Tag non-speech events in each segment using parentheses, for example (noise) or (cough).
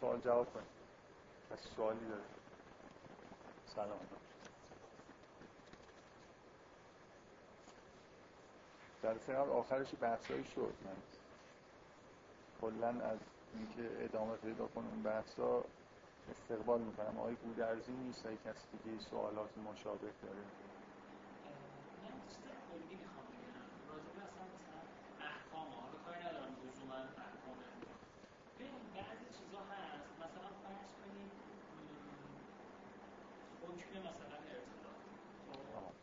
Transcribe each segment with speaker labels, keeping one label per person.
Speaker 1: سوال جواب کسی سوالی داره. سلام. در قبل آخرش بحثایی شد. من کلا از اینکه ادامه پیدا کنم اون بحثا استقبال می‌کنم. آقای گودرزی نیست. کسی دیگه سوالات مشابه داره
Speaker 2: احکام حالا کاری ندارم لزوما احکام ببین بعضی چیزا هست مثلا فرض کنید حکم مثلا ارتباط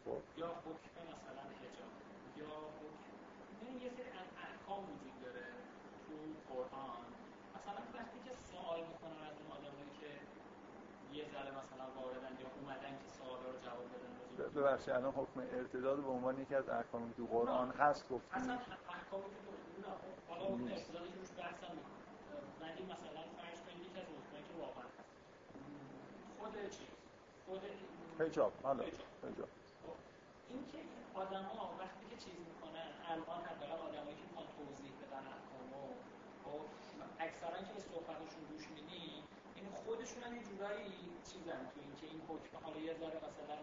Speaker 2: خب. یا حکم مثلا حجاب. یا حکم یه سری احکام وجود داره تو قرآن. مثلا وقتی که سوال می‌کنن از اون آدمایی که یه ذره مثلا واردن یا اومدن که سوالا رو جواب بدن
Speaker 1: ببخشید الان حکم ارتداد به عنوان یکی از احکام تو قرآن هست گفتیم
Speaker 2: اصلا احکامی که تو حالا حکم ارتداد که روش بحث ولی مثلا فرض کنید یکی از حکمایی که واقعا هست. خود چیز خود
Speaker 1: حجاب حالا حجاب.
Speaker 2: خب، این که آدم ها وقتی که چیز می‌کنن الان حداقل آدمایی که می‌خوان توضیح بدن احکامو خب اکثرا که به صحبتشون گوش میدین این خودشون هم یه جورایی چیزن تو اینکه این حکم حالا یه ذره مثلا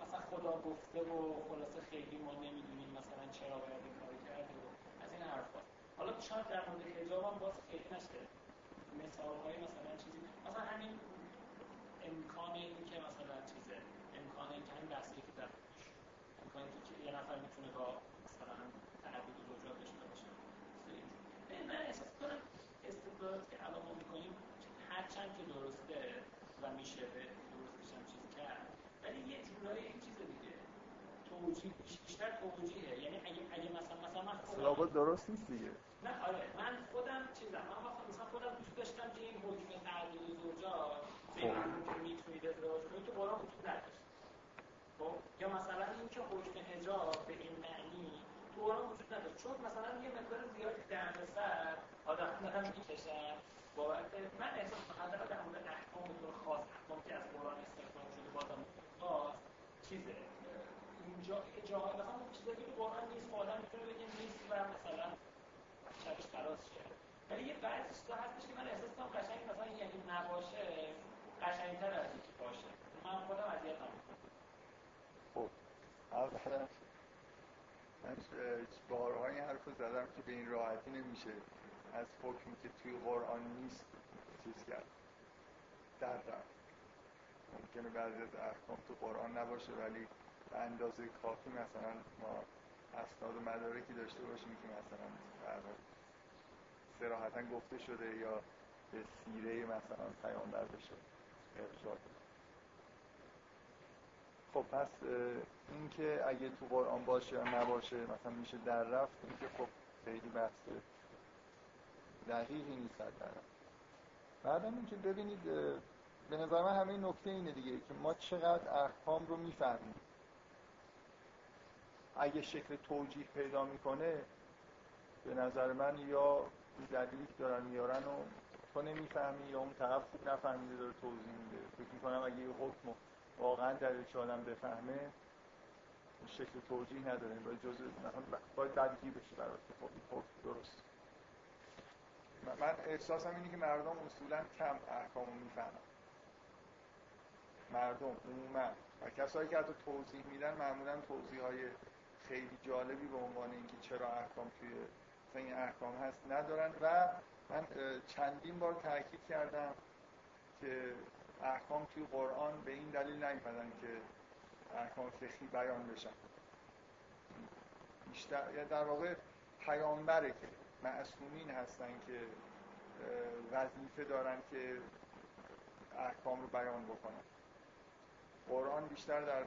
Speaker 2: مثلا خدا گفته و خلاصه خیلی ما نمی‌دونیم مثلا چرا باید این کاری کرده و از این حرفا. حالا شاید در مورد حجاب هم باز خیلی نشه. مثال های مثلا چیزی مثلا همین امکان این که مثلا چیزه امکان این که همین بحثی که در امکان که یه نفر می‌تونه با مثلا تعدد زوجات داشته باشه. من احساس کنم استدلالاتی که الان ما می‌کنیم هرچند که درسته و میشه به درستش هم چیز کرد ولی یه جورایی این چیز دیگه. توجیه بیشتر توجیهه. یعنی اگه اگه مثلا مثلا من
Speaker 1: خودم درست نیست دیگه.
Speaker 2: نه آره. من خودم چیزم. من مثلا خودم دوست داشتم که این حکم تعدد زوجات می‌تونید ازدواج کنید تو قرآن وجود نداشت خب. یا مثلا اینکه حکم حجاب به این معنی تو قرآن وجود نداره. چون مثلا یه مقدار زیادی در سر آدم دارن می‌کشن بابت من احساس می‌کنم در مورد احکام به طور خاص احکام که از قرآن استخدام شده بازم خاص چیزه. اینجا جاهای مثلا اون چیزایی که قرآن نیست آدم می‌تونه بگه نیست و مثلا شبش خلاص شه. ولی یه بعضی چیزا هستش که من احساس کنم قشنگ مثلا یعنی نباشه. قشنگتر از اینکه باشه. من خودم اذیتم
Speaker 1: خب اولا من بارها این حرف رو زدم که به این راحتی نمیشه. از حکمی که توی قرآن نیست چیز کرد. در رفت ممکنه بعضی از احکام تو قرآن نباشه ولی به اندازه کافی مثلا ما اسناد و مدارکی داشته باشیم که مثلا سراحتا گفته شده یا به سیره مثلا پیامبر بشه. ارجاع خب پس اینکه اگه تو قرآن باشه یا نباشه مثلا میشه در رفت اینکه خب خیلی بحث دقیقی نیست در رفت بعدم اینکه ببینید به نظر من همه نکته اینه دیگه که ما چقدر احکام رو می‌فهمیم. اگه شکل توجیه پیدا می‌کنه به نظر من یا دلیلی که دارن میارن و تو نمی‌فهمی یا اون طرف خوب نفهمیده داره توضیح میده. فکر می‌کنم اگه یه حکم واقعا در آدم بفهمه شکل توجیه نداره. باید جزء باید بدگی بشه برای خب حکم درست. من احساسم اینه که مردم اصولا کم احکام رو می‌فهمن. مردم عموما. و کسایی که حتی توضیح میدن معمولا توضیح های خیلی جالبی به عنوان اینکه چرا احکام توی این احکام هست ندارن. و من چندین بار تاکید کردم که احکام توی قرآن به این دلیل نیومدن که احکام فقهی بیان بشن. بیشتر در واقع پیامبره که معصومین هستن که وظیفه دارن که احکام رو بیان بکنن. قرآن بیشتر در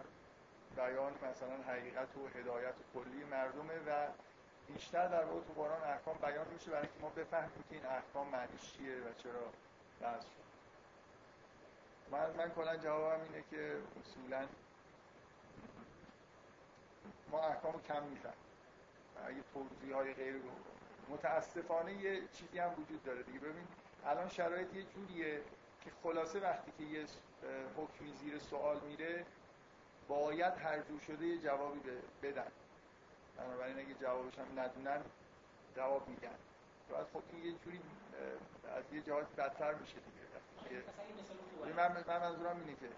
Speaker 1: بیان مثلا حقیقت و هدایت کلی مردمه و بیشتر در واقع تو قرآن احکام بیان میشه برای اینکه ما بفهمیم که این احکام معنی چیه و چرا درس شد. من, من کلا جوابم اینه که اصولا ما احکام کم میفهم اگه توضیح های غیر متاسفانه یه چیزی هم وجود داره دیگه. ببین الان شرایط یه جوریه که خلاصه وقتی که یه حکمی زیر سوال میره باید ترجوع شده یه جوابی بدن. بنابراین اگه جوابش هم ندونن جواب میگن. باید خب این یه جوری از یه جهات بدتر میشه
Speaker 2: دیگه.
Speaker 1: من من منظورم اینه که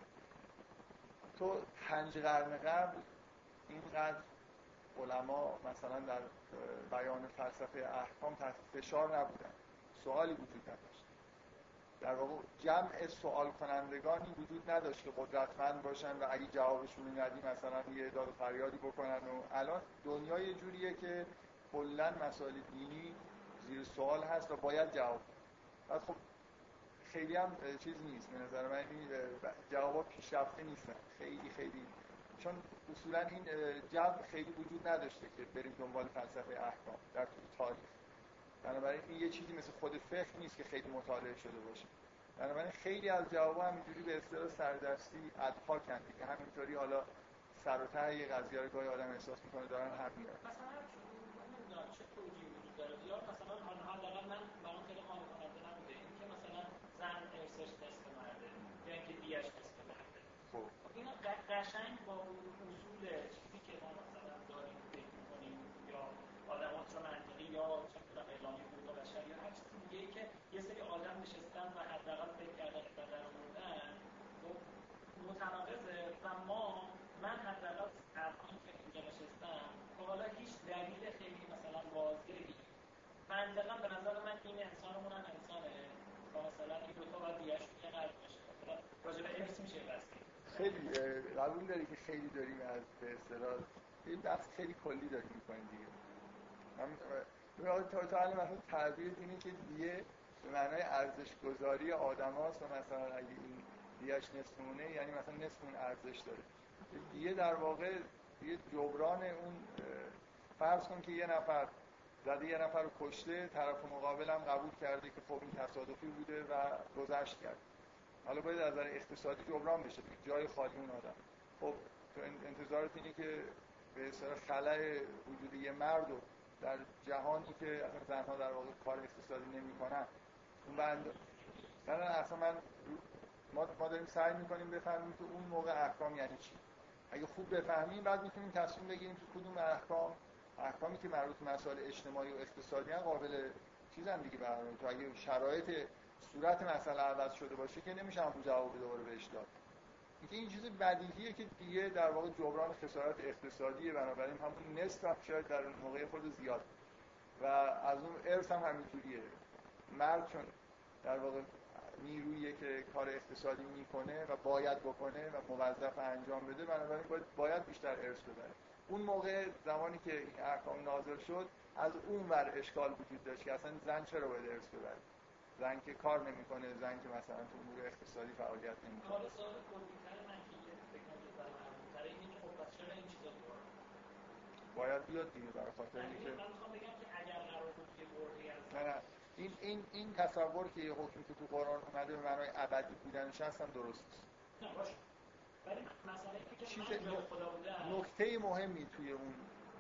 Speaker 1: تو پنج قرن قبل اینقدر علما مثلا در بیان فلسفه احکام تحت فشار نبودن. سوالی وجود نداشت. در واقع جمع سوال کنندگانی وجود نداشت که قدرتمند باشن و اگه جوابشون ندی مثلا یه داد فریادی بکنن و الان دنیا یه جوریه که کلا مسائل دینی زیر سوال هست و باید جواب بعد خب خیلی هم چیز نیست به نظر من این جوابات پیشرفته نیستن. خیلی خیلی. چون اصولا این جو خیلی وجود نداشته که بریم دنبال فلسفه احکام در تاریخ. بنابراین این یه چیزی مثل خود فقه نیست که خیلی مطالعه شده باشه. بنابراین خیلی از جواب همینجوری به اصطلاح سردستی ادها که همینطوری حالا سر و ته یه قضیه رو گاهی آدم احساس می‌کنه دارن حرف میارن
Speaker 2: مثلا چه توجیه وجود داره؟ یا مثلا حداقل من برام خیلی قانع کننده نبوده. این که مثلا زن ارثش نصف مرده یا اینکه دیش نصف مرده. خب. اینا قشنگ با اصول چیزی که ما مثلا داریم فکر می‌کنیم یا آدمات رو منطقی یا چه می‌دونم اعلامیه حقوق بشر یا هر چیز دیگه ای که یه سری آدم نشستن و حداقل فکر کردن و در آوردن خب متناقضه و ما من حداقل الان که اینجا نشستم. تا حالا هیچ دلیل خیلی مثلا واضحی. منطقا به نظر من این انسانمون هم انسانه. و مثلا این دوتا باید دیگرش که قرد باشه. مثلا راجع به ارث میشه بسید
Speaker 1: خیلی قبول داری که خیلی داریم از به اصطلاح این بحث خیلی کلی داریم می‌کنیم دیگه. من تا تا الان مثلا تعبیر اینه که دیگه به معنای ارزش گذاری آدم هاست و مثلا اگه این دیش نصفونه یعنی مثلا نصف اون ارزش داره. دیگه در واقع یه جبران اون فرض کن که یه نفر زده یه نفر رو کشته طرف مقابل هم قبول کرده که خب این تصادفی بوده و گذشت کرد. حالا باید از نظر اقتصادی جبران بشه جای خالی اون آدم. خب تو انتظارت اینه که به اصطلاح خلای وجود یه مرد رو در جهانی که زنها در واقع کار اقتصادی نمی‌کنن اون بند. نه اصلا من ما داریم سعی می‌کنیم بفهمیم که اون موقع احکام یعنی چی. اگه خوب بفهمیم بعد می‌تونیم تصمیم بگیریم که کدوم احکام احکامی که مربوط مسائل اجتماعی و اقتصادی هم قابل چیزن دیگه برای تو اگه شرایط صورت مسئله عوض شده باشه که نمیشه هم جواب دوباره بهش داد. اینکه این چیز بدیهیه که دیگه در واقع جبران خسارت اقتصادیه بنابراین همون نصف هم شاید در موقع خود زیاد. و از اون ارث هم همینجوریه. مرد چون در واقع نیرویی که کار اقتصادی می‌کنه و باید بکنه و موظف انجام بده بنابراین باید, باید بیشتر ارث ببره. اون موقع زمانی که این احکام نازل شد از اون ور اشکال وجود داشت که اصلا زن چرا باید ارث ببره؟ زن که کار نمی‌کنه زن که مثلا تو امور اقتصادی فعالیت نمی‌کنه.
Speaker 2: حالا سوال خب
Speaker 1: باید بیاد دیگه برای خاطر اینکه
Speaker 2: من می‌خوام بگم که اگر قرار بود یه از
Speaker 1: نه نه. این این این تصور که یه حکمی که تو قرآن اومده به معنای ابدی بودنش هستم درست. چیز نکته مهمی توی اون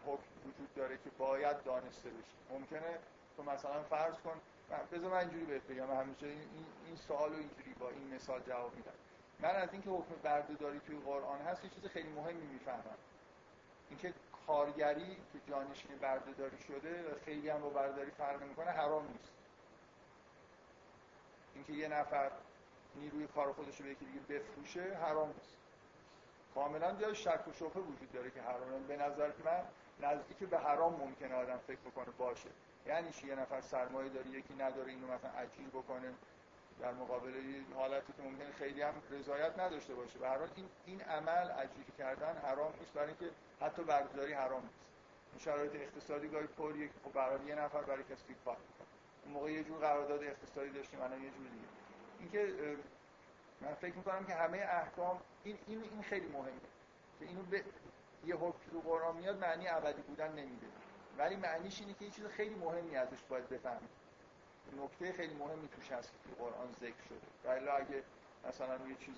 Speaker 1: حکم وجود داره که باید دانسته بشه. ممکنه تو مثلا فرض کن بذار من اینجوری بهت بگم همیشه این این سوال رو اینجوری با این مثال جواب میدم. من از اینکه حکم بردهداری توی قرآن هست یه چیز خیلی مهمی می‌فهمم. اینکه کارگری که جانشین بردهداری شده و خیلی هم با بردهداری فرق می‌کنه حرام نیست. اینکه یه نفر نیروی کار خودش رو به یکی دیگه بفروشه حرام نیست. کاملا جای شک و شبهه وجود داره که حرامه به نظر من نزدیک به حرام ممکنه آدم فکر بکنه باشه. یعنی چی؟ یه نفر سرمایه داره یکی نداره اینو مثلا اجیر بکنه. در مقابل حالتی که ممکنه خیلی هم رضایت نداشته باشه. به هر این این عمل اجیر کردن حرام نیست. برای اینکه حتی برداری حرام نیست. این شرایط اقتصادی گاهی طوریه که خب برای یه نفر برای کسی کار موقع یه جور قرارداد اقتصادی داشتیم الان یه جور دیگه. اینکه من فکر می‌کنم که همه احکام این این این خیلی مهمه که اینو به یه حکم تو قرآن میاد معنی ابدی بودن نمیده. ولی معنیش اینه که یه چیز خیلی مهمی ازش باید بفهمید نکته خیلی مهمی توش هست که تو قرآن ذکر شده. ولی اگه مثلا یه چیز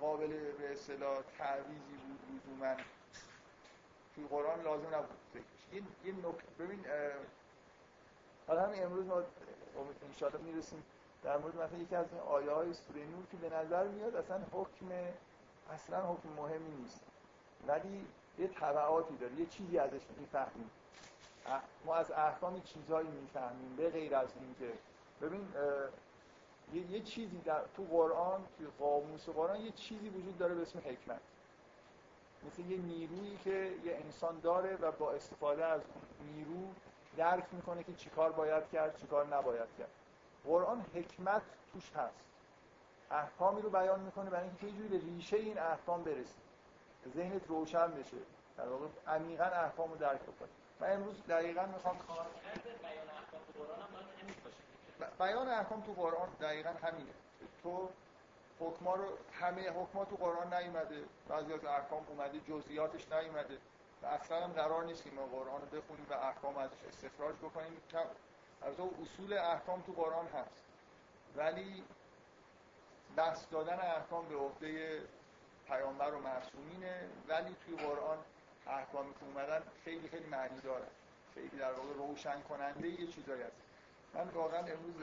Speaker 1: قابل به اصطلاح تعویزی بود لزوما توی قرآن لازم نبود یه, یه نکته ببین حالا همین امروز ما انشاءالله می‌رسیم در مورد مثلا یکی از این آیه های سوره نور که به نظر میاد اصلا حکم اصلا حکم مهمی نیست. ولی یه طبعاتی داره یه چیزی ازش می‌فهمیم. ما از احکام چیزهایی می‌فهمیم به غیر از اینکه. ببین یه،, یه چیزی در تو قرآن توی قاموس قرآن یه چیزی وجود داره به اسم حکمت. مثل یه نیرویی که یه انسان داره و با استفاده از نیرو درک می‌کنه که چیکار باید کرد چیکار نباید کرد. قرآن حکمت توش هست. احکامی رو بیان می‌کنه برای اینکه یه به ریشه این احکام برسی. ذهنت روشن بشه. در واقع عمیقا احکام رو درک بکنه من امروز دقیقا می‌خوام
Speaker 2: بیان احکام تو قرآن هم باشه.
Speaker 1: بیان احکام تو قرآن دقیقا همینه. تو حکما رو همه حکما تو قرآن نیومده. بعضی از احکام اومده جزئیاتش نیومده. و اصلا هم قرار نیست که ما قرآن رو بخونیم و احکام ازش استخراج بکنیم. از اصول احکام تو قرآن هست. ولی بحث دادن احکام به عهده پیامبر و معصومینه. ولی توی قرآن احکامی که اومدن خیلی خیلی معنی دارن. خیلی در واقع روشن کننده یه چیزایی هست. من واقعا امروز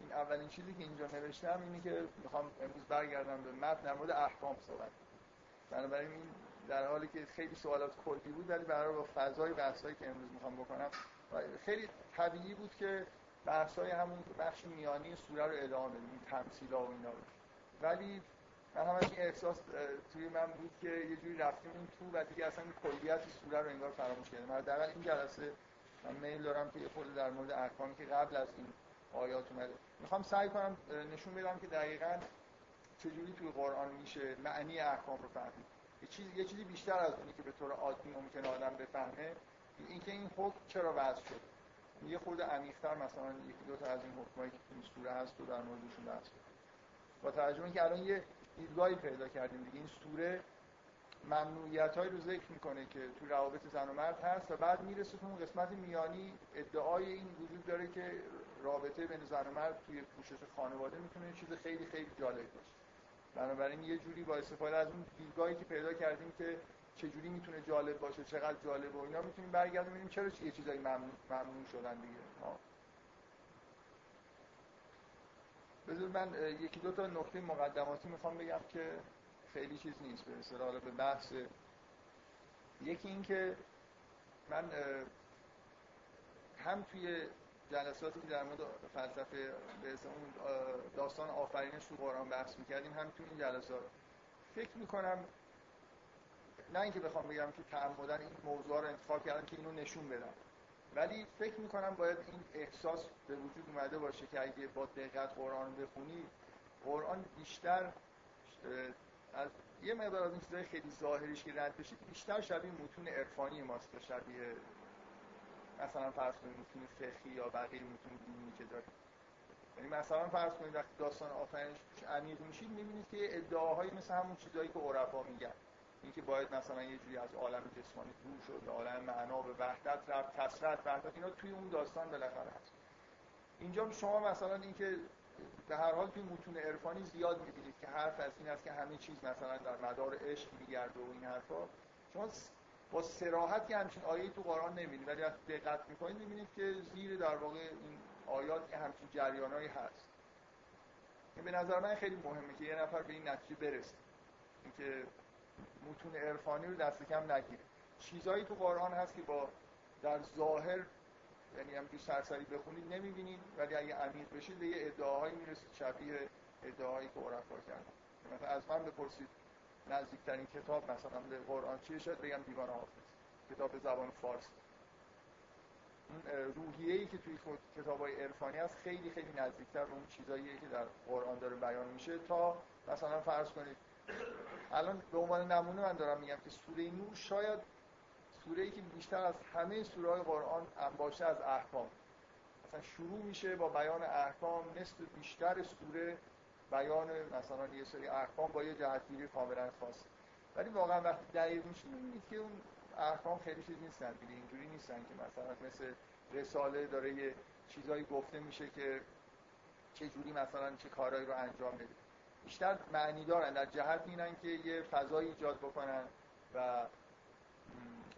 Speaker 1: این اولین چیزی که اینجا نوشتم اینه که می‌خوام امروز برگردم به متن در مورد احکام صحبت بنابراین این در حالی که خیلی سوالات کلی بود ولی برای با فضای بحثایی که امروز می‌خوام بکنم خیلی طبیعی بود که بحثای همون بخش میانی سوره رو ادامه بدیم این تمثیلا و اینا رو. ولی من همش این احساس توی من بود که یه جوری رفتیم اون تو و دیگه اصلا کلیت سوره رو انگار فراموش کردیم. حداقل این جلسه من میل دارم که یه خود در مورد احکامی که قبل از این آیات اومده. می‌خوام سعی کنم نشون بدم که دقیقا چجوری توی قرآن میشه معنی احکام رو فهمید یه چیزی یه چیزی بیشتر از اونی که به طور عادی ممکن آدم بفهمه اینکه این حکم چرا وضع شد؟ یه خورده عمیق‌تر مثلا یکی دو تا از این حکمایی که این سوره هست و در موردشون بحث با توجه اینکه الان یه دیدگاهی پیدا کردیم دیگه. این سوره ممنوعیت رو ذکر می‌کنه که تو روابط زن و مرد هست و بعد می‌رسه تو اون قسمت میانی ادعای این وجود داره که رابطه بین زن و مرد توی پوشش خانواده می‌تونه چیز خیلی خیلی جالب باشه. بنابراین یه جوری با استفاده از اون دیدگاهی که پیدا کردیم که چجوری می‌تونه جالب باشه چقدر جالب و اینا می‌تونیم برگردیم ببینیم چرا یه چیزایی ممنوع شدن دیگه. بذار من یکی دو تا نکته مقدماتی می‌خوام بگم که خیلی چیز نیست به حالا به بحث یکی این که من هم توی جلساتی که در مورد فلسفه به اون داستان آفرینش تو قرآن بحث می‌کردیم هم توی این جلسات. فکر می‌کنم نه اینکه بخوام بگم که تعمدن این موضوع رو انتخاب کردم که اینو نشون بدم ولی فکر می‌کنم باید این احساس به وجود اومده باشه که اگه با دقت قرآن بخونی قرآن بیشتر از یه مقدار از این چیزای خیلی ظاهریش که رد بشید بیشتر شبیه متون عرفانی ماست شبیه مثلا فرض کنید متون فقهی یا بقیه متون دینی که داره یعنی مثلا فرض کنید وقتی داستان آفرینش عمیق میشید می‌بینید که ادعاهایی مثل همون چیزایی که عرفا میگن. اینکه باید مثلا یه جوری از عالم جسمانی دور شد عالم معنا به وحدت رفت کسرت وحدت اینا توی اون داستان بالاخره هست. اینجا شما مثلا اینکه به هر حال توی متون عرفانی زیاد می‌بینید که حرف از این است که همه چیز مثلا در مدار عشق میگرده و این حرفا. شما با سراحت که همچین آیه تو قرآن نمی‌بینید ولی وقتی دقت می‌کنید می‌بینید که زیر در واقع این آیات که همچین جریانایی هست. این به نظر من خیلی مهمه که یه نفر به این نتیجه برسه. اینکه متون عرفانی رو دست کم نگیره. چیزایی تو قرآن هست که با در ظاهر یعنی هم سرسری بخونید نمی‌بینید ولی اگه عمیق بشید به یه ادعاهایی می‌رسید شبیه ادعاهایی که عرفا کردن. مثلا از من بپرسید نزدیکترین کتاب مثلا به قرآن چیه شاید بگم دیوان حافظ کتاب زبان فارسی. روحیه ای که توی کتاب های عرفانی هست خیلی خیلی نزدیکتر اون چیزاییه که در قرآن داره بیان میشه تا مثلا فرض کنید الان به عنوان نمونه من دارم میگم که سوره نور شاید سوره ای که بیشتر از همه سوره های قرآن باشه از احکام. مثلا شروع میشه با بیان احکام نصف بیشتر سوره بیان مثلا یه سری احکام با یه جهتگیری کاملا خاص ولی واقعا وقتی دقیق میشه می‌بینید که اون احکام خیلی چیز نیستن دیگه اینجوری نیستن که مثلا مثل رساله داره یه چیزایی گفته میشه که چه جوری مثلا چه کارهایی رو انجام بده. بیشتر معنی دارن در جهت اینن که یه فضایی ایجاد بکنن و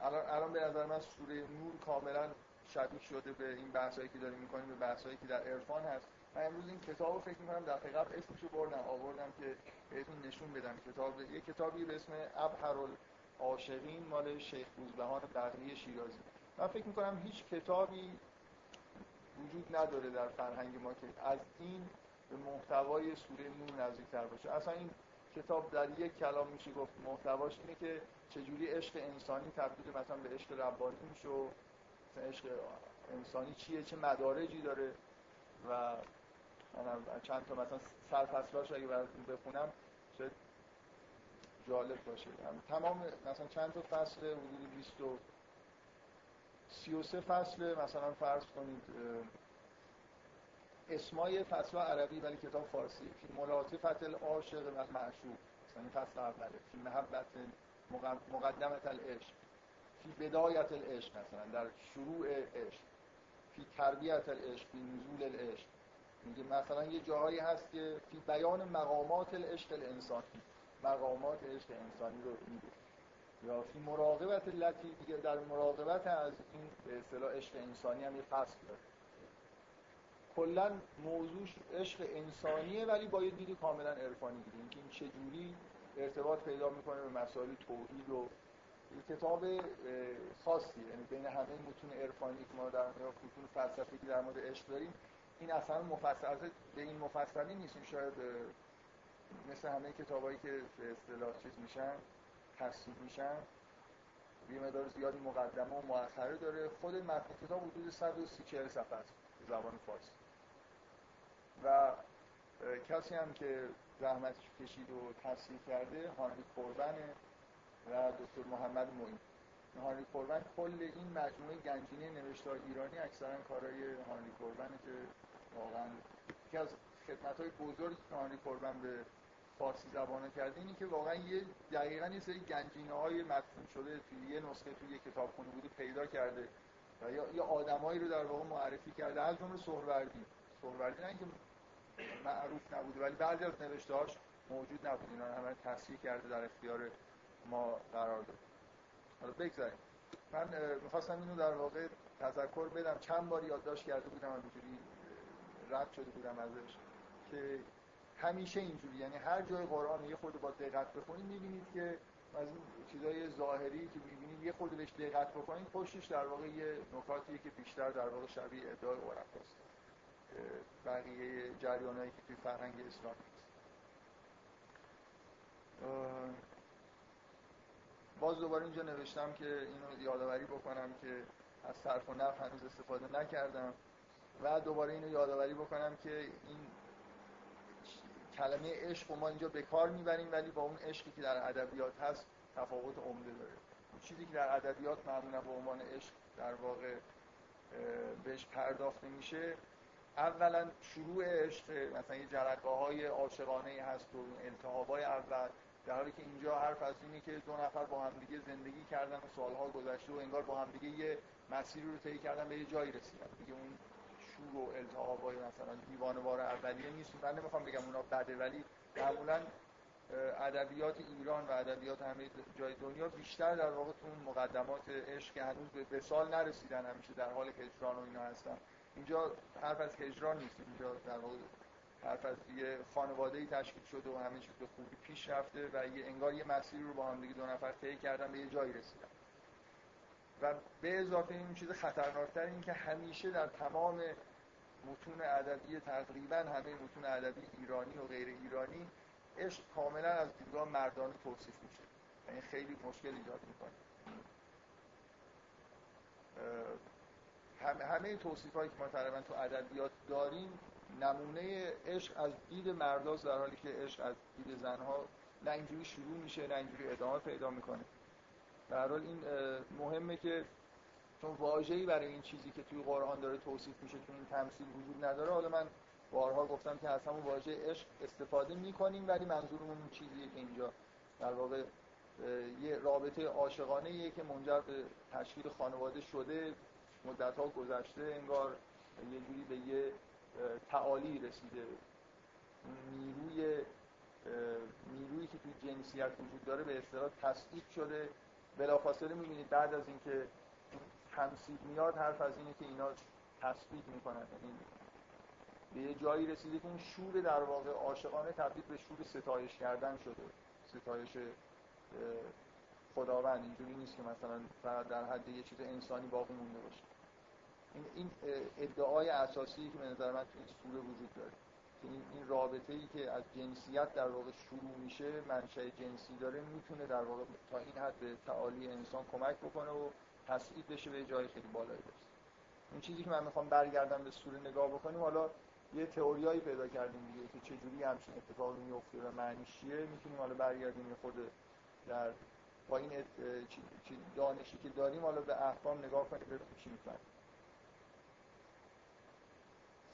Speaker 1: الان الان به نظر من سوره نور کاملا شبیه شده به این بحثایی که داریم می‌کنیم به بحثایی که در عرفان هست. من امروز این کتاب رو فکر می‌کنم در قبل اسمشو بردم آوردم که بهتون نشون بدم. کتاب یه کتابی به اسم ابهر العاشقین مال شیخ روزبهان بغلی شیرازی. من فکر می‌کنم هیچ کتابی وجود نداره در فرهنگ ما که از این به محتوای سوره نور نزدیکتر باشه. اصلا این کتاب در یک کلام میشه گفت محتواش اینه که چجوری عشق انسانی تبدیل مثلا به عشق ربانی میشه عشق انسانی چیه چه مدارجی داره و چند تا مثلا سرفصلاش اگه براتون بخونم شاید جالب باشه. تمام مثلا چند تا فصل حدود 20 و 33 فصل مثلا فرض کنید اسمای فصل عربی ولی کتاب فارسی. ملاطفت العاشق و معشوق مثلا فصل اوله. فی محبت مقدمت العشق. فی بدایت العشق مثلا در شروع عشق. فی تربیت العشق فی نزول العشق. میگه مثلا یه جاهایی هست که فی بیان مقامات العشق الانسانی. مقامات عشق انسانی رو میگه. یا فی مراقبت لطی دیگه در مراقبت از این به اصطلاح عشق انسانی هم یه فصل داره. کلا موضوعش عشق انسانیه ولی با یه دید کاملا عرفانی دیگه اینکه این چجوری ارتباط پیدا می‌کنه به مسائل توحید و کتاب خاصیه یعنی بین همه متون عرفانی که ما در مورد متون فلسفی که در مورد عشق داریم این اصلا مفصل به این مفصلی نیست شاید مثل همه کتابایی که به اصطلاح چیز میشن تصویب میشن یه مقدار زیادی مقدمه و مؤخره داره. خود متن کتاب حدود 130 40 صفحه است زبان فارسی. و کسی هم که زحمت کشید و تصویر کرده هانری کوربنه و دکتر محمد معین. هانری کوربن کل این مجموعه گنجینه نوشتار ایرانی اکثرا کارهای هانری کوربنه که واقعا. یکی از خدمت های بزرگی که هانری کوربن به فارسی زبانه کرده اینی که واقعا یه دقیقا یه سری گنجینه های مدفون شده توی یه نسخه توی یه کتابخونه بوده پیدا کرده یا یه آدمایی رو در واقع معرفی کرده. از جمله سهروردی. سهروردی نه اینکه معروف نبوده ولی بعضی از نوشته‌هاش موجود نبود. اینا همه تصحیح کرده در اختیار ما قرار داد. حالا بگذاریم. من می‌خواستم اینو در واقع تذکر بدم. چند بار یادداشت کرده بودم همینجوری رد شده بودم ازش که همیشه اینجوری یعنی هر جای قرآن یه خود با دقت بخونید می‌بینید که از این چیزای ظاهری که می‌بینید یه خود بهش دقت بکنید پشتش در واقع یه نکاتیه که بیشتر در واقع شبیه ادعای عرفاست بقیه جریانایی که توی فرهنگ اسلام باز دوباره اینجا نوشتم که اینو یادآوری بکنم که از صرف و نفع هنوز استفاده نکردم. و دوباره اینو یادآوری بکنم که این کلمه عشق ما اینجا به کار می‌بریم ولی با اون عشقی که در ادبیات هست تفاوت عمده داره. چیزی که در ادبیات معمولا به عنوان عشق در واقع بهش پرداخته میشه اولا شروع عشق مثلا یه جرقه های عاشقانه هست و التهابای اول در حالی که اینجا حرف از اینه که دو نفر با هم دیگه زندگی کردن و سالها گذشته و انگار با هم دیگه یه مسیری رو طی کردن به یه جایی رسیدن. دیگه اون شور و التهابای مثلا دیوانوار اولیه نیست من نمی‌خوام بگم اونا بده ولی معمولا ادبیات ایران و ادبیات همه جای دنیا بیشتر در واقع تو اون مقدمات عشق که هنوز به سال نرسیدن همیشه در حال هجران و اینا هستن. اینجا حرف از هجران نیست. اینجا در واقع حرف از یه خانواده ای تشکیل شده و همه چیز به خوبی پیش رفته و یه انگار یه مسیری رو با هم دیگه دو نفر طی کردن به یه جایی رسیدن. و به اضافه این چیز خطرناکتر این که همیشه در تمام متون ادبی تقریبا همه متون ادبی ایرانی و غیر ایرانی عشق کاملا از دیدگاه مردانه توصیف میشه. یعنی خیلی مشکل ایجاد می‌کنه. همه توصیف هایی که ما تقریبا تو ادبیات داریم نمونه عشق از دید مرداست در حالی که عشق از دید زنها نه شروع میشه نه ادامه پیدا می‌کنه. در حال این مهمه که چون واژه‌ای برای این چیزی که توی قرآن داره توصیف میشه که این تمثیل وجود نداره حالا من بارها گفتم که از همون واژه عشق استفاده می‌کنیم ولی منظورمون اون چیزیه که اینجا در واقع یه رابطه عاشقانه که منجر به تشکیل خانواده شده مدت ها گذشته انگار یه جوری به یه تعالی رسیده. نیروی نیرویی که توی جنسیت وجود داره به اصطلاح تصدیق شده. بلافاصله می‌بینید بعد از اینکه تمثیل میاد حرف از اینه که اینا تثبیت می‌کنن. یعنی به یه جایی رسیده که اون شور در واقع عاشقانه تبدیل به شور ستایش کردن شده. ستایش خداوند. اینجوری نیست که مثلا فقط در حد یه چیز انسانی باقی مونده باشه. این این ادعای اساسی که به نظر من تو این سوره وجود داره. که این, این رابطه ای که از جنسیت در واقع شروع میشه منشأ جنسی داره می‌تونه در واقع تا این حد به تعالی انسان کمک بکنه و تسعید بشه به جای خیلی بالایی برسه. این چیزی که من می‌خوام برگردم به سوره نگاه بکنیم حالا یه تئوریایی پیدا کردیم دیگه که چجوری همچین اتفاقی میفته و معنیش چیه می‌تونیم حالا برگردیم یه خود در با این دانشی که داریم حالا به احکام نگاه کنیم ببینیم چی می‌فهمیم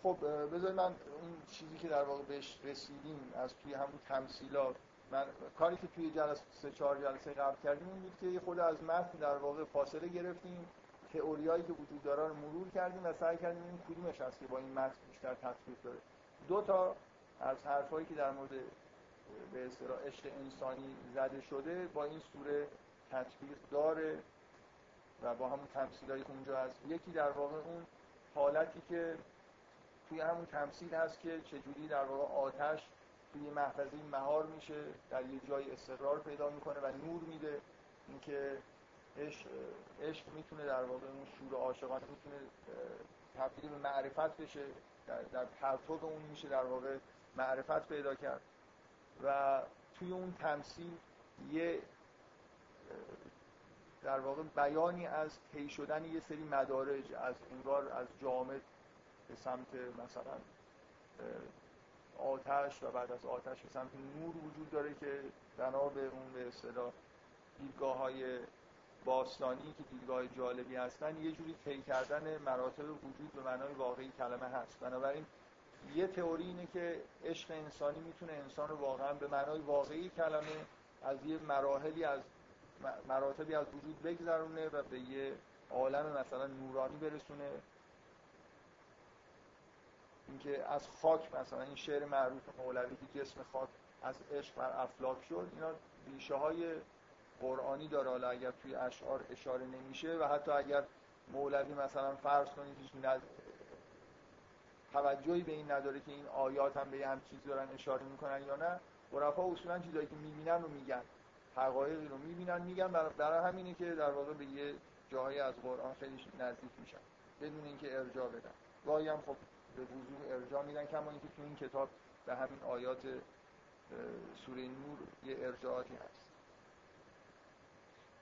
Speaker 1: خب بذار من اون چیزی که در واقع بهش رسیدیم از توی همون تمثیلات من کاری که توی جلسه سه چهار جلسه قبل کردیم این بود که یه خود از متن در واقع فاصله گرفتیم تئوریایی که وجود داره رو مرور کردیم و سعی کردیم این کدومش هست که با این متن بیشتر تطبیق داره. دو تا از حرفایی که در مورد به اصطلاح عشق انسانی زده شده با این سوره تطبیق داره و با همون تمثیلایی که اونجا هست. یکی در واقع اون حالتی که توی همون تمثیل هست که چجوری در واقع آتش توی محفظه مهار میشه در یه جای استقرار پیدا می‌کنه و نور میده. اینکه عشق عشق می‌تونه در واقع اون شور عاشقانه می‌تونه تبدیل به معرفت بشه. در, در پرتو اون میشه در واقع معرفت پیدا کرد. و توی اون تمثیل یه در واقع بیانی از طی شدن یه سری مدارج از انگار از جامد به سمت مثلا آتش و بعد از آتش به سمت نور وجود داره که بنا به اون به اصطلاح دیدگاه های باستانی که دیدگاه جالبی هستن یه جوری طی کردن مراتب وجود به معنای واقعی کلمه هست. بنابراین یه تئوری اینه که عشق انسانی می‌تونه انسان رو واقعا به معنای واقعی کلمه از یه مراحلی از مراتبی از وجود بگذرونه و به یه عالم مثلا نورانی برسونه. اینکه از خاک مثلا این شعر معروف مولوی که جسم خاک از عشق بر افلاک شد اینا ریشه های قرآنی داره حالا اگر توی اشعار اشاره نمیشه و حتی اگر مولوی مثلا فرض کنید هیچ ند... توجهی به این نداره که این آیات هم به هم چیز دارن اشاره می‌کنن یا نه عرفا اصولا چیزایی که می‌بینن رو میگن حقایقی رو می‌بینن میگن برای همینه که در واقع به یه جاهایی از قرآن خیلی نزدیک میشن بدون اینکه ارجاع بدن. گاهی هم خب به وضوح ارجاع میدن کما اینکه تو این کتاب به همین آیات سوره نور یه ارجاعاتی هست.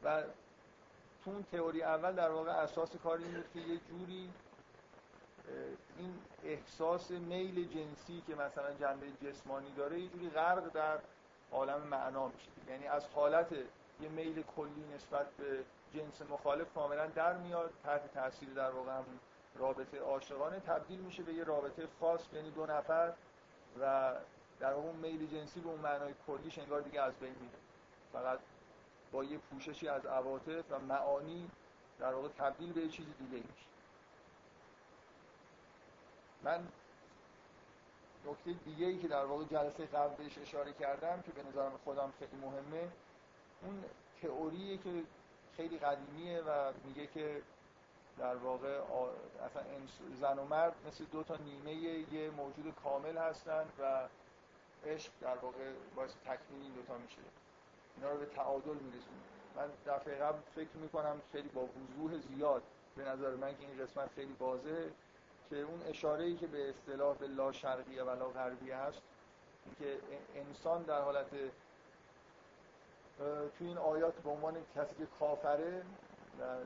Speaker 1: و تو اون تئوری اول در واقع اساس کار این بود که یه جوری این احساس میل جنسی که مثلا جنبه جسمانی داره یه جوری غرق در عالم معنا میشه. یعنی از حالت یه میل کلی نسبت به جنس مخالف کاملا در میاد تحت تاثیر در واقع هم رابطه عاشقانه تبدیل میشه به یه رابطه خاص یعنی دو نفر و در اون میل جنسی به اون معنای کلیش انگار دیگه از بین میره. فقط با یه پوششی از عواطف و معانی در واقع تبدیل به یه چیز دیگه میشه. من نکته دیگه ای که در واقع جلسه قبل بهش اشاره کردم که به نظرم خودم خیلی مهمه اون تئوریه که خیلی قدیمیه و میگه که در واقع اصلا زن و مرد مثل دو تا نیمه یه موجود کامل هستن و عشق در واقع باعث تکمیل این دوتا میشه. اینا رو به تعادل میرسونه من دفعه قبل فکر می‌کنم خیلی با وضوح زیاد به نظر من که این قسمت خیلی واضحه که اون اشاره ای که به اصطلاح به لا شرقیه و لا غربیه هست که انسان در حالت تو این آیات به عنوان کسی که کافره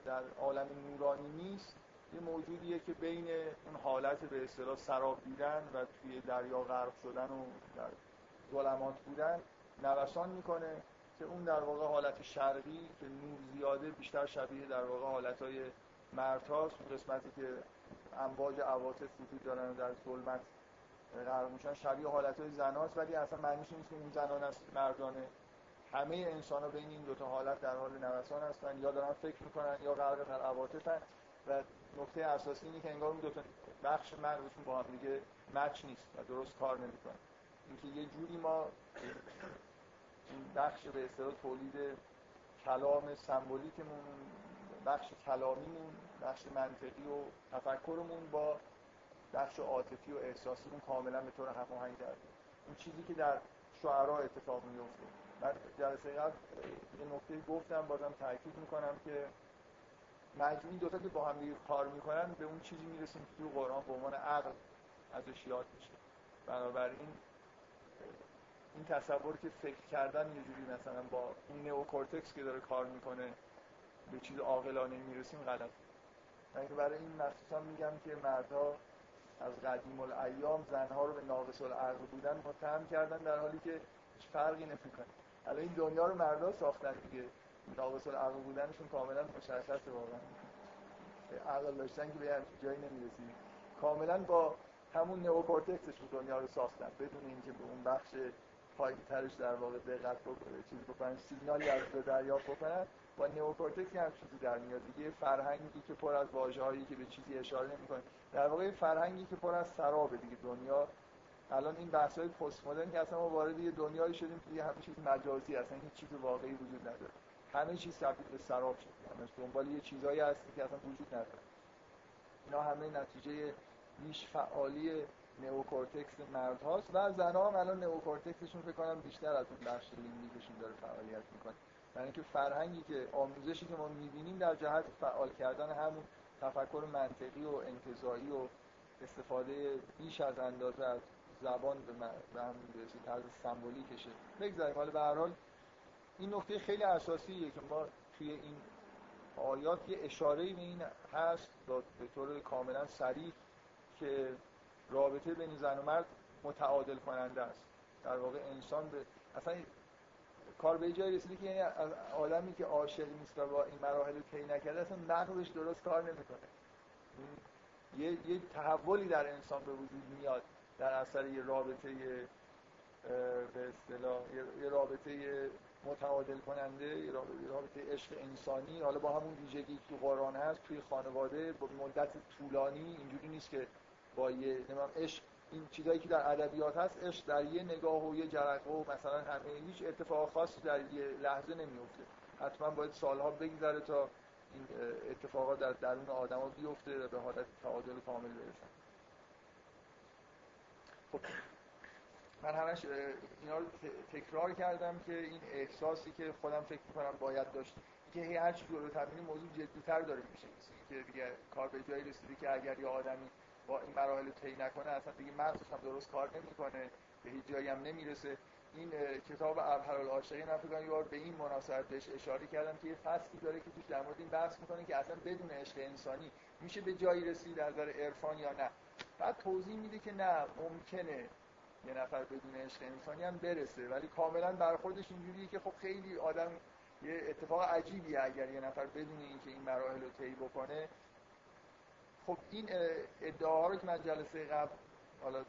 Speaker 1: در عالم نورانی نیست یه موجودیه که بین اون حالت به اصطلاح سراب دیدن و توی دریا غرق شدن و در ظلمات بودن نوسان می‌کنه که اون در واقع حالت شرقی که نور زیاده بیشتر شبیه در واقع حالتهای مرتاست اون قسمتی که امواج عواطف وجود دارن و در ظلمت غرق میشن شبیه حالتهای زناست ولی اصلا معنیش نیست که اون زنان است مردانه همه انسان ها بین این دوتا حالت در حال نوسان هستن یا دارن فکر می‌کنن یا غرق در عواطفن. و نکته اساسی اینه که انگار اون دوتا بخش مغزشون با هم دیگه مچ نیست و درست کار نمی‌کنه اینکه یه جوری ما این بخش به اصطلاح تولید کلام سمبولیکمون بخش کلامیمون بخش منطقی و تفکرمون با بخش عاطفی و احساسیمون کاملا به طور هماهنگ کرده اون چیزی که در شعرها اتفاق میفته من جلسه قبل یه نکته گفتم بازم تاکید می‌کنم که مجموعی دوتا که با هم دیگه کار می‌کنن به اون چیزی می‌رسیم که تو قرآن به عنوان عقل ازش یاد میشه. بنابراین این تصور که فکر کردن یه جوری مثلا با این نئوکورتکس که داره کار می‌کنه به چیز عاقلانه می‌رسیم غلط. من که برای این مخصوصا میگم که مردها از قدیم الایام زنها رو به ناقص العقل بودن متهم کردن در حالی که هیچ فرقی نمی‌کنه. الان این دنیا رو مردها ساختن دیگه. ناقص العقل بودنشون کاملا مشخصه واقعا. عقل داشتن که به جایی نمی‌رسید کاملا با همون نئوکورتکسشون دنیا رو ساختن. بدون اینکه به اون بخش پایین در واقع دقت بکنه چیز بکنن سیگنالی از رو دریافت بکنن با نئوکورتکس هم چیزی در میاد. دیگه فرهنگی که پر از واژه‌هایی که به چیزی اشاره نمی‌کنه. در واقع فرهنگی که پر از سرابه دیگه. دنیا الان این بحث‌های پست مدرن که اصلا ما وارد یه دنیایی شدیم که همه چیز مجازی اصلا هیچ چیز واقعی وجود نداره. همه چیز تبدیل به سراب شد. همش دنبال یه چیزایی هست که اصلا وجود نداره. اینا همه نتیجه بیش فعالی نئوکورتکس مرد هاست و زنها هم الان نئوکورتکسشون فکر کنم بیشتر از اون بخش لیمبیکشون داره فعالیت می‌کنه. یعنی اینکه فرهنگی که آموزشی که ما می‌بینیم در جهت فعال کردن همون تفکر منطقی و انتزاعی و استفاده بیش از اندازه از زبان به همون طرز سمبولیکشه. بگذاریم. حالا به هر حال این نکته خیلی اساسیه که ما توی این آیات یه اشاره به این هست به طور کاملا صریح که رابطه بین زن و مرد متعادل کننده است. در واقع انسان به اصلا کار به جای رسیده که یعنی آدمی که عاشق نیست و با این مراحل رو طی نکرده اصلا نقلش درست کار نمی‌کنه. یه یه تحولی در انسان به وجود میاد. در اثر یه رابطه به اصطلاح یه رابطه متعادل کننده یه رابطه عشق انسانی. حالا با همون ویژگی که قرآن هست توی خانواده با مدت طولانی اینجوری نیست که با یه نمیم عشق. این چیزایی که در ادبیات هست عشق در یه نگاه و یه جرقه و مثلا همه هیچ اتفاق خاصی در یه لحظه نمیفته حتما باید سالها بگذره تا این اتفاقات در درون آدما بیفته و به حالت تعادل کامل برسن. خب. من همش اینا رو تکرار کردم که این احساسی که خودم فکر می‌کنم باید داشت که هر چی رو تبیین موضوع جدیتر داره میشه. که دیگه کار به جایی رسیده که اگر یه آدمی با این مراحل طی نکنه اصلا دیگه مغزش هم درست کار نمی‌کنه به هیچ جایی هم نمی‌رسه. این کتاب ابهر العاشقین من فکر یار به این مناسبت بهش اشاره کردم که یه فصلی داره که توش در مورد این بحث می‌کنه که اصلا بدون عشق انسانی میشه به جایی رسید در نظر عرفان یا نه. بعد توضیح میده که نه ممکنه یه نفر بدون عشق انسانی هم برسه. ولی کاملا برخوردش اینجوریه که خب خیلی آدم یه اتفاق عجیبیه اگر یه نفر بدون اینکه این مراحل رو طی بکنه. خب این ادعاها رو که من جلسه قبل حالا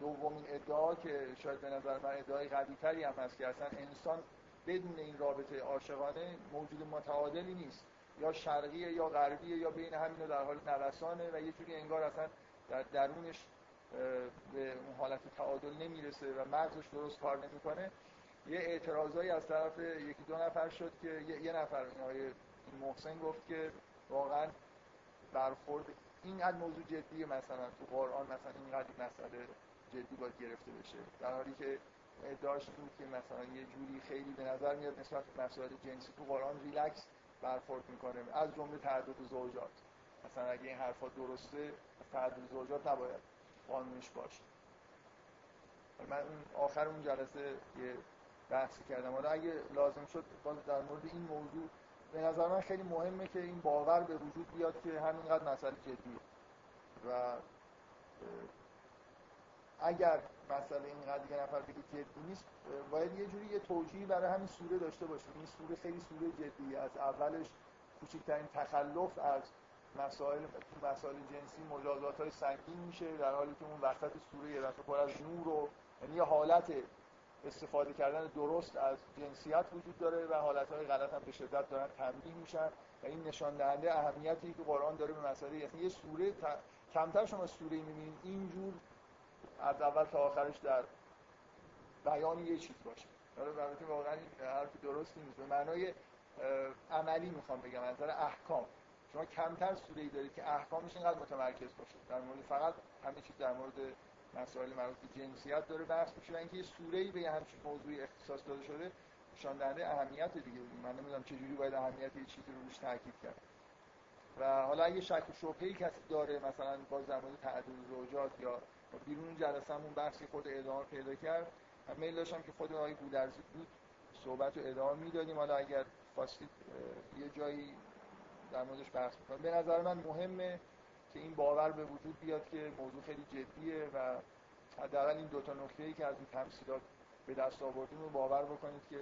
Speaker 1: دومین ادعا که شاید به نظر من ادعای قوی تری هم هست که اصلا انسان بدون این رابطه عاشقانه موجود متعادلی نیست. یا شرقیه یا غربیه یا بین همین در حال نوسانه و یه جوری انگار اصلا در درونش به اون حالت تعادل نمی‌رسه و مغزش درست کار نمی‌کنه. یه اعتراضایی از طرف یکی دو نفر شد که یه نفر این محسن گفت که واقعا برخورد اینقدر موضوع جدیه مثلا تو قرآن مثلا اینقدر مسئله جدی باید گرفته بشه. در حالی که ادعاش بود که مثلا یه جوری خیلی به نظر میاد نسبت به مسائل جنسی تو قرآن ریلکس برخورد می‌کنه از جمله تعدد زوجات. مثلا اگه این حرفا درسته تعدد زوجات نباید قانونش باشه. من اون آخر اون جلسه یه بحثی کردم. حالا اگه لازم شد باز در مورد این موضوع به نظر من خیلی مهمه که این باور به وجود بیاد که همینقدر مسئله جدیه. و اگر مسئله اینقدر دیگه نفر بگه جدی نیست باید یه جوری یه توجیهی برای همین سوره داشته باشیم. این سوره خیلی سوره جدیه. از اولش کوچکترین تخلف از مسائل مسائل جنسی مجازات های سنگین میشه در حالی که اون وسط سوره یه دفعه پر از نور و یعنی یه حالت استفاده کردن درست از جنسیت وجود داره و حالتهای غلط هم به شدت دارن تنبیه میشن و این نشان دهنده اهمیتی که قرآن داره به مسئله یعنی یه سوره کمتر شما سوره می‌بینید اینجور از اول تا آخرش در بیان یه چیز باشه. البته واقعا حرف درستی نیست. به معنای عملی می‌خوام بگم از نظر احکام. شما کمتر سوره ای دارید که احکامش اینقدر متمرکز باشه. در مورد فقط همه چیز در مورد مسائل مربوط به جنسیت داره بحث میشه و اینکه یه سوره‌ای به همچین موضوعی اختصاص داده شده نشان دهنده اهمیت دیگه. من نمی‌دونم چه جوری باید اهمیت یه چیزی رو روش تاکید کرد. و حالا اگه شک و شبهه‌ای کسی داره مثلا در مورد تعدد زوجات یا بیرون جلسه‌مون بحثی خود ادامه پیدا کرد من میل داشتم که خود آقای گودرزی بود صحبت رو ادامه می‌دادیم. حالا اگر خواستید یه جایی در موردش بحث بکنم به نظر من مهمه که این باور به وجود بیاد که موضوع خیلی جدیه و حداقل این دو تا ای که از این تمثیلات به دست آوردیم رو باور بکنید که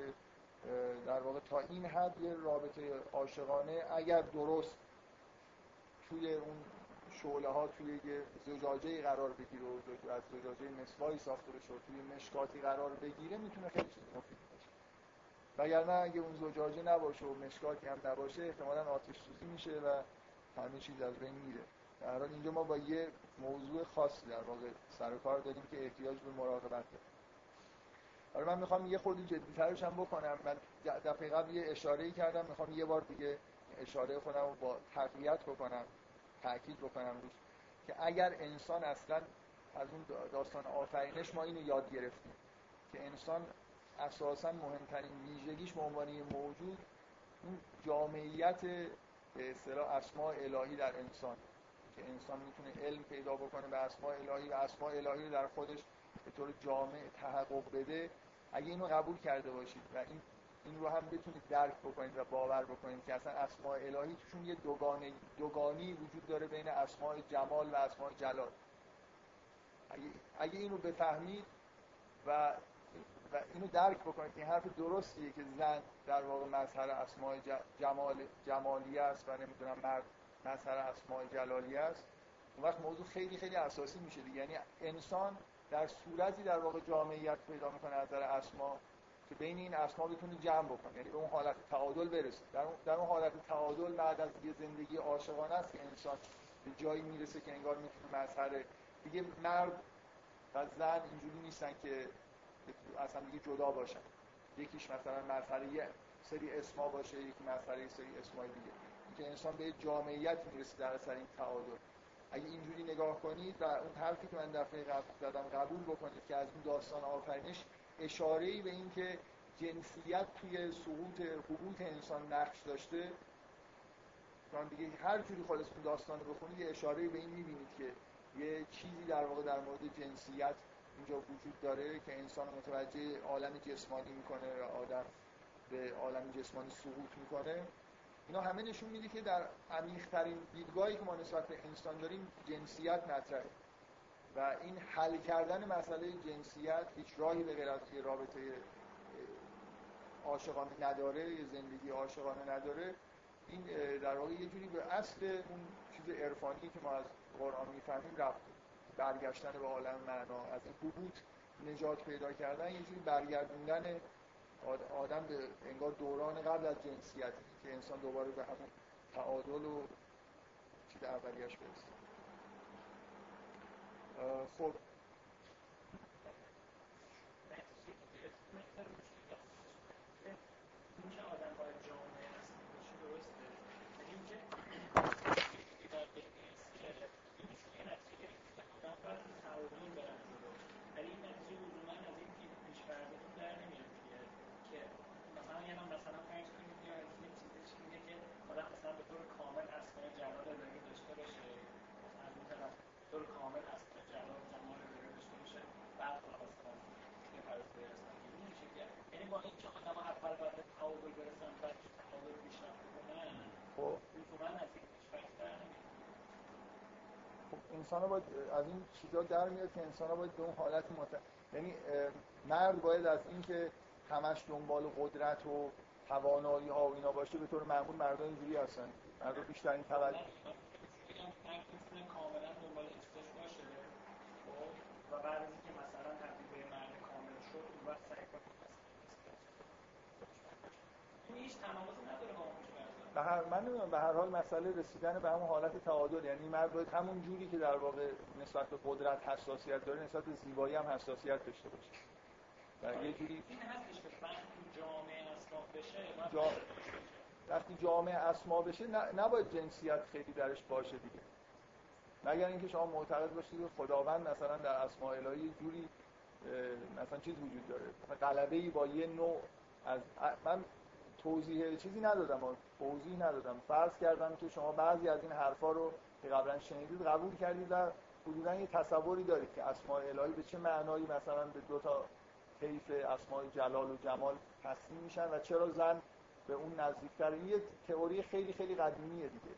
Speaker 1: در واقع تا این حد یه رابطه عاشقانه اگر درست توی اون شعله ها توی یه زجاجه قرار بگیره و از زجاجه مسوایی ساخته بشه توی مشکاتی قرار بگیره می‌تونه خیلی چیز مفید وگرنه اگه اون زجاجه نباشه و مشکاتی هم نباشه احتمالا آتش سوزی میشه و همه چیز از بین میره. در حال اینجا ما با یه موضوع خاصی در واقع سر کار داریم که احتیاج به مراقبت داره حالا من می‌خوام یه خورده جدیترش هم بکنم. من دفعه قبل یه اشاره کردم. می‌خوام یه بار دیگه اشاره خودم رو با تقویت بکنم تاکید بکنم روش که اگر انسان اصلا از اون داستان آفرینش ما اینو یاد گرفتیم که انسان اساسا مهمترین ویژگیش به عنوان موجود اون جامعیت به اصطلاح اسماء الهی در انسان. که انسان می‌تونه علم پیدا بکنه به اسماء الهی و اسماء الهی رو در خودش به طور جامع تحقق بده. اگه اینو قبول کرده باشید و این این رو هم بتونید درک بکنید و باور بکنید که اصلا اسماء الهی توشون یه دوگانه دوگانی وجود داره بین اسماء جمال و اسماء جلال. اگه, اگه اینو بفهمید و و اینو درک بکنید که این حرف درستیه که زن در واقع مظهر اسماء جمال جمالی است و نمی‌دونم مرد مظهر اسماء جلالی است. اون وقت موضوع خیلی خیلی اساسی میشه دیگه. یعنی انسان در صورتی در واقع جامعیت پیدا می‌کنه از نظر اسما که بین این اسما بتونه جمع بکنه. یعنی به اون حالت تعادل برسه. در اون, در اون حالت تعادل بعد از یه زندگی عاشقانه است که انسان به جایی می‌رسه که انگار می‌تونه مظهر دیگه مرد و زن اینجوری نیستن که اصلا دیگه جدا باشن. یکیش مثلا مظهر یه سری اسما باشه یکی یه سری اسمای دیگه. اینکه انسان به جامعیت می‌رسه در اثر این تعادل. اگه اینجوری نگاه کنید و اون حرفی که من دفعه قبل زدم قبول بکنید که از اون داستان آفرینش اشاره ای به این که جنسیت توی سقوط حقوق انسان نقش داشته چون دیگه هر جوری خودتون داستان رو بخونید یه اشاره به این می‌بینید که یه چیزی در واقع در مورد جنسیت اینجا وجود داره که انسان متوجه عالم جسمانی می‌کنه و آدم به عالم جسمانی سقوط می‌کنه. اینا همه نشون میده که در عمیق‌ترین دیدگاهی که ما نسبت به انسان داریم جنسیت مطرحه. و این حل کردن مسئله جنسیت هیچ راهی به غیر رابطه عاشقانه نداره یه زندگی عاشقانه نداره. این در واقع یه جوری به اصل اون چیز عرفانی که ما از قرآن می‌فهمیم رفت برگشتن به عالم معنا. از این حبوط نجات پیدا کردن یه جوری برگردوندن آدم به انگار دوران قبل از جنسیت که انسان دوباره به همون تعادل و چیز اولیش برسه. خب انسان باید از این چیزا در میاد که انسان باید به اون حالت مت... یعنی مرد باید از اینکه همش دنبال قدرت و توانایی ها و اینا باشه به طور معمول مردان اینجوری هستن. مرد بیشترین توجه کاملا دنبال باشه و بعد از اینکه مثلا تبدیل به مرد کامل شد اون وقت سعی هیچ تناقضی نداره با به هر من به هر حال مسئله رسیدن به همون حالت تعادل. یعنی مرد باید همون جوری که در واقع نسبت به قدرت حساسیت داره نسبت به زیبایی هم حساسیت داشته باشه. و یه جوری این هستش که جامعه اسما بشه جا... وقتی جامعه اسما بشه نباید جنسیت خیلی درش باشه دیگه. مگر اینکه شما معتقد باشید که خداوند مثلا در اسماء الهی جوری مثلا چیز وجود داره. غلبه ای با یه نوع از من توضیح چیزی ندادم. توضیح ندادم. فرض کردم که شما بعضی از این حرفا رو که قبلا شنیدید قبول کردید و حدودا یه تصوری دارید که اسماء الهی به چه معنایی مثلا به دو تا طیف اسماء جلال و جمال تقسیم میشن و چرا زن به اون نزدیکتر یه تئوری خیلی خیلی قدیمیه دیگه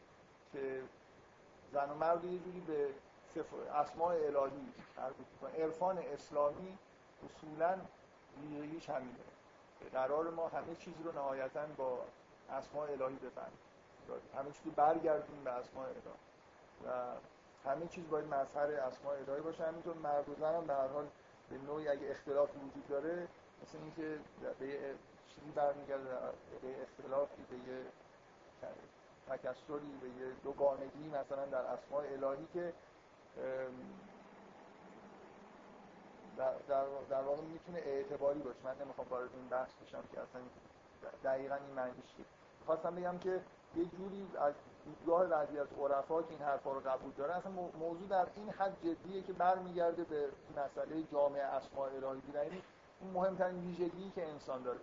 Speaker 1: که زن و مرد یه جوری به اسماء الهی مربوط عرفان اسلامی اصولا ویژگیش همینه. قرار ما همه چیز رو نهایتا با اسماء الهی بفهمیم همه چیز برگردیم به اسماء الهی. و همه چیز باید مظهر اسماء الهی باشه. همینطور مرد هم به هر حال به نوعی اگه اختلافی وجود داره مثل اینکه به چیزی برمیگرده به اختلافی به یه تکسری به یه دوگانگی مثلا در اسماء الهی که در, در, در واقع می‌تونه اعتباری باشه. من نمی‌خوام وارد این بحث بشم که اصلا دقیقا این معنیش چیه. خواستم بگم که یه جوری از دیدگاه بعضی از عرفا که این حرفا رو قبول داره اصلا موضوع در این حد جدیه که برمیگرده به مسئله جامعه اسماء الهی دیدن یعنی این مهمترین ویژگی که انسان داره.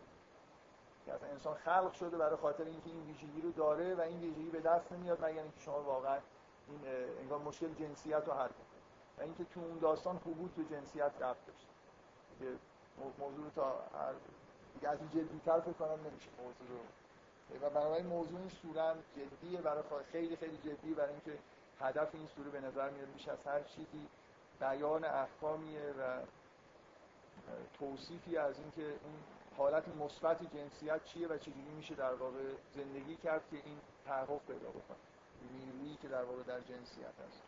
Speaker 1: که اصلا انسان خلق شده برای خاطر اینکه این ویژگی رو داره و این ویژگی به دست نمیاد مگر اینکه شما واقعا این انگار مشکل جنسیت رو حل کنید. و اینکه تو اون داستان حبوط به جنسیت رفت داشت. که موضوع تا هر از جدیتر فکر کنم نمیشه. موضوع رو و بنابراین موضوع این سوره جدیه برای خیلی خیلی جدیه برای اینکه هدف این سوره به نظر میاد بیش از هر چیزی بیان احکامیه و توصیفی از اینکه اون حالت مثبت جنسیت چیه و چجوری میشه در واقع زندگی کرد که این تحقق پیدا بکنه. نیرویی که در واقع در جنسیت هست.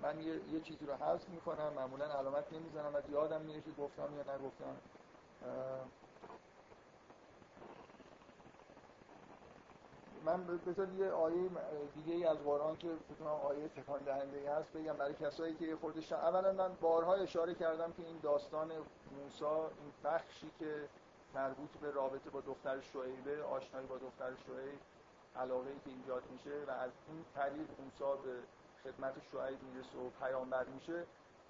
Speaker 1: من یه, یه چیزی رو حذف می‌کنم. معمولا علامت نمی‌زنم. و یادم میره که گفتم یا نگفتم. من بذار یه آیه دیگه ای از قرآن که فکر آیه تکان دهنده هست بگم برای کسایی که خودش اولا من بارها اشاره کردم که این داستان موسی این بخشی که مربوط به رابطه با دختر شعیبه آشنایی با دختر شعیب علاقه ای که ایجاد میشه و از این طریق موسی به خدمت شعیب می‌رسه و پیامبر میشه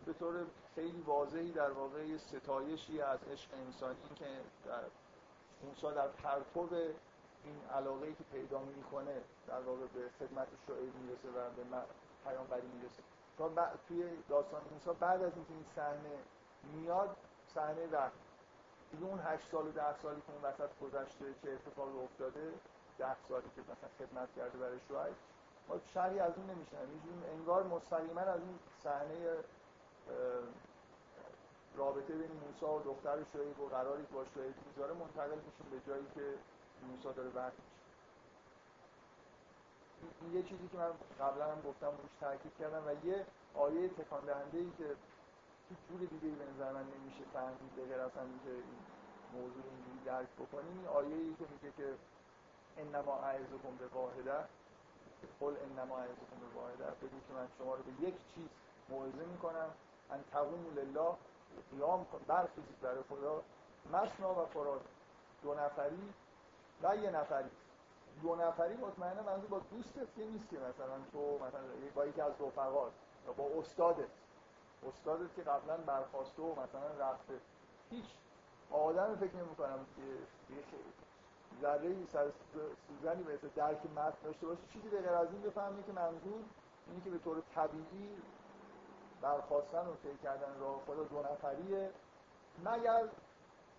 Speaker 1: به طور خیلی واضحی در واقع ستایشی از عشق انسانی که در موسی در پرتو این علاقه ای که پیدا می‌کنه در واقع به خدمت شعیب می‌رسه و به پیامبری می‌رسه. چون توی داستان موسی بعد از اینکه این صحنه میاد صحنه وقت. دیگه اون 8 سال و 10 سالی که اون وسط گذشته چه اتفاقی افتاده 10 سالی که مثلا خدمت کرده برای شعیب ما شری از اون نمیشنم انگار مستقیما از این صحنه رابطه بین موسی و دختر شعیب و قراری که با شعیب می‌ذاره منتقل میشیم به جایی که موسی داره برد یه چیزی که من قبلا هم گفتم روش تاکید کردم و یه آیه تکان دهنده ای که هیچ جور دیگه ای به نظر من نمیشه فهمید به غیر اینکه این موضوع اینجوری درک بکنیم. این آیه ای که میگه که انما اعزكم به واحده قل انما اعزكم به واحده. بگو که من شما رو به یک چیز موعظه می‌کنم. ان تقوم لله قیام برخیزید برای خدا. مسنا و فراد دو نفری و یه نفری. دو نفری مطمئنه منظور با دوستت که نیست که مثلا تو مثلا با یکی از رفقات یا با استادت. استادت که قبلا برخواسته و مثلا رفته. هیچ. آدم فکر نمی کنم که ذره سر سوزنی مثل درک متن داشته باشه. چیزی به غیر از این بفهمه که منظور اینه که به طور طبیعی برخواستن و طی کردن راه خدا دو نفریه. مگر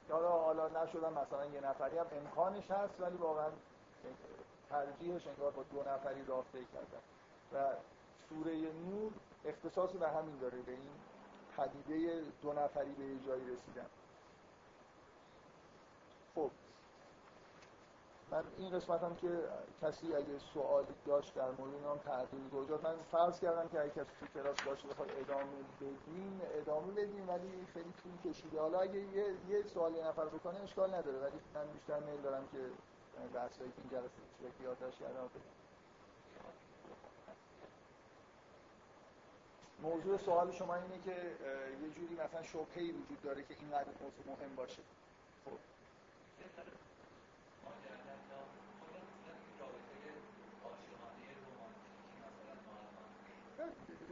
Speaker 1: حالا حالا نشدن مثلا یه نفری هم امکانش هست ولی واقعا ترجیحش انگار با دو نفری طی کردن. و سوره نور اختصاصی به همین داره به این پدیده دو نفری به جایی رسیدن. خب من این قسمت هم که کسی اگه سوالی داشت در مورد اینام تعدیل گذاشت من فرض کردم که اگه کسی تو کلاس باشه بخواد ادامه بدیم ادامه بدیم ولی خیلی طول کشیده. حالا اگه یه, یه سوالی نفر بکنه اشکال نداره. ولی من بیشتر میل دارم که بحثایی که این جلسه چیزی یادداشت کردم. موضوع سوال شما اینه که یه جوری مثلا شبهه‌ای وجود داره که این موضوع مهم باشه. خب.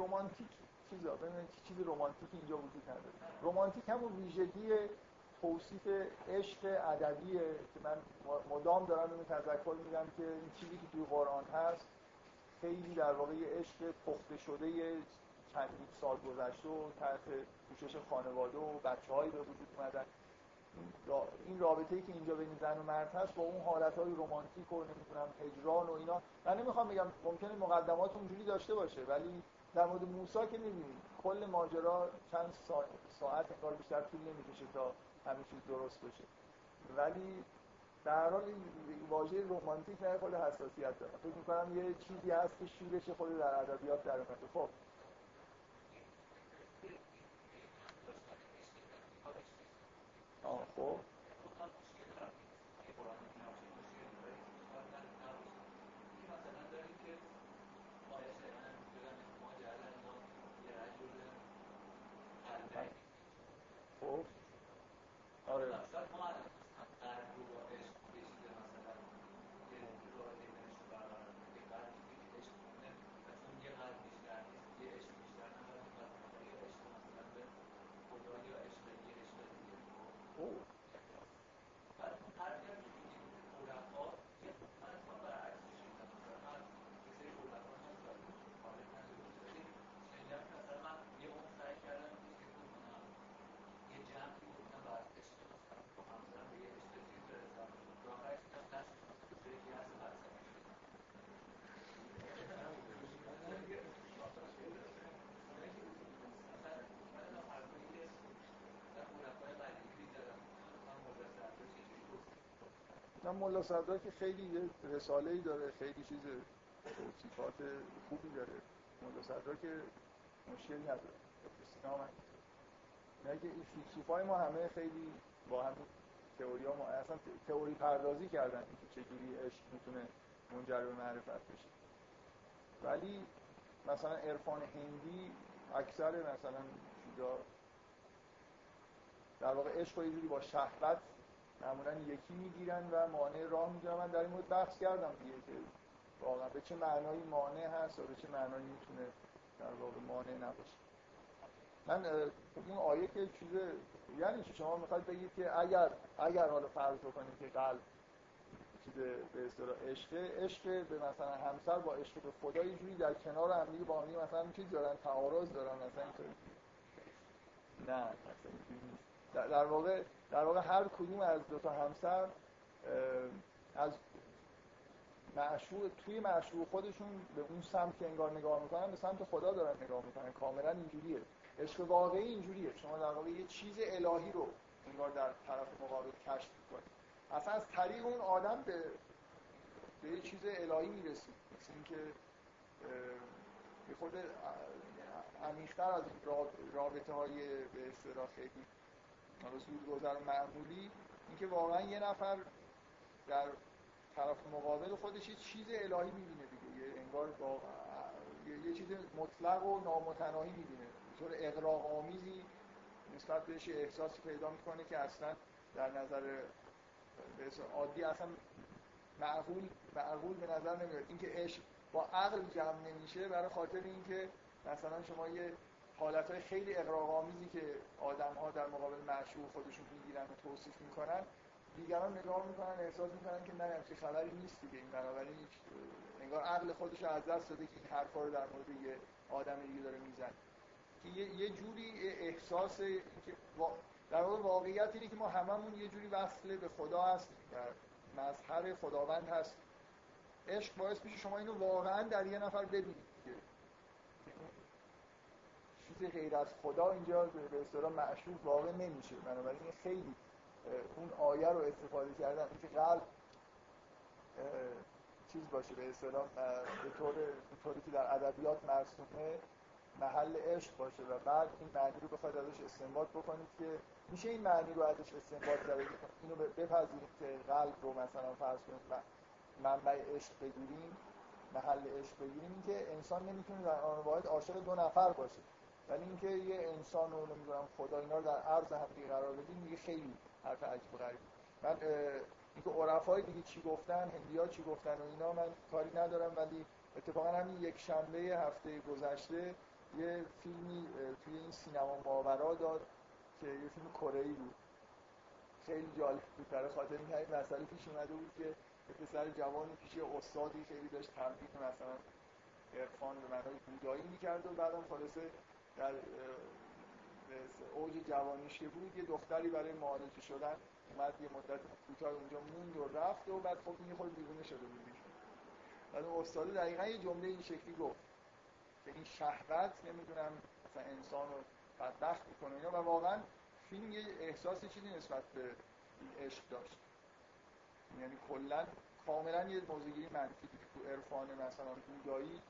Speaker 1: رمانتیک چیزا چیز رمانتیک اینجا وجود نداره. رمانتیک همون ویژگی توصیف عشق ادبیه که من مدام دارم اینو تذکر میدم که این چیزی که توی قرآن هست خیلی در واقع عشق پخته شده چندین سال گذشته و تحت پوشش خانواده و بچه هایی به وجود اومدن. این رابطه ای که اینجا بین زن و مرد هست با اون حالت های رومانتیک و نمی‌دونم هجران و اینا. من نمی‌خوام بگم ممکنه مقدمات اونجوری داشته باشه ولی در مورد موسی که می‌بینید کل ماجرا چند ساعت انگار بیشتر طول نمی‌کشه تا همه چیز درست بشه. ولی در حال این واژه رمانتیک نه خود حساسیت داره. فکر می‌کنم یه چیزی هست که شورش خود در ادبیات در اومده. خب. آه خب. من ملا صدرا که خیلی یه رساله داره خیلی چیز توصیفات خوبی داره. ملا صدرا که مشکل نداره. نه که این فیلسوفای ما همه خیلی با هم تئوری ما اصلا تئوری پردازی کردن که چجوری عشق می‌تونه منجر به معرفت بشه. ولی مثلا عرفان هندی اکثر مثلا چیزا در واقع عشق رو یه جوری با شهوت معمولا یکی می‌گیرن و مانع راه می‌گیرن. من در این مورد بحث کردم دیگه که واقعا به چه معنایی مانع هست و به چه معنایی می‌تونه در واقع مانع نباشه. من اون آیه که چیز یعنی چی؟ شما می‌خواید بگید که اگر اگر حالا فرض بکنید که قلب چیز به اصطلاح عشق عشق به مثلا همسر با عشق به خدا یه در کنار هم با هم مثلا چیز دارن تعارض دارن مثلا نه مثلا در واقع در واقع هر کدوم از دو تا همسر از معشوق توی معشوق خودشون به اون سمت که انگار نگاه می‌کنن به سمت خدا دارن نگاه می‌کنن. کاملا اینجوریه. عشق واقعی اینجوریه. شما در واقع یه چیز الهی رو انگار در طرف مقابل کشف می‌کنید اصلا از طریق اون آدم به به یه چیز الهی می‌رسید مثل اینکه به خود عمیق‌تر از رابطه های به اصطلاح خیلی حالا زود گذر معمولی اینکه واقعا یه نفر در طرف مقابل خودش یه چیز الهی می‌بینه دیگه. یه انگار با یه چیز مطلق و نامتناهی می‌بینه. طور اقراق آمیزی نسبت بهش احساسی پیدا می‌کنه که اصلا در نظر عادی اصلا معقول معقول به نظر نمیاد. اینکه عشق با عقل جمع نمیشه برای خاطر اینکه مثلا شما یه حالت های خیلی اقراق‌آمیزی که آدم ها در مقابل معشوق خودشون می‌گیرن و توصیف می‌کنن دیگران نگاه می‌کنن احساس می‌کنن که نه همچین خبری نیست دیگه. این بنابراین هیچ انگار عقل خودش از دست داده که این حرفا رو در مورد یه آدم دیگه داره میزن که یه, یه جوری احساس که در واقع واقعیت اینه که ما هممون یه جوری وصله به خدا هستیم و مظهر خداوند هست عشق باعث میشه شما اینو واقعا در یه نفر ببینید. چیز غیر از خدا اینجا به اصطلاح معشوق واقع نمیشه. بنابراین خیلی اون آیه رو استفاده کردن اینکه قلب چیز باشه به اصطلاح به طور طوری که در ادبیات مرسومه محل عشق باشه و بعد این معنی رو بخواید ازش استنباط بکنید که میشه این معنی رو ازش استنباط کرد اینو بپذیرید که قلب رو مثلا فرض کنید منبع عشق بگیریم محل عشق بگیریم که انسان نمی‌تونه در آن واحد عاشق دو نفر باشه. ولی اینکه یه انسان رو نمی‌دونم خدا اینا رو در عرض هم قرار بدیم میگه خیلی حرف عجیب غریب. من اینکه عرفای دیگه چی گفتن هندیا چی گفتن و اینا من کاری ندارم. ولی اتفاقا همین یک شنبه هفته گذشته یه فیلمی توی این سینما ماورا داد که یه فیلم کره بود. خیلی جالب بود. برای خاطر این مسئله پیش اومده بود که پسر جوانی پیش استادی خیلی داشت تمرین مثلا عرفان به معنای بودایی می‌کرد و بعدم خلاصه در اوج جوانیش بود یه دختری برای معالجه شدن اومد یه مدت کوتاه اونجا موند و رفت و بعد خب یه خود بیرونه شده بود بعد استاد دقیقا یه جمله این شکلی گفت که این شهوت نمی‌دونم مثلا انسان رو بدبخت می‌کنه و واقعا فیلم یه احساس چیزی نسبت به این عشق داشت. یعنی کلا کاملا یه موزگیری منفی تو عرفان مثلا بودایی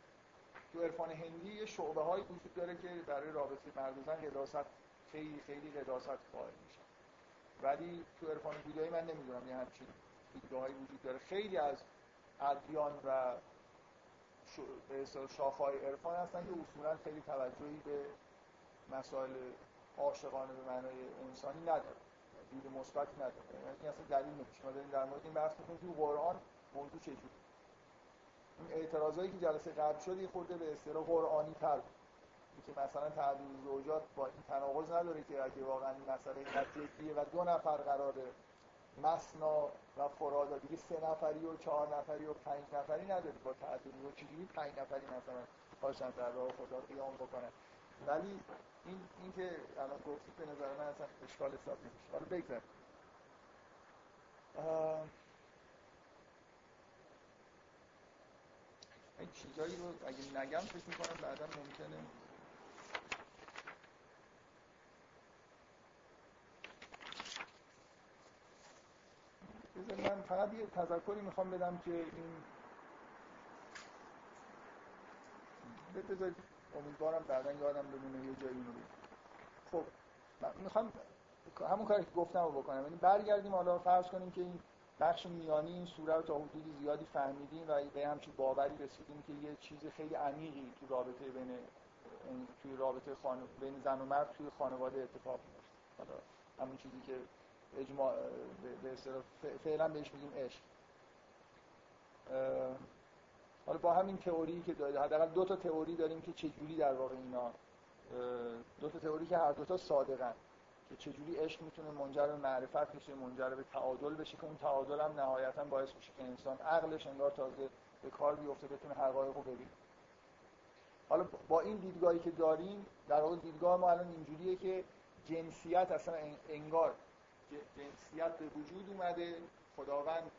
Speaker 1: تو عرفان هندی یه شعبه های وجود داره که برای رابطه مرد و زن قداست خیلی خیلی قداست قائل میشه ولی تو عرفان بودایی من نمی‌دونم یه همچین دیدگاهایی وجود داره. خیلی از ادیان و شاخهای عرفان هستن که اصولا خیلی توجهی به مسائل عاشقانه به معنای انسانی نداره دید مثبتی نداره یعنی اصلا دلیل نمیشه. ما داریم در مورد این بحث می‌کنیم تو قرآن موضوع چجوری این اعتراضایی که جلسه قبل شد یه خورده به اصطلاح قرآنی تر که مثلا تعدیل زوجات با این تناقض نداره که اگه واقعا این مسئله جدیه و دو نفر قراره مسنا و فرادا دیگه سه نفری و چهار نفری و پنج نفری نداره. با تعدیل و چجوری پنج نفری مثلا باشن در راه خدا قیام بکنن؟ ولی این این که الان گفتید به نظر من اصلا اشکال حساب نمیشه. حالا بگذاریم. چیزایی رو اگه نگم فکر می‌کنم بعدا ممکنه. من فقط یه تذکری می‌خوام بدم که این بذارید امیدوارم بعدا یادم بمونه یه جایی رو خب می‌خوام همون کاری که گفتم رو بکنم. یعنی برگردیم حالا فرض کنیم که این بخش میانی این سوره رو تا حدود زیادی فهمیدیم و به همچین باوری رسیدیم که یه چیز خیلی عمیقی تو رابطه بین توی رابطه خانو... بین زن و مرد توی خانواده اتفاق میفته حالا همون چیزی که اجماع به فعلا بهش میگیم عشق. حالا با همین تئوری که داره حداقل دو تا تئوری داریم که چجوری در واقع اینا دو تا تئوری که هر دو تا صادقن. که چجوری عشق می‌تونه منجر به معرفت بشه منجر به تعادل بشه که اون تعادل هم نهایتا باعث میشه که انسان عقلش انگار تازه به کار بیفته بتونه حقایق رو ببینه. حالا با این دیدگاهی که داریم در واقع دیدگاه ما الان اینجوریه که جنسیت اصلا انگار جنسیت به وجود اومده. خداوند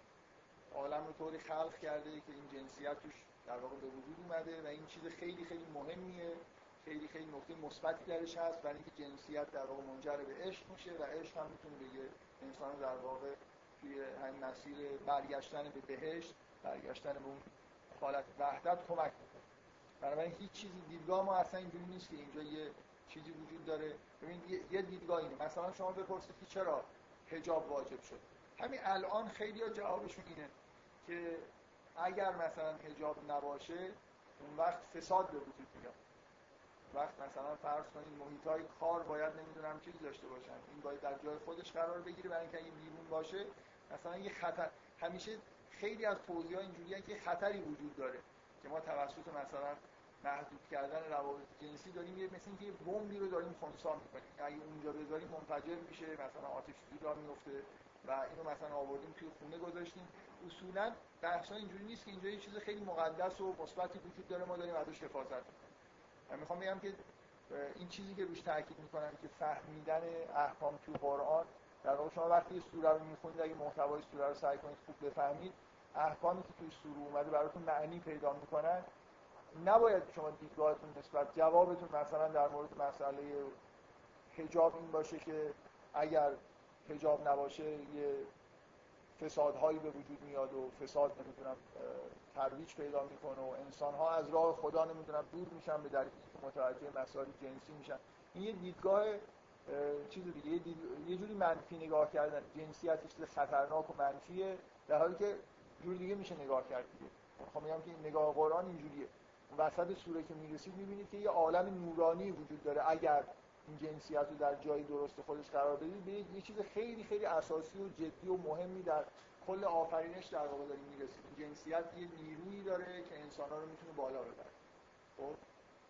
Speaker 1: عالم رو طوری خلق کرده که این جنسیت توش در واقع به وجود اومده و این چیز خیلی خیلی مهمیه. خیلی خیلی نکته مثبتی درش هست برای اینکه جنسیت در واقع منجر به عشق میشه و عشق هم می‌تونه به یه انسان در واقع توی همین مسیر برگشتن به بهشت برگشتن به اون حالت وحدت کمک می‌کنه. بنابراین هیچ چیزی دیدگاه ما اصلا اینجوری نیست که اینجا یه چیزی وجود داره. ببین یه دیدگاه اینه. مثلا شما بپرسید که چرا حجاب واجب شد؟ همین الان خیلی ها جوابشون اینه که اگر مثلا حجاب نباشه اون وقت فساد به وجود میاد. وقت مثلا فرض کنید محیط کار باید نمی‌دونم چیزی داشته باشن. این باید در جای خودش قرار بگیره برای اینکه اگه بیرون باشه مثلا یه خطر همیشه خیلی از توضیح اینجوریه که خطری وجود داره که ما توسط مثلا محدود کردن روابط جنسی داریم یه مثل اینکه یه بمبی رو داریم خنثی می‌کنیم. اگه اونجا بذاریم منفجر میشه مثلا آتش سوزی میفته و اینو مثلا آوردیم توی خونه گذاشتیم. اصولا بحثا اینجوری نیست که اینجا یه چیز خیلی مقدس و مثبتی وجود داره ما داریم ازش حفاظت من می‌خوام بگم که این چیزی که روش تاکید می‌کنم که فهمیدن احکام تو قرآن در واقع شما وقتی سوره رو می‌خونید اگه محتوای سوره رو سعی کنید خوب بفهمید احکامی که توی سوره اومده براتون معنی پیدا می‌کنن. نباید شما دیدگاهتون نسبت جوابتون مثلا در مورد مسئله حجاب این باشه که اگر حجاب نباشه یه فسادهایی به وجود میاد و فساد نمی‌دونم ترویج پیدا می‌کنه و انسان ها از راه خدا نمی‌دونم دور میشن به دلیل متوجه مسائل جنسی میشن. این یه دیدگاه چیز دیگه یه, دید... یه جوری منفی نگاه کردن. جنسیت چیز خطرناک و منفیه در حالی که جور دیگه میشه نگاه کرد دیگه. خب میگم که نگاه قرآن اینجوریه. وسط سوره که می‌رسید می‌بینید که یه عالم نورانی وجود داره. اگر این جنسیت رو در جای درست خودش قرار بدید به یه چیز خیلی خیلی اساسی و جدی و مهمی در کل آفرینش در واقع داریم می‌رسید جنسیت یه نیرویی داره که انسان‌ها رو می‌تونه بالا ببره. خب؟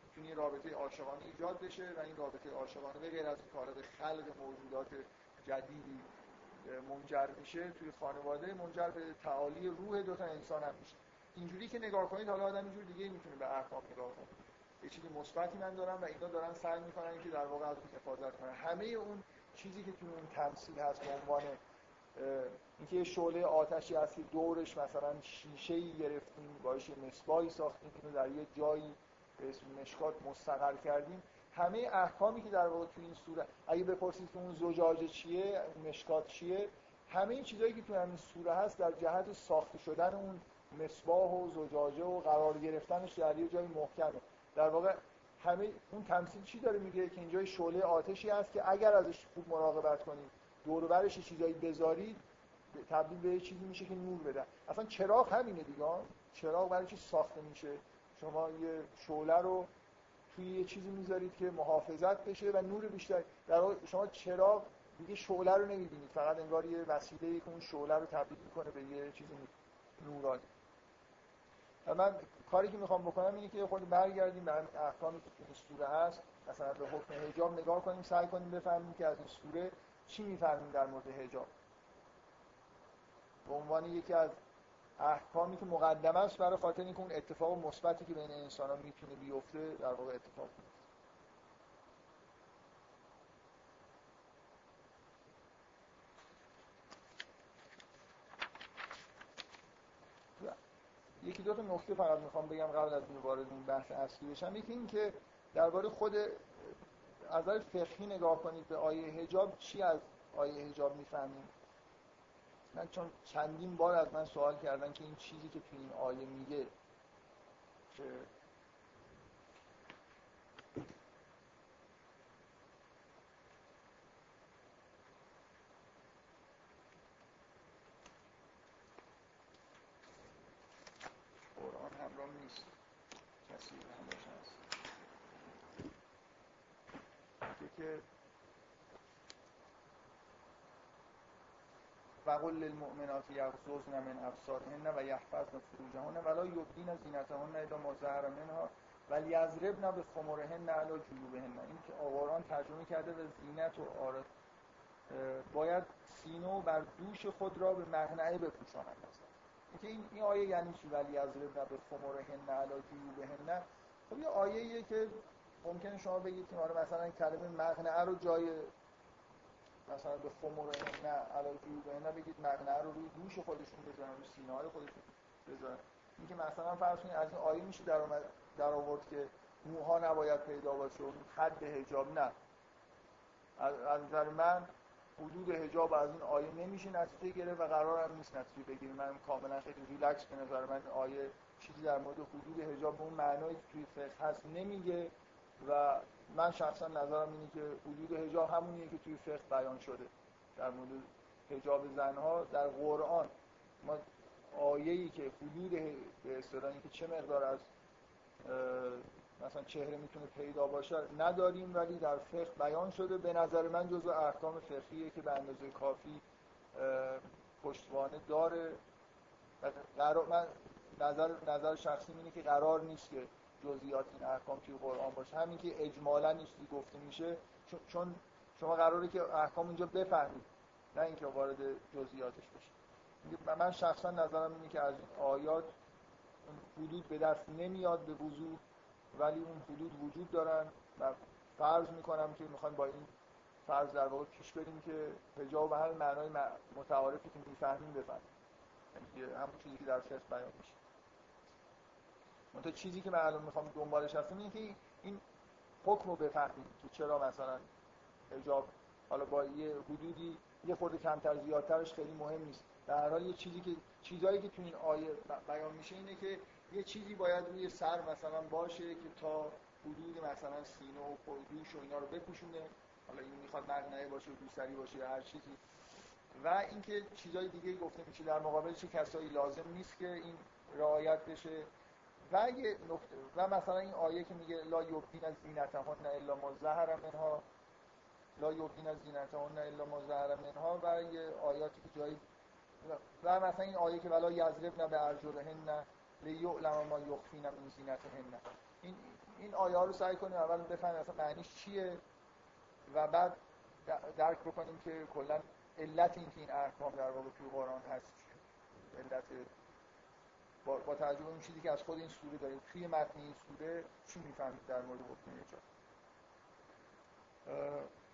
Speaker 1: می‌تونه رابطه عاشقانه ایجاد بشه و این رابطه عاشقانه به غیر از کارات خلق موجودات جدیدی منجر میشه توی خانواده منجر به تعالی روح دو تا انسان هم میشه. اینجوری که نگاه کنید حالا آدم اینجور دیگه می‌تونه به احکام نگاه کنه. یه چیزی مثبتی من دارم و اینا دارن سعی می‌کنن که در واقع از حفاظت کنن. همه اون چیزی که توی اون تمثیل هست به عنوان اینکه یه شعله آتشی هست که دورش مثلا شیشه ای گرفتیم باش مصباحی ساختیم اینو در یه جایی به اسم مشکات مستقر کردیم. همه احکامی که در واقع تو این سوره اگه بپرسید که اون زجاجه چیه مشکات چیه همه این چیزهایی که تو همین سوره هست در جهت ساخته شدن اون مصباح و زجاجه و قرار گرفتنش در یه جای محکمه. در واقع همه اون تمثیل چی داره میگه؟ که اینجا شعله آتشی هست که اگر ازش خوب مراقبت کنید دور برش چیزایی بذارید تبدیل به چیزی میشه که نور بده. اصلا چراغ همینه دیگه. چراغ برای چی ساخته میشه؟ شما یه شعله رو توی یه چیزی می‌ذارید که محافظت بشه و نور بیشتر در شما چراغ دیگه شعله رو نمی‌بینید. فقط انگار یه وسیله که اون شعله رو تبدیل کنه به یه چیزی نورانی. و من کاری که می‌خوام بکنم اینه که خود برگردیم به احکامی که تو سوره هست. مثلا به حکم حجاب نگاه کنیم سعی کنیم بفهمیم که از این سوره چی می‌فهمیم در مورد حجاب؟ به عنوان یکی از احکامی که مقدمه است برای خاطر اینکه اون اتفاق مثبتی که بین انسان ها می‌تونه بیفته در واقع اتفاق بیفته یکی دو تا نکته فقط می‌خوام بگم قبل از وارد این بحث اصلی بشم. یکی این که درباره خود از نظر فقهی نگاه کنید به آیه حجاب چی از آیه حجاب می‌فهمیم؟ من چون چندین بار از من سوال کردن که این چیزی که تو این آیه میگه قرآن همراه نیست کسی همراهش هست که وقل للمؤمنات یغضضن من ابصارهن و یحفظن فروجهن ولا یبدین زینتهن الا ما ظهر منها ولیضربن بخمرهن علی جیوبهن. این که آواران ترجمه کرده به زینت و آرد باید سینو بر دوش خود را به مغنعه بپوشانند مثلا این این آیه یعنی چی؟ ولی از رب به خمرهن علی جیوبهن. خب یه آیه که ممکنه شما بگید که آره مثلا کلمه مغنعه رو جای مثلا به خمر نه علاجی به اینا بگید مقنعه رو روی دوش خودشون بذارن روی سینه های خودشون بذارن. اینکه مثلا فرض کنید از این آیه میشه در, در آورد که موها نباید پیدا باشه و حد حجاب نه. از نظر من حدود حجاب از این آیه نمیشه نتیجه گرفت و قرار هم نیست نتیجه بگیریم. من کاملا خیلی ریلکس به نظر من آیه چیزی در مورد حدود حجاب به اون معنایی که توی فقه هست نمیگه و من شخصا نظرم اینه که حدود هجاب همونیه که توی فقه بیان شده. در مورد هجاب زنها در قرآن ما آیه‌ای که حدود به اصطلاحی که چه مقدار از مثلا چهره می‌تونه پیدا باشه نداریم ولی در فقه بیان شده. به نظر من جزو احکام فقهیه که به اندازه کافی پشتوانه داره. من نظر نظر شخصی اینه که قرار نیست که جزئیات این احکام توی قرآن باشه. همین که اجمالا نیستی گفته میشه چون شما قراره که احکام اینجا بفهمید نه اینکه وارد جزئیاتش بشه. من شخصا نظرم اینه که از آیات حدود به دست نمیاد به وضوح ولی اون حدود وجود دارن و فرض می‌کنم که می‌خوایم با این فرض در واقع پیش بریم که حجاب به همین معنای متعارفی که می‌فهمیم بفهمیم. یعنی همون چیزی که در فقه بیان میشه. منتها چیزی که من الان می‌خوام دنبالش هستم اینه که این حکم رو بفهمیم که چرا مثلا حجاب حالا با یه حدودی یه خورده کمتر زیادترش خیلی مهم نیست. در هر حال یه چیزی که چیزایی که تو این آیه بیان میشه اینه که یه چیزی باید روی سر مثلا باشه که تا حدود مثلا سینه و پودوش و اینا رو بپوشونه. حالا این می‌خواد مغنعه باشه و دوستری باشه یا هر چیزی. و اینکه چیزای دیگه گفته میشه در مقابل چه کسایی لازم نیست که این رعایت بشه. و یه نقطه و مثلا این آیه که میگه لا یبدین از زینتهن الا ما ظهر منها. لا یبدین از زینتهن الا ما ظهر منها. و یه آیاتی که جایی و مثلا این آیه که ولا یضربن به ارجلهن لیعلم ما یخفین من زینتهن. این این آیه ها رو سعی کنیم اول بفهمیم اصلا معنیش چیه. و بعد درک بکنیم که کلا علت این که این احکام در واقع توی قرآن هست علت با, با توجه به اون چیزی که از خود این سوره داریم. توی متن این سوره چی می‌فهمید در مورد حکم نجات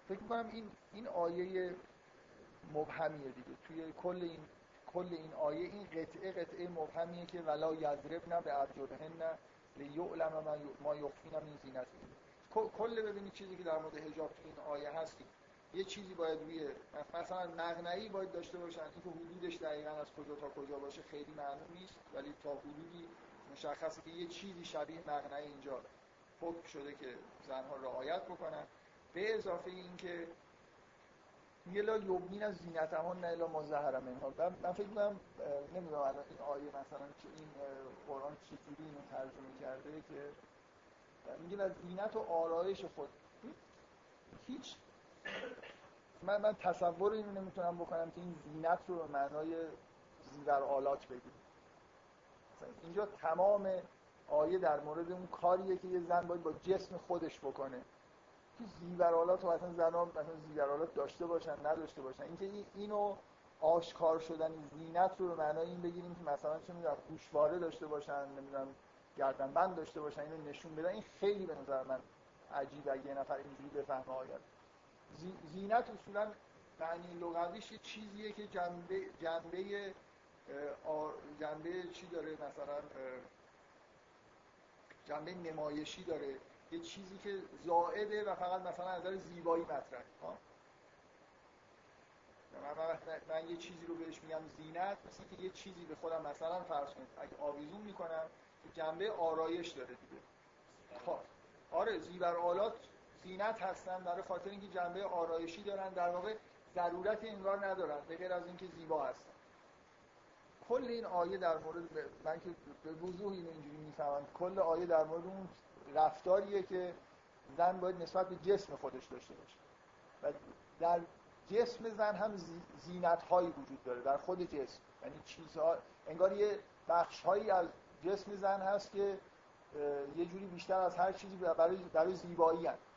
Speaker 1: فکر می‌کنم این این آیه مبهمیه دیگه. توی کل این کل این آیه این قطعه قطعه مبهمیه که ولا نه به ارجلهن لیعلم ما یخفین من کل ببینید چیزی که در مورد حجاب تو این آیه هست یه چیزی باید روی مثلا مغنعی باید داشته باشن. اینکه حدودش دقیقا از کجا تا کجا باشه خیلی معلوم نیست. ولی تا حدودی مشخصه که یه چیزی شبیه مغنعی اینجا حکم شده که زنها رعایت بکنن. به اضافه اینکه یه لا یبنین از زینت همون نه الا مظهر منها. من فکر کنم نمی‌دونم الان این آیه مثلا که این قرآن چطوری اینو ترجمه کرده که میگه از زینت و آرایش خود. هیچ من من تصور اینو نمی‌تونم بکنم که این زینت رو به معنای زیور آلات بگیریم. اینجا تمام آیه در مورد اون کاریه که یه زن باید با جسم خودش بکنه. که زیورالات و اصلا زن مثلا زیورالات داشته باشن نداشته باشن. اینکه اینو آشکار شدن زینت رو به معنای این بگیریم که مثلا چه می‌دونم گوشواره داشته باشن نمی‌دونم گردن بند داشته باشن اینو نشون بدن. این خیلی به نظر من عجیب اگه یه نفر اینجوری بفهمه آید زینت اصولا معنی لغویش یه چیزیه که جنبه جنبه جنبه چی داره؟ مثلا جنبه نمایشی داره. یه چیزی که زائده و فقط مثلا از نظر زیبایی مطرح من, من, یه چیزی رو بهش میگم زینت مثل که یه چیزی به خودم مثلا فرض کنید. اگه آویزون می‌کنم جنبه آرایش داره دیگه. خب. آره زیبر آلات زینت هستن برای خاطر اینکه جنبه آرایشی دارن در واقع ضرورت انگار ندارن به غیر از اینکه زیبا هستن. کل این آیه در مورد من که به وضوح اینو اینجوری می‌فهمم. کل آیه در مورد اون رفتاریه که زن باید نسبت به جسم خودش داشته باشه. و در جسم زن هم زینت هایی وجود داره در خود جسم. یعنی چیزها انگار یه بخش هایی از جسم زن هست که یه جوری بیشتر از هر چیزی برای برای زیبایی هست.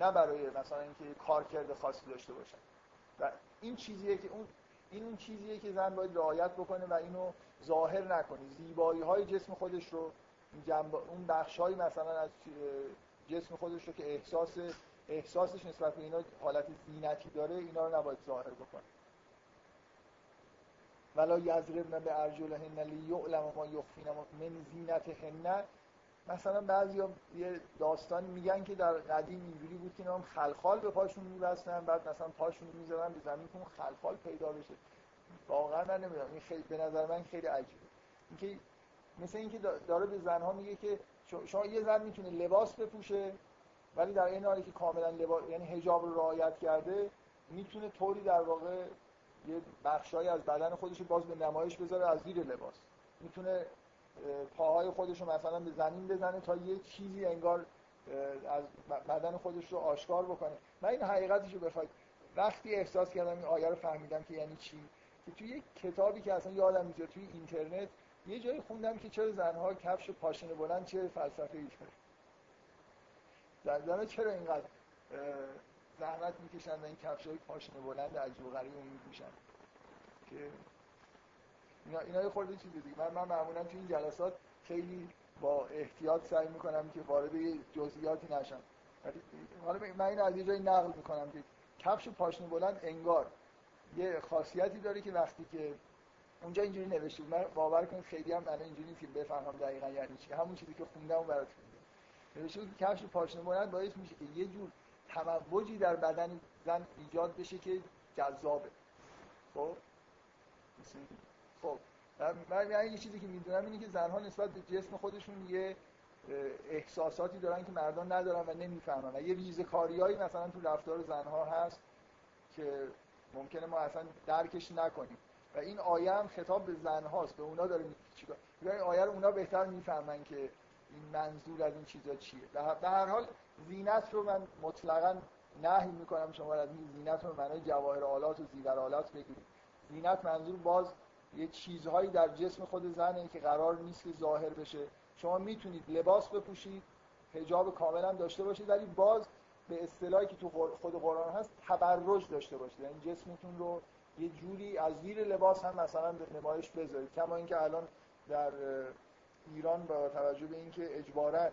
Speaker 1: نه برای مثلا اینکه کارکرد خاصی داشته باشن و این چیزیه که اون این اون چیزیه که زن باید رعایت بکنه و اینو ظاهر نکنه زیبایی های جسم خودش رو. اون بخش مثلا از جسم خودش رو که احساس احساسش نسبت به اینا حالت زینتی داره اینا رو نباید ظاهر بکنه ولا یضربن به ارجلهن لیعلم ما یخفین من زینتهن مثلا بعضی یه داستان میگن که در قدیم اینجوری بود که هم خلخال به پاشون میبستن بعد مثلا پاشون می‌زدن به زمین که خلخال پیدا بشه. واقعا من نمی‌دونم. این خیلی به نظر من خیلی عجیبه. اینکه مثل اینکه داره به زنها میگه که شما یه زن می‌تونه لباس بپوشه ولی در این حالی که کاملا لباس یعنی حجاب رو رعایت کرده می‌تونه طوری در واقع یه بخشایی از بدن خودش باز به نمایش بذاره از زیر لباس. می‌تونه پاهای خودش رو مثلا به زمین بزنه تا یه چیزی انگار از بدن خودش رو آشکار بکنه. من این حقیقتش رو بخواید وقتی احساس کردم این آیه رو فهمیدم که یعنی چی که توی یک کتابی که اصلا یادم میاد توی اینترنت یه جایی خوندم که چرا زنها کفش پاشنه بلند چه فلسفه ای داره زنها چرا اینقدر زحمت می‌کشن و این کفش های پاشنه بلند عجیب و غریب میپوشن که اینا اینا یه خورده چیز دیگه. من من معمولا تو این جلسات خیلی با احتیاط سعی می‌کنم که وارد جزئیاتی نشم. حالا من این از یه جایی نقل می‌کنم که کفش پاشنه بلند انگار یه خاصیتی داره که وقتی که اونجا اینجوری نوشته من باور کنید خیلی هم من اینجوری نیست که بفهمم دقیقا یعنی چی. همون چیزی که خوندم براتون نوشته که کفش پاشنه بلند باعث میشه که یه جور تموجی در بدن زن ایجاد بشه که جذابه. خب؟ خب من یه چیزی که می‌دونم اینه که زنها نسبت به جسم خودشون یه احساساتی دارن که مردان ندارن و نمی‌فهمن. و یه ویژه کاریایی مثلا تو رفتار زنها هست که ممکنه ما اصلا درکش نکنیم. و این آیه هم خطاب به زنهاست به اونا داره چیکار این آیه رو اونا بهتر می‌فهمن که این منظور از این چیزا چیه. به هر حال زینت رو من مطلقا نهی می‌کنم شما از این زینت رو معنای جواهر آلات و زیور آلات بگیرید. زینت منظور باز یه چیزهایی در جسم خود زنه که قرار نیست که ظاهر بشه. شما می‌تونید لباس بپوشید حجاب کاملا داشته باشید ولی باز به اصطلاحی که تو خود قرآن هست تبرج داشته باشید. یعنی جسمتون رو یه جوری از زیر لباس هم مثلا به نمایش بذارید. کما اینکه الان در ایران با توجه به اینکه اجبارا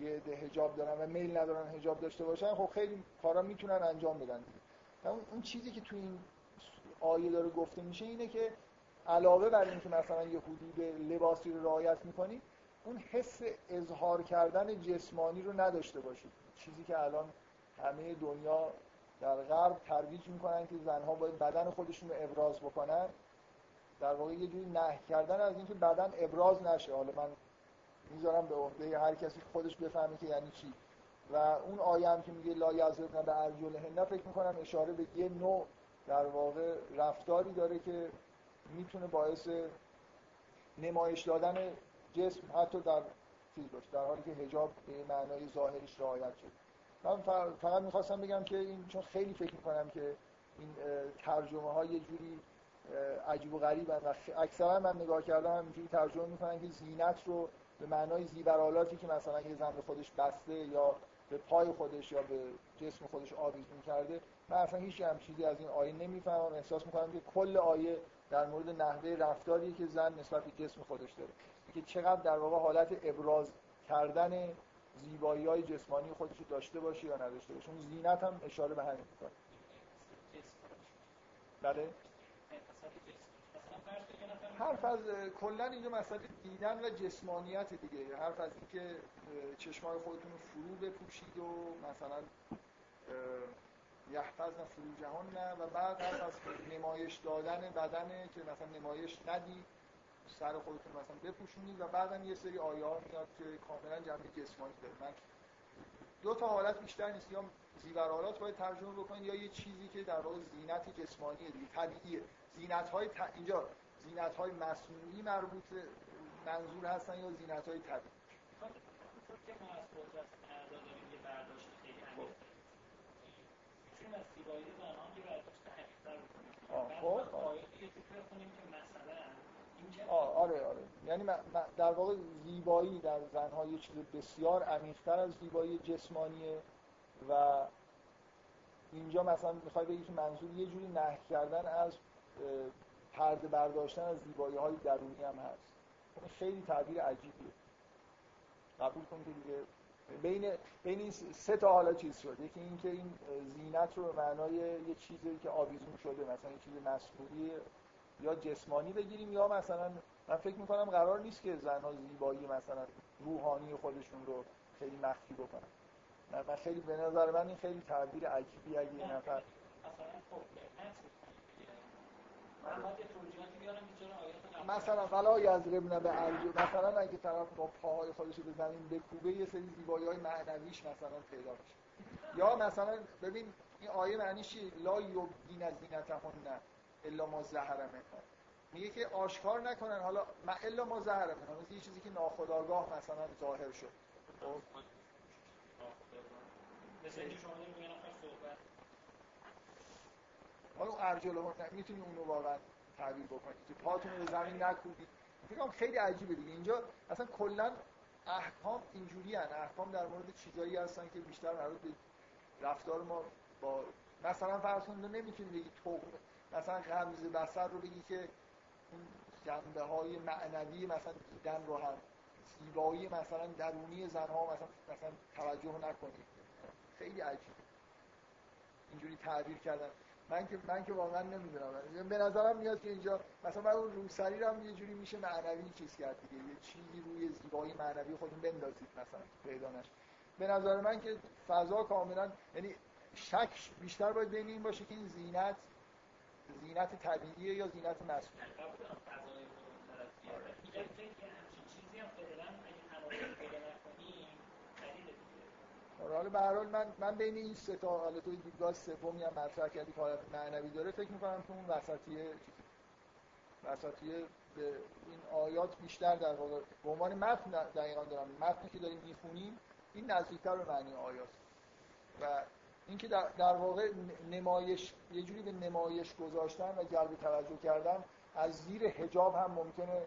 Speaker 1: یه حجاب دارن و میل ندارن حجاب داشته باشن خب خیلی کارا می‌تونن انجام بدن. اون چیزی که تو این آیه داره گفته میشه اینه که علاوه بر اینکه مثلا یه حدود لباسی رو رعایت می‌کنید اون حس اظهار کردن جسمانی رو نداشته باشید چیزی که الان همه دنیا در غرب ترویج می‌کنن که زنها باید بدن خودشون رو ابراز بکنن. در واقع یه جوری نه کردن از اینکه بدن ابراز نشه. حالا من می‌ذارم به عهده هر کسی خودش بفهمه که یعنی چی. و اون آیه که میگه لا یضربن به ارجلهن فکر می‌کنم اشاره به یه نوع در واقع رفتاری داره که می‌تونه باعث نمایش دادن جسم حتی در چیز باشه در حالی که حجاب به معنای ظاهرش رعایت شد من فقط می‌خواستم بگم که این چون خیلی فکر می‌کنم که این ترجمه ها یه جوری عجیب و غریب و اکثرا من نگاه کردم اینجوری ترجمه می‌کنن که زینت رو به معنای زیبرالاتی که مثلا یه زن به خودش بسته یا به پای خودش یا به جسم خودش آویزون کرده من اصلا هیچ هم چیزی از این آیه نمی‌فهمم. احساس می‌کنم که کل آیه در مورد نحوه رفتاری که زن نسبت به جسم خودش داره. که چقدر در واقع حالت ابراز کردن زیبایی های جسمانی خودش داشته باشه یا نداشته باشه. اون زینت هم اشاره به همین می‌کنه. بله؟ حرف از کلا اینجا مسئله دیدن و جسمانیت دیگه. حرف از اینکه چشمای خودتون رو فرو بپوشید و مثلا یحفظن نه و بعد حرف از نمایش دادن بدنه که مثلا نمایش ندید سر خودتون مثلا بپوشونید و بعدم یه سری آیات میاد که کاملا جنبه جسمانی داره. من دو تا حالت بیشتر نیست. یا زیورالات باید ترجمه بکنید یا یه چیزی که در واقع زینت جسمانی دیگه طبیعیه. زینت های ت... اینجا زینت های مصنوعی مربوط منظور هستن یا زینت های طبیعی خب آره آره. یعنی در واقع زیبایی در زنها یه چیز بسیار عمیق‌تر از زیبایی جسمانیه و اینجا مثلا می‌خوای بگی که منظور یه جوری نه کردن از پرده برداشتن از زیبایی های درونی هم هست. این خیلی تعبیر عجیبیه. قبول کن که دیگه بین بین این سه تا حالا چیز شد. یکی اینکه این زینت رو به معنای یه چیزی که آویزون شده مثلا یه چیز مصنوعی یا جسمانی بگیریم یا مثلا من فکر می‌کنم قرار نیست که زنها زیبایی مثلا روحانی خودشون رو خیلی مخفی بکنن. من خیلی به نظر من این خیلی تعبیر عجیبی اگه این نفر مثلا ولا یضربن به ارجو. مثلا اگه طرف با پاهای خودش به زمین بکوبه یه سری زیبایی های معنویش مثلا پیدا بشه یا مثلا ببین این آیه معنیش چیه لا یبدین از زینتهن الا ما زهر منها. میگه که آشکار نکنن. حالا ما الا ما زهر منها. مثل یه چیزی که ناخودآگاه مثلا ظاهر شد. خب؟ حالا اون ارجل می‌تونی اونو واقعا تعبیر بکنید که پاتون رو زمین نکوبید فکر خیلی عجیبه دیگه. اینجا اصلا کلا احکام اینجوری هن. احکام در مورد چیزایی هستن که بیشتر مربوط به رفتار ما با مثلا فرض کنید نمی‌تونید بگید تو مثلا غمز بسر رو بگی که اون جنبه های معنوی مثلا دیدن رو هم. زیبایی مثلا درونی زنها مثلا مثلا توجه نکنید خیلی عجیب اینجوری تعبیر کردن. من که من که واقعا نمی‌دونم. به نظرم میاد که اینجا مثلا من اون روسری رو هم یه جوری میشه معنوی چیز کرد دیگه. یه چیزی روی زیبایی معنوی خودتون بندازید مثلا پیدا نشه. به نظر من که فضا کاملا یعنی شک بیشتر باید بین این باشه که این زینت زینت طبیعیه یا زینت مصنوعی حالا به هر حال من من بین این سه تا حالا تو دیدگاه سومی هم مطرح کردی که معنوی داره فکر می‌کنم که اون وسطیه وسطیه به این آیات بیشتر در واقع به عنوان متن دقیقا دارم. متنی که داریم می‌خونیم این نزدیکتر به معنی آیات. و اینکه در, در واقع نمایش یه جوری به نمایش گذاشتن و جلب توجه کردن از زیر حجاب هم ممکنه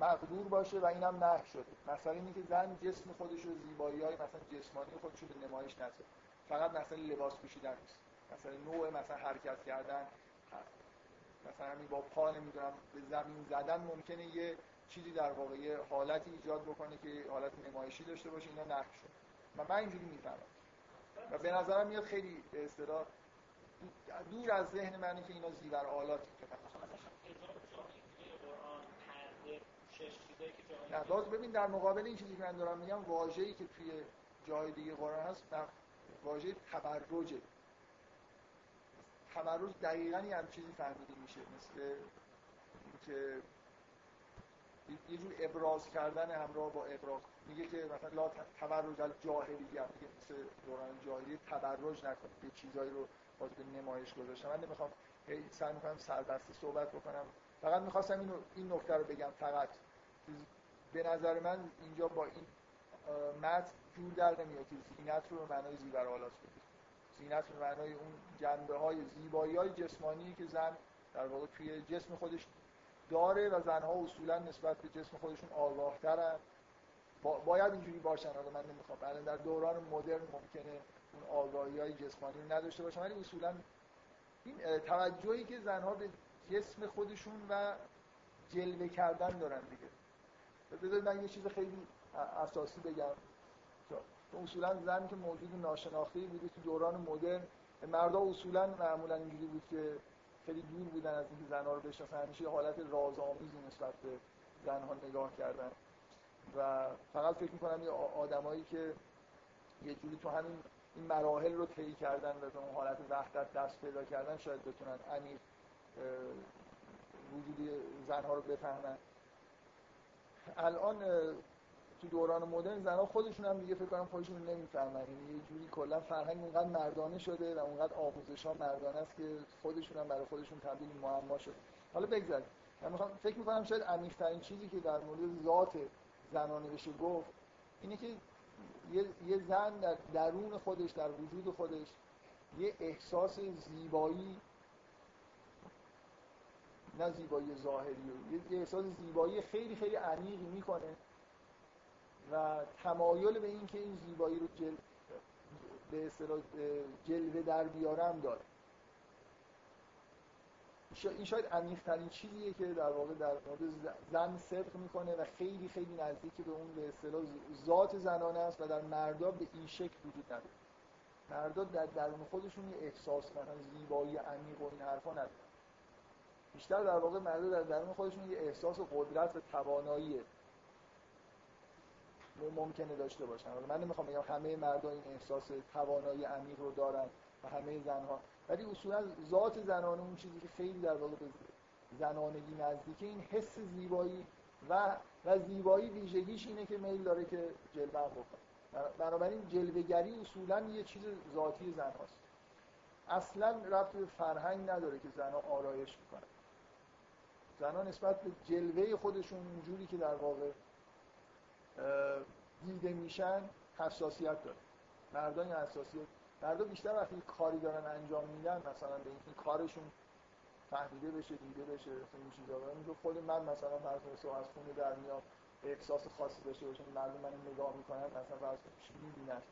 Speaker 1: مقدور باشه و اینم نه شده. مثلا اینی که زن جسم خودش رو زیبایی های مثلا جسمانی خودش رو به نمایش نذاره فقط مثلا لباس پوشیدن نیست. مثلا نوع مثلا حرکت کردن هست. مثلا همین با پا نمی‌دونم به زمین زدن ممکنه یه چیزی در واقع یه حالتی ایجاد بکنه که حالت نمایشی داشته باشه اینا نقش شد و من اینجوری می‌فهمم. و به نظرم میاد خیلی اصطلاح دور از ذهن منی که اینا زیور آلاتی که نه باز ببین در مقابل این چیزی که من دارم میگم واژه‌ای که توی جای دیگه قرآن هست واژه تبرجه. تبرج دقیقا یه هم چیزی فهمیده میشه مثل که یه جور ابراز کردن همراه با ابراز. میگه که مثلا لا تبرج الجاهلیت. میگه مثل دوران جاهلی تبرج نکنید یه چیزایی رو باز به نمایش گذاشتم من نمی‌خوام سعی می‌کنم سربسته صحبت بکنم. فقط می‌خواستم اینو این نکته رو بگم فقط. به نظر من اینجا با این متن جور در نمیاد. که زینت رو به معنای زیور آلاس بگیر زینت به معنای اون جنبه های زیبایی های جسمانی که زن در واقع توی جسم خودش داره و زنها اصولا نسبت به جسم خودشون آگاه ترن با باید اینجوری باشن. حالا من نمی‌خوام. الان در دوران مدرن ممکنه اون آگاهی های جسمانی نداشته باشن. ولی اصولا این توجهی که زنها به جسم خودشون و جلوه کردن دارن دیگه. بذارید من یه چیز خیلی اساسی بگم. اصولا زن که موجود ناشناخته بوده تو دوران مدرن مردا اصولا معمولا اینجوری بود که خیلی دور بودن از اینکه زنها رو بشناسن. همیشه حالت رازآمیزی نسبت به زنها نگاه کردن. و فقط فکر می‌کنم یه آدمایی که یه جوری تو همین این مراحل رو طی کردن و به اون حالت وحدت دست پیدا کردن شاید بتونن عمیق وجودی زنها رو بفهمن. الان تو دوران مدرن زنها خودشون هم دیگه فکر کنم خودشون نمی‌فهمن. یعنی یه جوری کلا فرهنگ اونقدر مردانه شده و اونقدر آموزش ها مردانه است که خودشون هم برای خودشون تبدیل معما شده. حالا بگذاریم. من می‌خوام فکر می‌کنم شاید عمیق ترین چیزی که در مورد ذات زنانه بشه گفت اینه که یه زن در درون خودش در وجود خودش یه احساس زیبایی نه زیبایی ظاهری. یه احساس زیبایی خیلی خیلی عمیقی می‌کنه و تمایل به این که این زیبایی رو جل... به اصطلاح جلوه در بیارم داره. این شاید عمیق ترین چیزیه که در واقع در مورد زن صدق می‌کنه و خیلی خیلی نزدیک به اون به اصطلاح ذات زنانه است و در مردا به این شکل وجود نداره. مردا در درون خودشون یه احساس مثلا زیبایی عمیق و این حرفا نداره بیشتر در واقع مردا در درون خودشون یه احساس قدرت و توانایی ممکنه داشته باشن. من نمی‌خوام بگم همه مردا این احساس توانایی عمیق رو دارن و همه زنها ولی اصولا ذات زنانه اون چیزی که خیلی در واقع به زنانگی نزدیکه این حس زیبایی و و زیبایی ویژگیش اینه که میل داره که جلوه بکنه بنابراین جلوهگری اصولا یه چیز ذاتی زن هاست اصلا ربط به فرهنگ نداره که زنها آرایش می‌کنن. زنها نسبت به جلوه خودشون اونجوری که در واقع دیده میشن حساسیت داره. مردان حساسیت. مردم بیشتر وقتی کاری دارن انجام میدن مثلا به اینکه کارشون فهمیده بشه دیده بشه این چیزا. رو خود من مثلا فرض از خونه در میام احساس خاصی داشته باشم. مردم من نگاه می‌کنن مثلا فرض چی می‌بینن.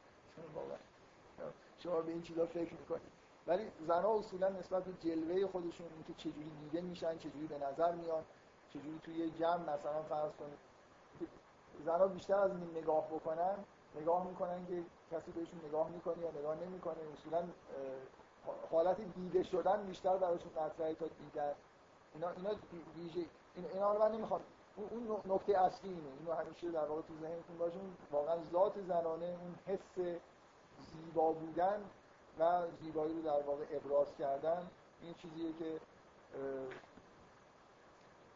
Speaker 1: شما به این چیزا فکر می‌کنید. ولی زنها اصولا نسبت به جلوه خودشون اینکه چجوری دیده میشن چجوری به نظر میان چجوری توی جمع مثلا فرض کنید زنها بیشتر از این نگاه بکنن نگاه می‌کنن که کسی بهشون نگاه می‌کنه یا نگاه نمی‌کنه اصولا حالت دیده شدن بیشتر براشون مطرحه تا دیدن اینا اینا ویژه اینا رو من نمی‌خوام. اون نکته اصلی اینه. اینو همیشه در واقع تو ذهنتون باشه واقعا ذات زنانه اون حس زیبا بودن و زیبایی رو در واقع ابراز کردن این چیزیه که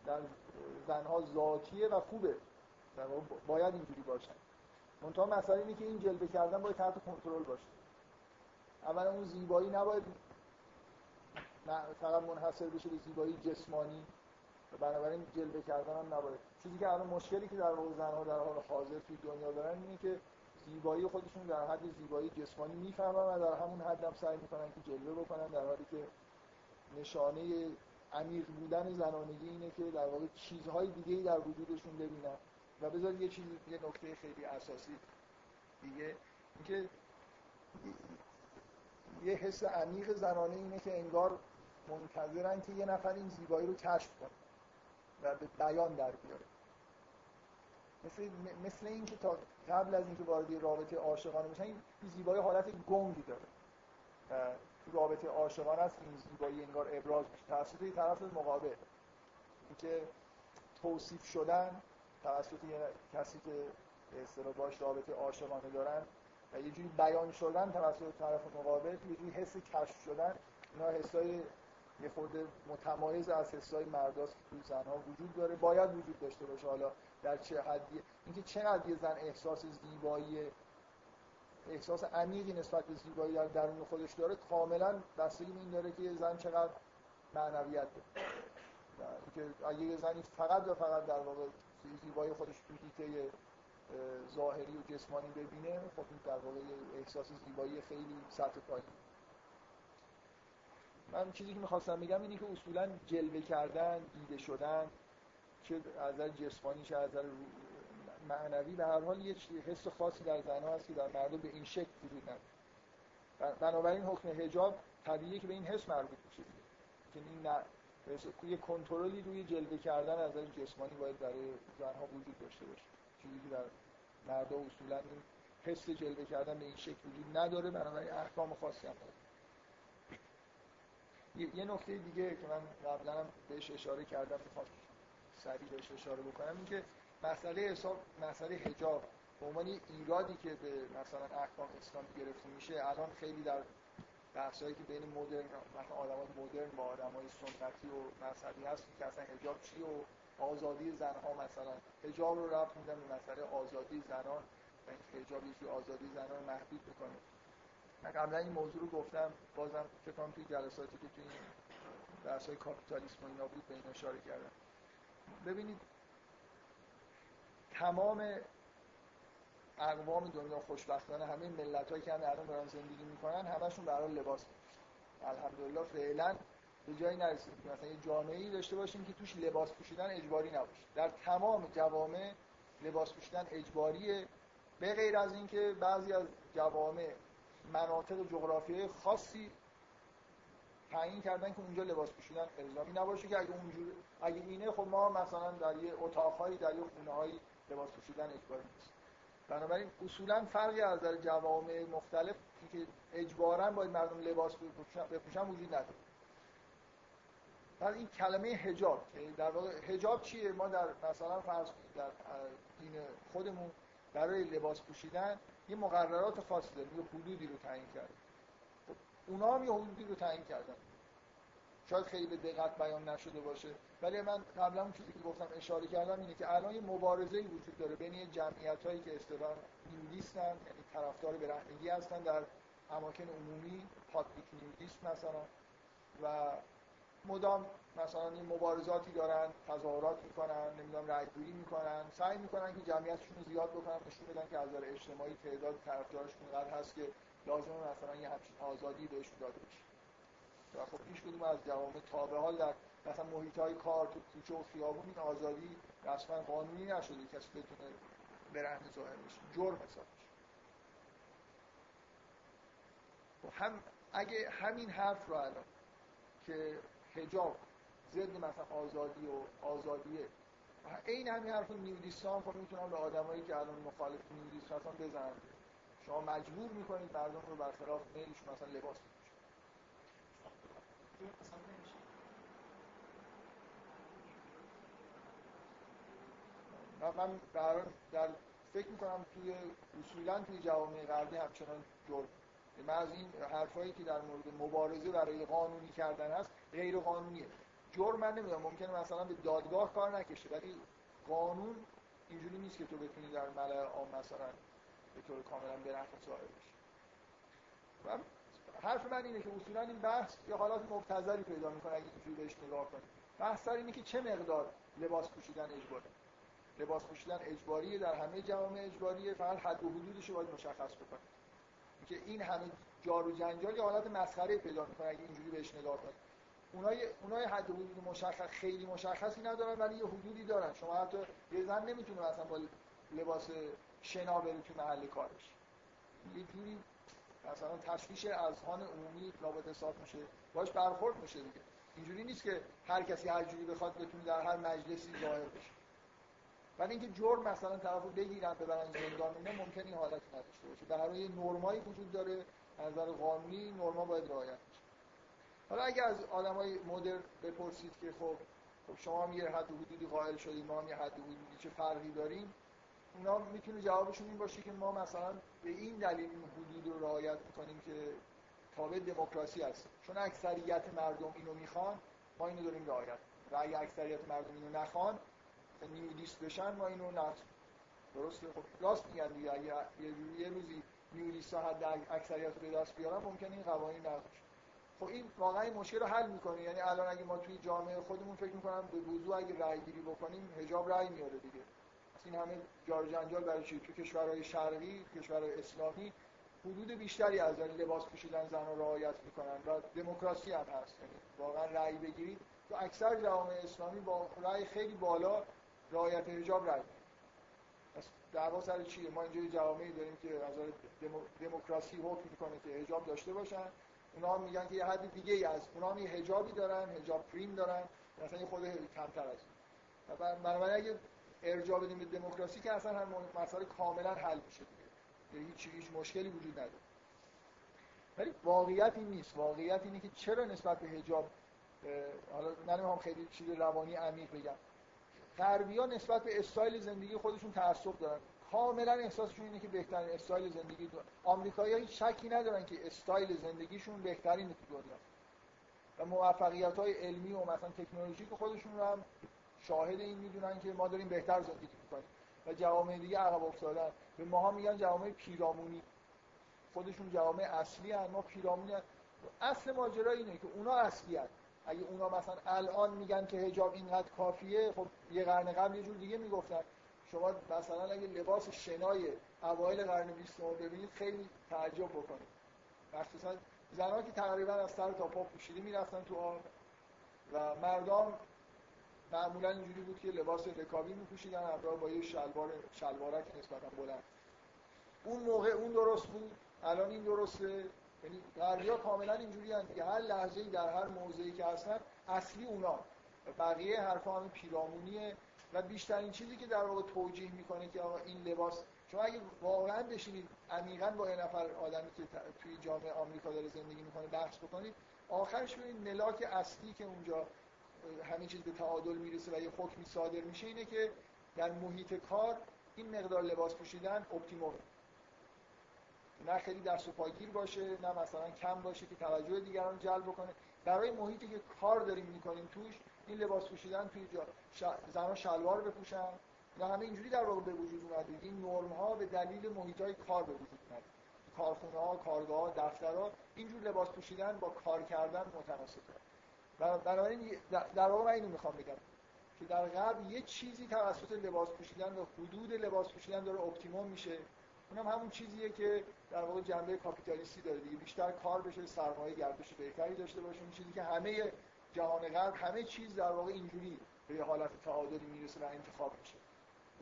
Speaker 1: در زنها ذاتیه و خوبه. در واقع باید اینجوری باشن. منتها مسئله اینه که این جلوه کردن باید تحت کنترل باشه. اولا اون زیبایی نباید فقط منحصر بشه به زیبایی جسمانی. و بنابراین جلوه کردن هم نباید. چیزی که الان مشکلی که در واقع زنها در حال حاضر توی دنیا دارن اینه که زیبایی خودشون در حد زیبایی جسمانی می‌فهمن و در همون حد هم سعی می‌کنن که جلوه بکنن در حالی که نشانه عمیق بودن زنانگی اینه که در واقع چیزهای دیگه در وجودشون ببینن. و بذار یه چیز یه نکته خیلی اساسی دیگه. اینکه یه حس عمیق زنانه اینه که انگار منتظرن که یه نفر این زیبایی رو کشف کنه و به بیان در بیاره. مثل مثل اینکه تا قبل از اینکه وارد رابطه عاشقانه بشن این زیبایی حالت گنگی داره. تو رابطه عاشقانه است این زیبایی انگار ابراز میشه. توسط طرف مقابل. اینکه توصیف شدن توسط یه کسی که به اصطلاح باش رابطه عاشقانه دارن و یه جوری بیان شدن توسط طرف مقابل یه جوری حس کشف شدن. اینا حسای یه خورده متمایز از حسای مرداست که زنها وجود داره. باید وجود داشته باشه. حالا در چه حدی اینکه چقدر یه زن احساس زیبایی احساس عمیقی نسبت به زیبایی در درون خودش داره کاملا بستگی این داره که یه زن چقدر معنویت داره. که اگه یه زنی فقط و فقط در واقع زیبایی خودش تو ظاهری و جسمانی ببینه خب این در واقع احساس زیبایی خیلی سطح پایین. من چیزی که می‌خواستم بگم اینه که اصولا جلوه کردن دیده شدن چه از نظر جسمانی چه از نظر معنوی به هر حال یه حس خاصی در زنها هست که در مردم به این شکل وجود نداره. بنابراین حکم حجاب طبیعیه که به این حس مربوط میشه. که این نه یه کنترلی روی جلوه کردن از نظر جسمانی باید برای زنها وجود داشته باشه. چیزی که در مردا اصولا این حس جلوه کردن به این شکل وجود نداره بنابراین احکام خاصی هم داره. یه نکته دیگه که من قبلا هم بهش اشاره کردم می‌خوام سریع بهش اشاره بکنم این که مسئله حساب مسئله حجاب به عنوان ایرادی که به مثلا احکام اسلام گرفته میشه الان خیلی در بحثایی که بین مدرن مثلا آدمای مدرن با آدمای سنتی و مذهبی هست که اصلا حجاب چی و آزادی زنها مثلا. حجاب رو رفت میدن به مسئله آزادی زنان و این حجاب یکی آزادی زنان محدود می‌کنه. من قبلا این موضوع رو گفتم بازم فکر کنم توی جلساتی که توی بحث های کاپیتالیسم و اینا بود به این اشاره کردم. ببینید تمام اقوام دنیا خوشبختانه همه ملت هایی که همه الان دارن زندگی می‌کنن همشون برای لباس. الحمدلله فعلا به جایی نرسید مثلا یه جامعه ای داشته باشیم که توش لباس پوشیدن اجباری نباشه. در تمام جوامع لباس پوشیدن اجباریه به غیر از اینکه بعضی از جوامع مناطق جغرافیایی خاصی تعیین کردن که اونجا لباس پوشیدن الزامی نباشه که اگه اونجور اگه اینه خب ما مثلا در یه اتاقهایی در یه خونه‌هایی لباس پوشیدن اجباری نیست. بنابراین اصولا فرقی از در جوامع مختلف که اجبارا باید مردم لباس بپوشن وجود نداره. بعد این کلمه حجاب در واقع حجاب چیه؟ ما در مثلا فرض در دین خودمون برای لباس پوشیدن یه مقررات خاصی داریم یه حدودی رو تعیین کرده خب اونا هم یه حدودی رو تعیین کردن. شاید خیلی به دقت بیان نشده باشه. ولی من قبلا اون چیزی که گفتم اشاره کردم اینه که الان یه مبارزه وجود داره بین جمعیت هایی که اصطلاحا نیودیستن یعنی طرفدار برهنگی هستن در اماکن عمومی پابلیک نیودیست مثلا و مدام مثلا این مبارزاتی دارن تظاهرات می‌کنن نمی‌دونم رایگیری می‌کنن سعی می‌کنن که جمعیتشون رو زیاد بکنن نشون بدن که از نظر اجتماعی تعداد طرفدارشون قدر هست که لازمه مثلا یه همچین آزادی بهشون داده بشه. و خب هیچ کدوم از جوامع تا حال در مثلا محیط های کار تو کوچه و خیابون این آزادی رسما قانونی نشده کسی بتونه برهنه ظاهر بشه. جرم حساب خب هم اگه همین حرف رو الان که حجاب ضد مثلا آزادی و آزادیه این همین حرف نیودیستان خب می‌تونن به آدمایی که الان مخالف نیودیست هستن بزنن. شما مجبور می‌کنید مردم رو برخلاف میلشون مثلا لباس من در, در فکر می‌کنم توی اصولا توی جوامع غربی همچنان جرم. من از این حرفایی که در مورد مبارزه برای قانونی کردن هست غیر قانونیه. جرم من نمی‌دونم ممکنه مثلا به دادگاه کار نکشه ولی قانون اینجوری نیست که تو بتونی در ملع عام مثلا به طور کاملا برهنه ظاهر بشی و حرف من اینه که اصولا این بحث یه حالات مبتذلی پیدا می‌کنه اگه اینجوری بهش نگاه کنید بحث سر اینه که چه مقدار لباس پوشیدن اجباری لباس پوشیدن اجباریه در همه جوامع اجباریه فقط حد و حدودش رو باید مشخص بکنید که این همه جار و جنجال یه حالت مسخره پیدا می‌کنه اگه اینجوری بهش نگاه کنید اونای اونای حد حدود مشخص خیلی مشخصی ندارن ولی یه حدودی دارن. شما حتی یه زن نمی‌تونه مثلا با لباس شنا بره تو محل کارش. یه جوری مثلا تشویش اذهان عمومی لابد حساب میشه. باش برخورد میشه دیگه. اینجوری نیست که هر کسی هر جوری بخواد بتونه در هر مجلسی ظاهر بشه. ولی اینکه جرم مثلا طرفو بگیرن ببرن زندان اینا ممکن این حالت باشه. در حال یه نرمایی وجود داره از نظر قانونی نرما باید رعایت بشه. حالا اگه از آدمای مدرن بپرسید که خب خب شما هم یه حد حدودی قائل شدید ما هم یه حد حدودی چه فرقی داریم؟ اونا می‌تونه جوابشون این باشه که ما مثلا به این دلیل این حدود رو رعایت می‌کنیم که تابع دموکراسی هست چون اکثریت مردم اینو می‌خوان ما اینو داریم رعایت و اگه اکثریت مردم اینو نخوان نیودیست بشن ما اینو نه درسته؟ خب راست میگن دیگه. اگه یه روزی نیودیست ها اکثریت رو به دست بیارن ممکنه این قوانین نقض خب این واقعا این مشکل رو حل می‌کنه. یعنی الان اگه ما توی جامعه خودمون فکر می‌کنم به وضوع اگه رأی گیری بکنیم حجاب رأی میاره دیگه. این همه جار جنجال برای چی؟ تو کشورهای شرقی کشورهای اسلامی حدود بیشتری از این لباس پوشیدن زن رو رعایت می‌کنن و دموکراسی هم هست. یعنی واقعا رأی بگیرید. تو اکثر جوامع اسلامی با رأی خیلی بالا رعایت حجاب رأی پس دعوا سر چیه؟ ما اینجا جوامعی داریم که از دموکراسی حکم می‌کنه که حجاب داشته باشن. اونا هم میگن که یه حد دیگه ای از اونا هم حجابی دارن حجاب پریم دارن. مثلا خود کمتر از بنابراین اگه ارجاع بدیم به دموکراسی که اصلا هم مسئله کاملا حل میشه دیگه. هیچ هیچ مشکلی وجود نداره. ولی واقعیت این نیست. واقعیت اینه که چرا نسبت به حجاب حالا هم خیلی چیز روانی عمیق بگم. غربی ها نسبت به استایل زندگی خودشون تعصب دارن. کاملا احساسشون اینه که بهترین استایل زندگی دو... آمریکایی‌ها هیچ شکی ندارن که استایل زندگیشون بهترین تو دنیا و موفقیت های علمی و مثلا تکنولوژی که خودشون رو هم شاهد این می‌دونن که ما داریم بهتر زندگی می‌کنیم. و جوامع دیگه عقب افتادن. به ماها میگن جوامع پیرامونی. خودشون جوامع اصلی هن ما پیرامونی. اصل ماجرا اینه که اونا اصلی هن. اگه اونا مثلا الان میگن که حجاب اینقدر کافیه خب یه قرن قبل یه جور دیگه می‌گفتن. شما مثلا اگه لباس شنای اوایل قرن 20 رو ببینید خیلی تعجب بکنید. مخصوصا زنها که تقریبا از سر تا پا پوشیده می‌رفتن تو آن و مردم معمولا اینجوری بود که لباس رکابی میپوشیدن همراه با یه شلوار شلوارک نسبتا بلند. اون موقع اون درست بود الان این درسته. یعنی غربیا کاملا اینجوری هستند که هر لحظه‌ای در هر موضعی که هستن اصلی اونا. بقیه حرفا همین پیرامونیه و بیشترین چیزی که در واقع توجیه می‌کنه که آقا این لباس شما اگه واقعا بشینید عمیقا با یه نفر آدمی که توی جامعه آمریکا داره زندگی می‌کنه بحث بکنید آخرش ببینید ملاک اصلی که اونجا همین چیز به تعادل می‌رسه و یه حکمی صادر میشه اینه که در محیط کار این مقدار لباس پوشیدن اپتیموم نه خیلی در پاگیر باشه نه مثلا کم باشه که توجه دیگران جلب بکنه. برای محیطی که کار داریم می‌کنیم توش این لباس پوشیدن توی جا زنان شلوار بپوشن. یا همه اینجوری در واقع به وجود اومده. این نرم ها به دلیل محیط های کار به وجود اومده. کارخونه ها کارگاه ها دفترها اینجور لباس پوشیدن با کار کردن متناسبه بنابراین در واقع اینو می‌خوام بگم که در غرب یه چیزی توسط لباس پوشیدن و حدود لباس پوشیدن داره optimum میشه. اونم همون چیزیه که در واقع جنبه کاپیتالیستی داره دیگه. بیشتر کار بشه سرمایه گردش بهتری داشته باشه. این چیزی که همه جهان غرب همه چیز در واقع اینجوری به حالت تعادلی می‌رسه و انتخاب میشه.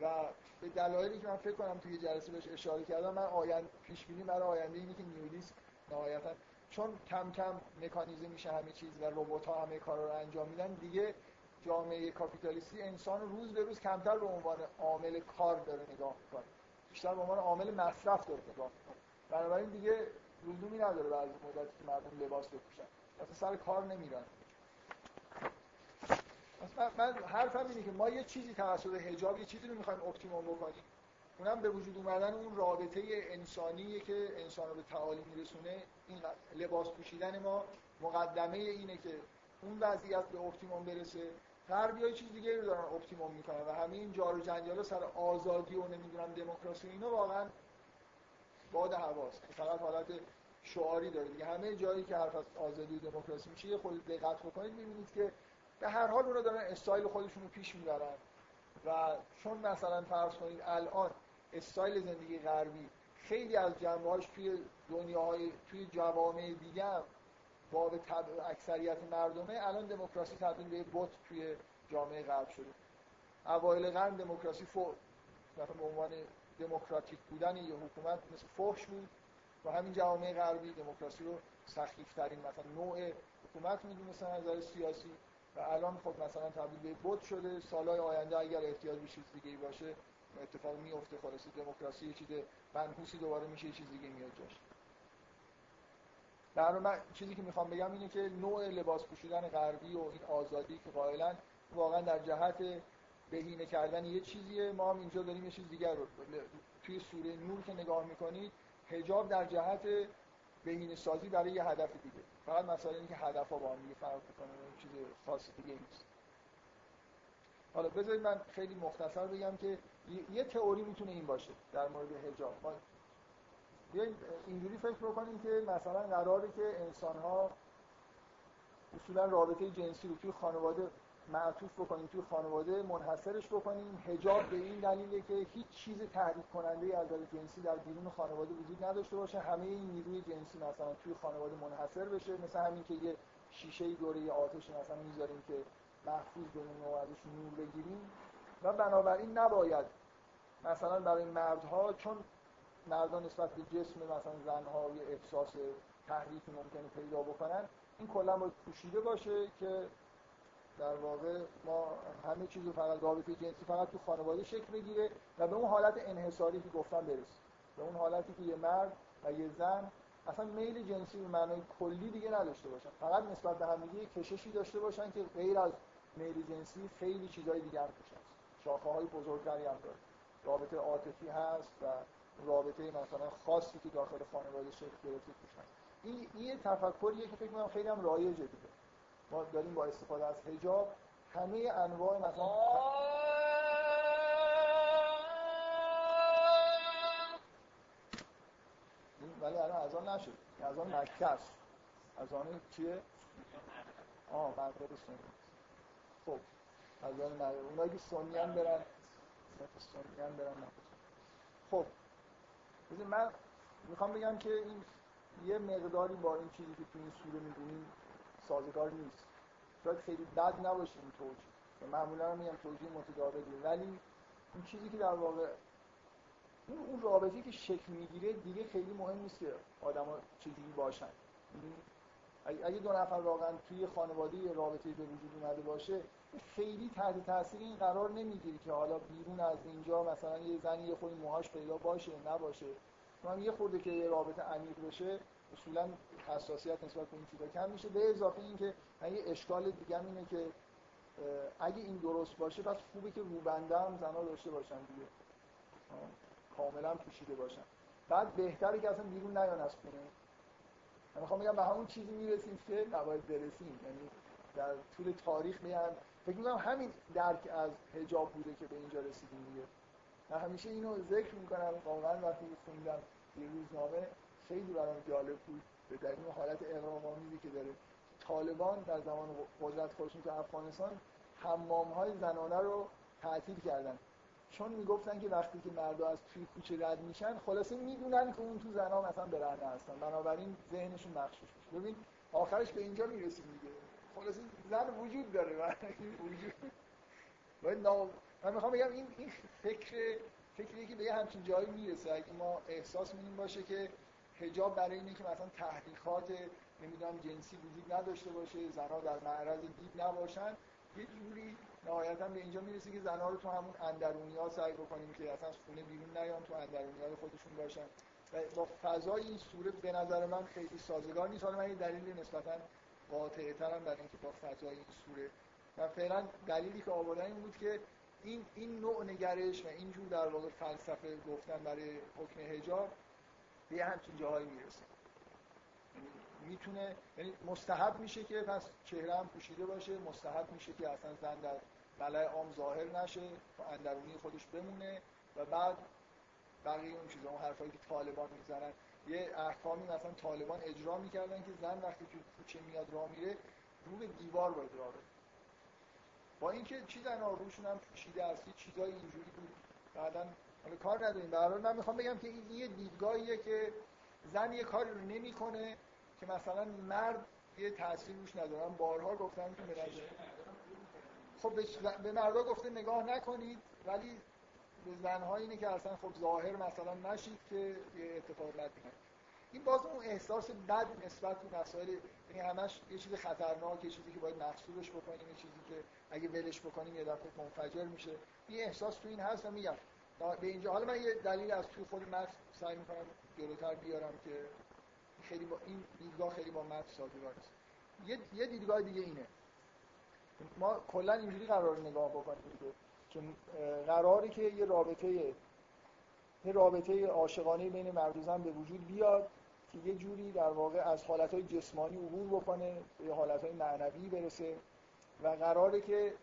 Speaker 1: و به دلایلی که من فکر کنم توی جلسه بهش اشاره کردم من آینده پیش بینی برای آینده اینه که نیودیس نهایتا چون کم کم مکانیزه میشه همه چیز و ربات ها همه کارا رو انجام میدن دیگه جامعه کاپیتالیستی انسان روز به روز کمتر به عنوان عامل کار داره نگاه می‌کنه. بیشتر به عنوان عامل مصرف داره نگاه می‌کنه. بنابراین دیگه لزومی نداره بعضی مدتی که مردم لباس بپوشن. اصلا سر کار نمیرن. من حرفم اینه که ما یه چیزی توسط حجاب یه چیزی رو می‌خوایم optimum بکنیم. اونم به وجود اومدن اون رابطه انسانیه که انسان رو به تعالی میرسونه این لباس پوشیدن ما مقدمه اینه که اون وضعیت به optimum برسه. غربی ها یه چیز دیگه رو دارن optimum می‌کنن و همه این جار و جنجال سر آزادی و نمی‌دونم دموکراسی اینا واقعا باد هواست. فقط حالت شعاری داره دیگه. همه جایی که حرف از آزادی و دموکراسی میشه یه خود دقت بکنید می‌بینید که به هر حال اونا دارن استایل خودشون رو پیش می‌برن. و چون مثلا فرض کنید الان استایل زندگی غربی. خیلی از جنبه‌هاش توی دنیاهای توی جوامع دیگه هم باب اکثریت مردمه. الان دموکراسی تبدیل به بوت توی جامعه غرب شده. اوایل قرن دموکراسی فوق مثلا به عنوان دموکراتیک بودن یه حکومت مثل فحش بود و همین جامعه غربی دموکراسی رو سخیف ترین مثلا نوع حکومت می‌دونستن از نظر سیاسی. و الان خب مثلا تبدیل به بود شده. سالهای آینده اگر احتیاج به چیز دیگه باشه اتفاق میفته خلاص دموکراسی یه چیز منحوسی دوباره میشه یه چیز دیگه میاد جاش. در من چیزی که می‌خوام بگم اینه که نوع لباس پوشیدن غربی و این آزادی که قائلا واقعا در جهت بهینه کردن یه چیزیه. ما هم اینجا داریم یه چیز دیگر رو توی سوره نور که نگاه می‌کنید حجاب در جهت بهینه سازی برای یه هدف دیگه. فقط مسئله اینه که هدف ها با هم دیگه فرق می‌کنه چیز خاص دیگه نیست. حالا بذارید من خیلی مختصر بگم که یه تئوری می‌تونه این باشه در مورد حجاب. ما اینجوری فکر بکنیم که مثلا قراره که انسان ها اصولا رابطه جنسی رو توی خانواده معطوف بکنیم توی خانواده منحصرش بکنیم. حجاب به این دلیله که هیچ چیز تحریک کننده از جنسی در بیرون خانواده وجود نداشته باشه. همه این نیروی جنسی مثلا توی خانواده منحصر بشه. مثل همین که یه شیشه دوره آتش مثلا می‌ذاریم که محفوظ بمونه و ازش نور بگیریم. و بنابراین نباید مثلا برای مردها چون مردان نسبت به جسم مثلا زنها یه احساس تحریکی ممکنه پیدا بکنن این کلا باید پوشیده باشه که در واقع ما همه چیز رو فقط رابطه جنسی فقط تو خانواده شکل بگیره و به اون حالت انحصاری که گفتم برسه. به اون حالتی که یه مرد و یه زن اصلا میل جنسی به معنای کلی دیگه نداشته باشن. فقط نسبت به همدیگه کششی داشته باشن که غیر از میل جنسی خیلی چیزای دیگر هست شاخه های بزرگتری هم داره رابطه عاطفی هست و رابطه مثلا خاصی که داخل خانواده شکل گرفته توش هست. این یه تفکریه که فکر کنم خیلی هم رایجه دیگه ما داریم با استفاده از حجاب همه انواع مثلا ولی الان از آن نشد. از آن مکه است. از آن چیه؟ آه مغرب خب. از آن مغرب اونایی که سنی هم برن سنی هم برن خب. من می‌خوام بگم که این یه مقداری با این چیزی که تو این سوره می‌دونیم سازگار نیست. شاید خیلی بد نباشه این توجیه. معمولا میگم توجیه متداولی ولی اون چیزی که در واقع اون اون رابطی که شکل می‌گیره دیگه خیلی مهم نیست که آدما چجوری باشن. یعنی اگه دو نفر واقعا توی خانواده رابطه به وجود اومده باشه خیلی تحت تاثیر این قرار نمی‌گیری که حالا بیرون از اینجا مثلا یه زنی یه خودی موهاش پیدا باشه نباشه. من یه خورده که یه رابطه عمیق بشه اصولا حساسیت نسبت به این چیزا کم میشه. به اضافه اینکه یه اشکال دیگه اینه که اگه این درست باشه پس خوبه که روبنده هم زنا داشته باشن دیگه. کاملا پوشیده باشن. بعد بهتره که اصلا بیرون نیان از خونه. من می‌خوام بگم به همون چیزی می‌رسیم که نباید برسیم. یعنی در طول تاریخ میان. فکر می‌کنم همین درک از حجاب بوده که به اینجا رسیدیم دیگه. من همیشه اینو ذکر می‌کنم. واقعا وقتی خوندم یه روزنامه خیلی برام جالب بود. به دلیل حالت اقرام که داره. طالبان در زمان قدرت خودشون تو افغانستان حمام های زنانه رو تعطیل کردن. چون می‌گفتن که وقتی که مردا از توی کوچه رد میشن خلاصه می‌دونن که اون تو زنا مثلا برهنه هستن. بنابراین ذهنشون مخشوش میشه. ببین آخرش به اینجا می‌رسیم دیگه. خلاصه زن وجود داره (laughs) وجود. باید من می‌خوام بگم این این فکر فکری که به یه همچین جایی می‌رسه. اگه ما احساس میدیم باشه که حجاب برای اینه که مثلا تحریکات نمی‌دونم جنسی وجود نداشته باشه زنها در معرض دید نباشن یه جوری نهایتا به اینجا می‌رسه که زنها رو تو همون اندرونی ها سعی بکنیم که اصلا خونه بیرون نیان تو اندرونی های خودشون باشن. و با فضای این سوره به نظر من خیلی سازگار نیست. حالا من یه دلیل نسبتا قاطع ترم برای اینکه با فضای این سوره. و فعلا دلیلی که آوردن این بود که این این نوع نگرش و اینجور در واقع فلسفه گفتن برای حکم حجاب به یه همچین جاهایی می‌رسه. یعنی می‌تونه یعنی مستحب میشه که پس چهره هم پوشیده باشه مستحب میشه که اصلا زن در ملای عام ظاهر نشه و اندرونی خودش بمونه و بعد بقیه اون چیزا اون حرفایی که طالبان می‌زنن یه احکامی مثلا طالبان اجرا می‌کردن که زن وقتی که کوچه میاد راه میره رو به دیوار باید راه بره با اینکه چیزن روشون هم پوشیده است چیزای اینجوری بود. بعدا حالا کار نداریم. به من می‌خوام بگم که این یه دیدگاهیه که زن یه کاری رو نمی‌کنه که مثلا مرد یه تاثیر روش ندارم بارها گفتم که به خب به مردا گفته نگاه نکنید ولی زنها اینه که اصلا خب ظاهر مثلا نشید که یه اتفاق بد این باز اون احساس بد نسبت به مسائل یعنی همش یه چیز خطرناک یه چیزی که باید محسوبش بکنیم یه چیزی که اگه ولش بکنیم یه دفعه منفجر میشه. این احساس تو این هست و میگم. به اینجا حالا من یه دلیل از توی خود متن سعی می‌کنم جلوتر بیارم که خیلی با این دیدگاه خیلی با متن سازگار است یه یه دیدگاه دیگه اینه. ما کلا اینجوری قرار نگاه بکنیم که قراری که یه رابطه یه رابطه عاشقانه بین مرد و زن به وجود بیاد که یه جوری در واقع از حالتهای جسمانی عبور بکنه به حالتهای معنوی برسه و قراره که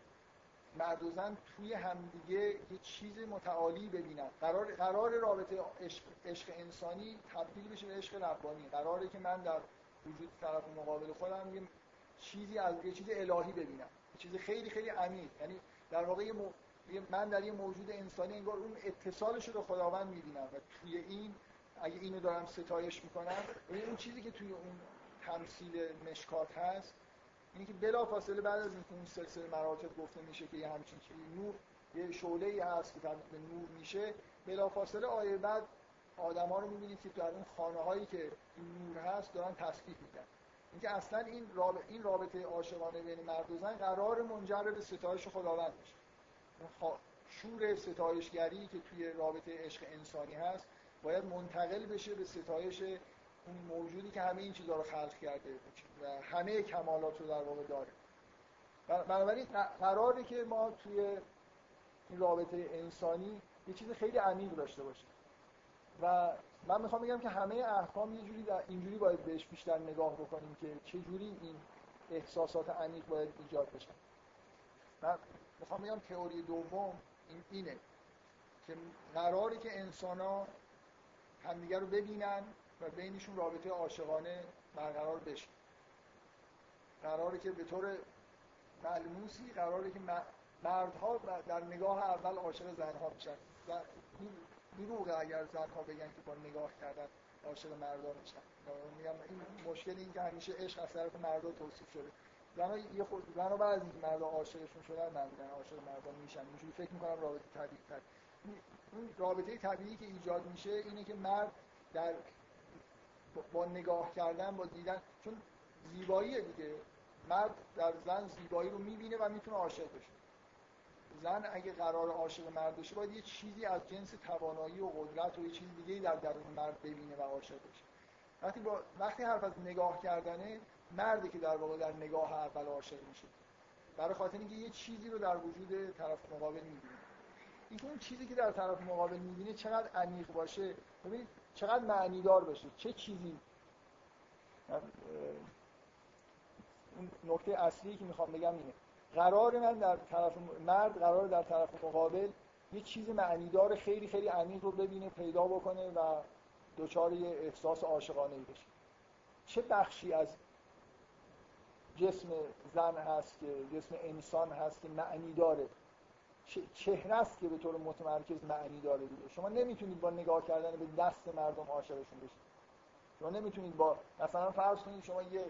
Speaker 1: مرد و زن توی همدیگه یه چیز متعالی ببینن قرار, قرار رابطه عشق, عشق انسانی تبدیل بشه به عشق ربانی. قراره که من در وجود طرف مقابل خودم یه چیزی از یه چیز الهی ببینم. چیز خیلی خیلی عمیق. یعنی در واقع یه من در یه موجود انسانی انگار اون اتصالش رو خداوند می‌بینم و توی این اگه اینو دارم ستایش می‌کنم اون چیزی که توی اون تمثیل مشکات هست اینه که بلا فاصله بعد از اینکه اون سلسله مراتب گفته میشه که یه همچین چیزی نور یه شعله ای هست که به نور میشه بلا فاصله آیه بعد آدما رو می‌بینید که در اون خانه هایی که این نور هست دارن تسبیح می‌کنن. اینکه اصلا این رابطه این رابطه عاشقانه بین مرد و زن قرار منجر به ستایش خداوند بشه. شور ستایشگری که توی رابطه عشق انسانی هست باید منتقل بشه به ستایش اون موجودی که همه این چیزها رو خلق کرده و همه کمالات رو در واقع داره. بنابراین قراره که ما توی این رابطه انسانی یه چیز خیلی عمیق داشته باشیم. و من می‌خوام بگم که همه احکام یه جوری در اینجوری باید بهش بیشتر نگاه بکنیم که چه جوری این احساسات عمیق باید ایجاد بشن من می‌خوام بگم تئوری دوم این اینه که قراری که انسان ها همدیگر رو ببینن و بینشون رابطه عاشقانه برقرار بشه. قراره که به طور ملموسی قراره که مردها در نگاه اول عاشق زنها بشن. و دروغه اگر زنها بگن که با نگاه کردن عاشق مردان میشن. میگم این مشکل این که همیشه عشق از طرف مردا توصیف شده. زنا یه خود زنا بعد از اینکه مردا عاشقشون شدن معمولا عاشق مردان میشن. اینجوری فکر می‌کنم رابطه طبیعی تر اون رابطه طبیعی که ایجاد میشه اینه که مرد در با نگاه کردن با دیدن چون زیبایی دیگه. مرد در زن زیبایی رو می‌بینه و می‌تونه عاشق بشه. زن اگه قرار عاشق مرد بشه باید یه چیزی از جنس توانایی و قدرت و یه چیز دیگه در درون مرد ببینه و عاشق بشه. وقتی با وقتی حرف از نگاه کردنه مردی که در واقع در نگاه اول عاشق میشه. برای خاطر اینکه یه چیزی رو در وجود طرف مقابل می‌بینه. این اون چیزی که در طرف مقابل می‌بینه چقدر عمیق باشه؟ ببینید چقدر معنیدار باشه. چه چیزی؟ اون نکته اصلی که می‌خوام بگم اینه. قرار من در طرف مرد قرار در طرف مقابل یه چیز معنیدار خیلی خیلی عمیق رو ببینه پیدا بکنه و دچار یه احساس عاشقانه بشه. چه بخشی از جسم زن هست که جسم انسان هست که معنی داره. چهره است که به طور متمرکز معنی داره دیگه. شما نمی‌تونید با نگاه کردن به دست مردم عاشقشون بشید. شما نمی‌تونید با مثلا فرض کنید شما یه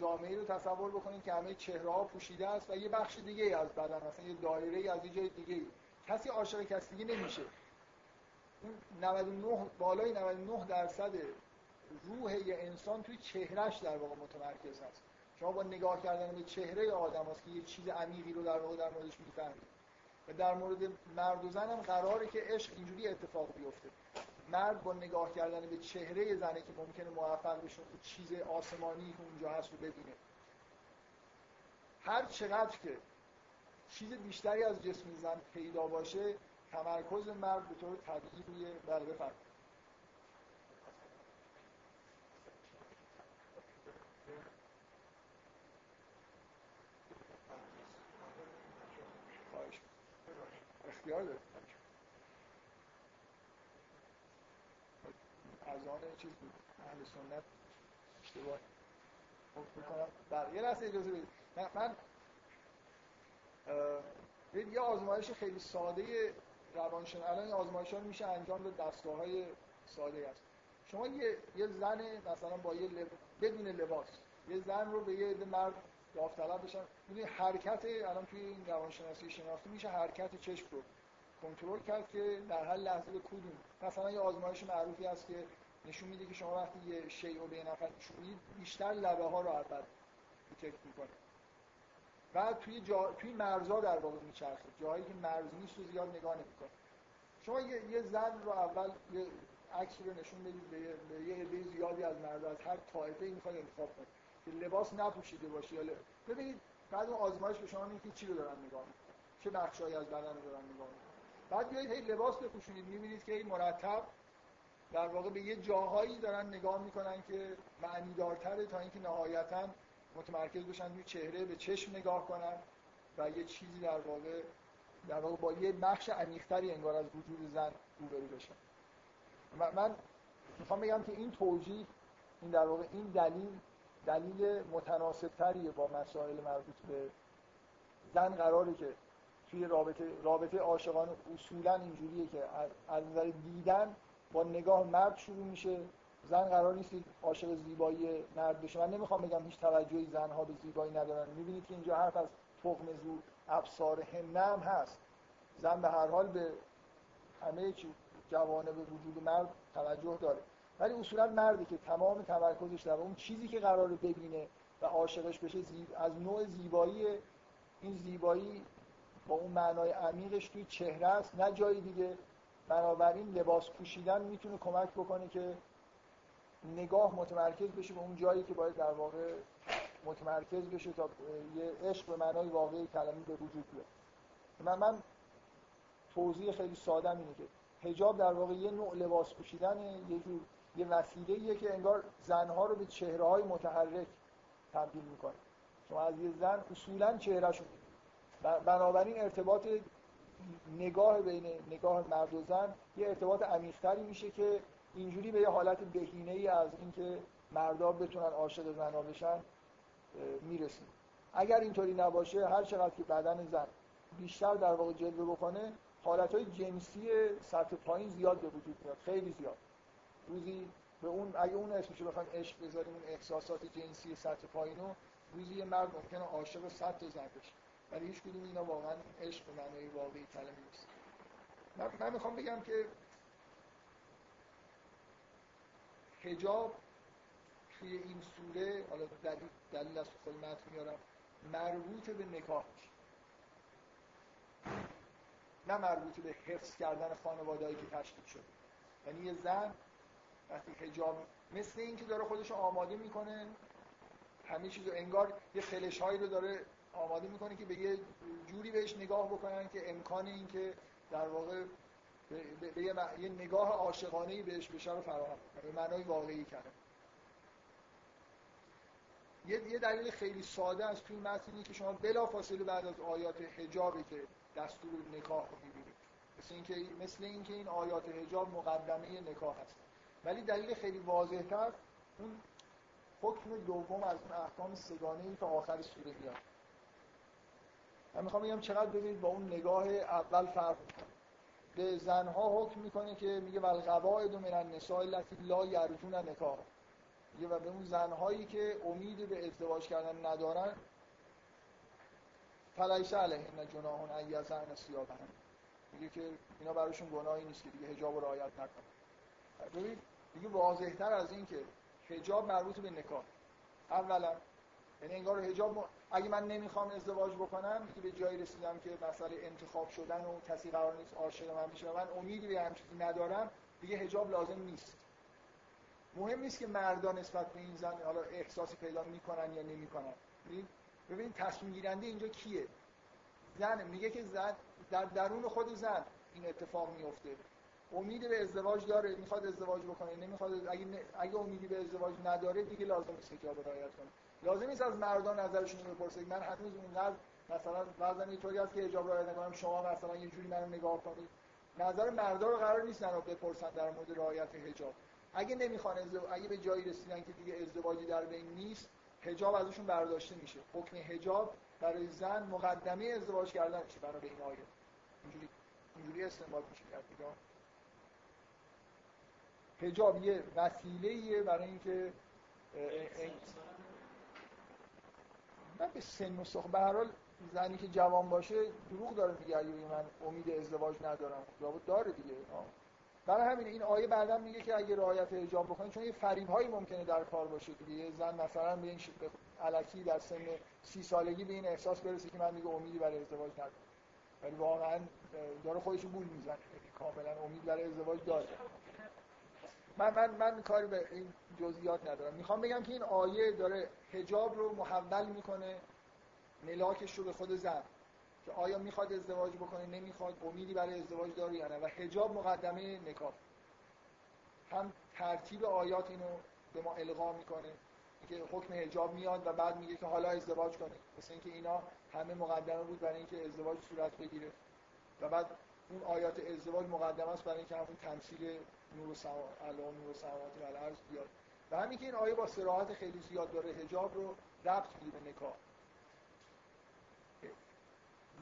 Speaker 1: جامعه رو تصور بکنید که همه چهره ها پوشیده است و یه بخش دیگه از بدن مثلا یه دایره از یه جای دیگه کسی عاشق کسی دیگه نمیشه. اون 99 بالای 99 درصد روح یه انسان توی چهرهش در واقع متمرکز هست. شما با نگاه کردن به چهره آدم هست که یه چیز عمیقی رو در واقع در موردش می‌فهمید. و در مورد مرد و زن هم قراره که عشق اینجوری اتفاق بیفته. مرد با نگاه کردن به چهره زنه که ممکنه موفق بشه که چیز آسمانی که اونجا هست رو ببینه. هر چقدر که چیز بیشتری از جسم زن پیدا باشه تمرکز مرد به طور طبیعی روی بله اختیار داره از آن چیز بود. اهل سنت اشتباه. می‌کنم. بله یه لحظه اجازه بدید. من ببین یه آزمایش خیلی ساده روانشن الان این آزمایش ها میشه انجام داد دستگاه های ساده است. شما یه, یه زن مثلا با یه لب... بدون لباس یه زن رو به یه عده مرد داوطلب بشن. می‌دونی حرکت الان توی این روانشناسی شناختی میشه حرکت چشم رو. کنترل کرد که در هر لحظه به کدوم. مثلا یه آزمایش معروفی هست که نشون میده که شما وقتی یه شیء رو به یه نفر نشون می‌دید بیشتر لبه ها رو اول detect می‌کنه. بعد توی جا... توی مرزا در واقع میچرخه. جایی که مرز نیست رو زیاد نگاه نمی‌کنه. شما یه, یه زن رو اول یه عکس رو نشون بدید به به یه عده زیادی از مردا از هر طایفه ای می‌خواد انتخاب کنید که لباس نپوشیده باشه یا ببینید بعد اون آزمایش به شما میگه چی رو دارن نگاه می‌کنن؟ چه بخشایی از بدن رو دارن نگاه می‌کنن؟ بعد بیایید هی لباس بپوشونید. می‌بینید که این مرتب در واقع به یه جاهایی دارن نگاه می‌کنن که معنی دارتره تا اینکه نهایتا متمرکز بشن روی چهره به چشم نگاه کنن و یه چیزی در واقع در واقع با یه بخش عمیق‌تری انگار از وجود زن روبرو بشن. من می‌خوام بگم که این توجیه این در واقع این دلیل دلیل متناسب تریه با مسائل مربوط به زن قراره که توی رابطه رابطه عاشقانه اصولا اینجوریه که از نظر دیدن با نگاه مرد شروع میشه. زن قرار نیست عاشق زیبایی مرد بشه. من نمی‌خوام بگم هیچ توجهی زنها به زیبایی ندارن. می‌بینید که اینجا حرف از تخم زور ابصار هم هست. زن به هر حال به همه چی به وجود مرد توجه داره. ولی اصولا مردی که تمام تمرکزش در اون چیزی که قراره ببینه و عاشقش بشه از نوع زیبایی این زیبایی با اون معنای عمیقش توی چهره است نه جای دیگه. بنابراین لباس پوشیدن می‌تونه کمک بکنه که نگاه متمرکز بشه به اون جایی که باید در واقع متمرکز بشه تا یه عشق به معنای واقعی کلمه به وجود بیاد. من من توضیح خیلی ساده اینه که حجاب در واقع یه نوع لباس پوشیدن یه جور یه وسیله که انگار زنها رو به چهره های متحرک تبدیل می‌کنه. شما از یه زن اصولا چهرهشون بنابراین ارتباط نگاه بین نگاه مرد و زن یه ارتباط عمیقتری میشه که اینجوری به یه حالت بهینه ای از اینکه مردا بتونن عاشق زنها بشن می‌رسیم. اگر اینطوری نباشه هر چقدر که بدن زن بیشتر در واقع جلوه بکنه حالت های جنسی سطح پایین زیاد به وجود میاد خیلی زیاد. روزی به اون اگه اون اسمشو بخوایم عشق بذاریم اون احساسات جنسی سطح پایین رو روزی یه مرد ممکنه عاشق صد تا زن بشه. ولی هیچ کدوم اینا واقعا عشق به معنای واقعی کلمه نیست. من, من می‌خوام بگم که حجاب توی این سوره حالا دلیل, دلیل از خود میارم مربوط به نکاح نه مربوط به حفظ کردن خانوادهایی که تشکیل شده. یعنی یه زن وقتی حجاب مثل اینکه داره خودش آماده می‌کنه همه چیزو انگار یه خلش هایی رو داره آماده می‌کنه که به یه جوری بهش نگاه بکنن که امکان این که در واقع به, یه نگاه عاشقانه ای بهش بشه رو فراهم به معنای واقعی کرده. یه, دلیل خیلی ساده از توی متنی که شما بلا فاصله بعد از آیات حجابی که دستور نکاح رو می‌بینید. مثل اینکه مثل اینکه این آیات حجاب مقدمه نکاح هست. ولی دلیل خیلی واضح تر اون حکم دوم از اون احکام سگانه ای که آخر سوره میاد. من می‌خوام بگم چقدر ببینید با اون نگاه اول فرق به زنها حکم می‌کنه که میگه ول قواعد من النساء التي لا یرجون نکاح میگه و به اون زنهایی که امید به ازدواج کردن ندارن فلیس علیهن جناح ان یزعن ثیابهن. میگه که اینا براشون گناهی نیست که دیگه حجاب رعایت نکنن ببین دیگه واضحتر از این که حجاب مربوط به نکاح. اولا یعنی انگار حجاب. اگه من نمی‌خوام ازدواج بکنم که به جایی رسیدم که مسئله انتخاب شدن و کسی قرار نیست عاشق من بشه من امیدی به همچین ندارم دیگه حجاب لازم نیست. مهم نیست که مردان نسبت به این زن حالا احساسی پیدا می‌کنن یا نمی‌کنن. ببین تصمیم گیرنده اینجا کیه؟ زن میگه که زن در درون خود زن این اتفاق میفته امید به ازدواج داره می‌خواد ازدواج بکنه نمی‌خواد اگه اگه امیدی به ازدواج نداره دیگه لازم نیست حجاب رعایت کنه. لازم نیست از مردان نظرشون رو بپرسید. من هنوز اونقدر مثلا وضعم اینطوری است که حجاب رعایت نکنم. شما مثلا یه جوری منو نگاه کنید. نظر مردا رو قرار نیست رو بپرسن در مورد رعایت حجاب. اگه نمی‌خوان اگه به جایی رسیدن که دیگه ازدواجی در بین نیست حجاب ازشون برداشته میشه. حکم حجاب برای زن مقدمه ازدواج کردن میشه برای این آیه. اینجوری اینجوری استنباط میشه کرد حجاب یه وسیله برای اینکه من به سن و سخ به هر حال زنی که جوان باشه دروغ داره میگه اگه من امید ازدواج ندارم. لابد داره دیگه. برای همین این آیه بعدا میگه که اگه رعایت حجاب بکنه چون یه فریب هایی ممکنه در کار باشه دیگه. یه زن مثلا به این علکی در سن سی سالگی به این احساس برسه که من دیگه امیدی برای ازدواج ندارم. ولی واقعا داره خودش بول می‌زنه. کاملا امید برای ازدواج داره. من من من کاری به این جزئیات ندارم. می‌خوام بگم که این آیه داره حجاب رو محول می‌کنه ملاکش رو به خود زن. که آیا می‌خواد ازدواج بکنه؟ نمی‌خواد. امیدی برای ازدواج داره یا نه؟ و حجاب مقدمه نکاح. هم ترتیب آیات اینو به ما القا می‌کنه. که حکم حجاب میاد و بعد میگه که حالا ازدواج کنید مثل اینکه اینا همه مقدمه بود برای اینکه ازدواج صورت بگیره. و بعد اون آیات ازدواج مقدمه است برای اینکه همون تمثیل نور و الان نور و سماوات و الارض بیاد. و همین که این آیه با صراحت خیلی زیاد داره حجاب رو ربط میده به نکاح.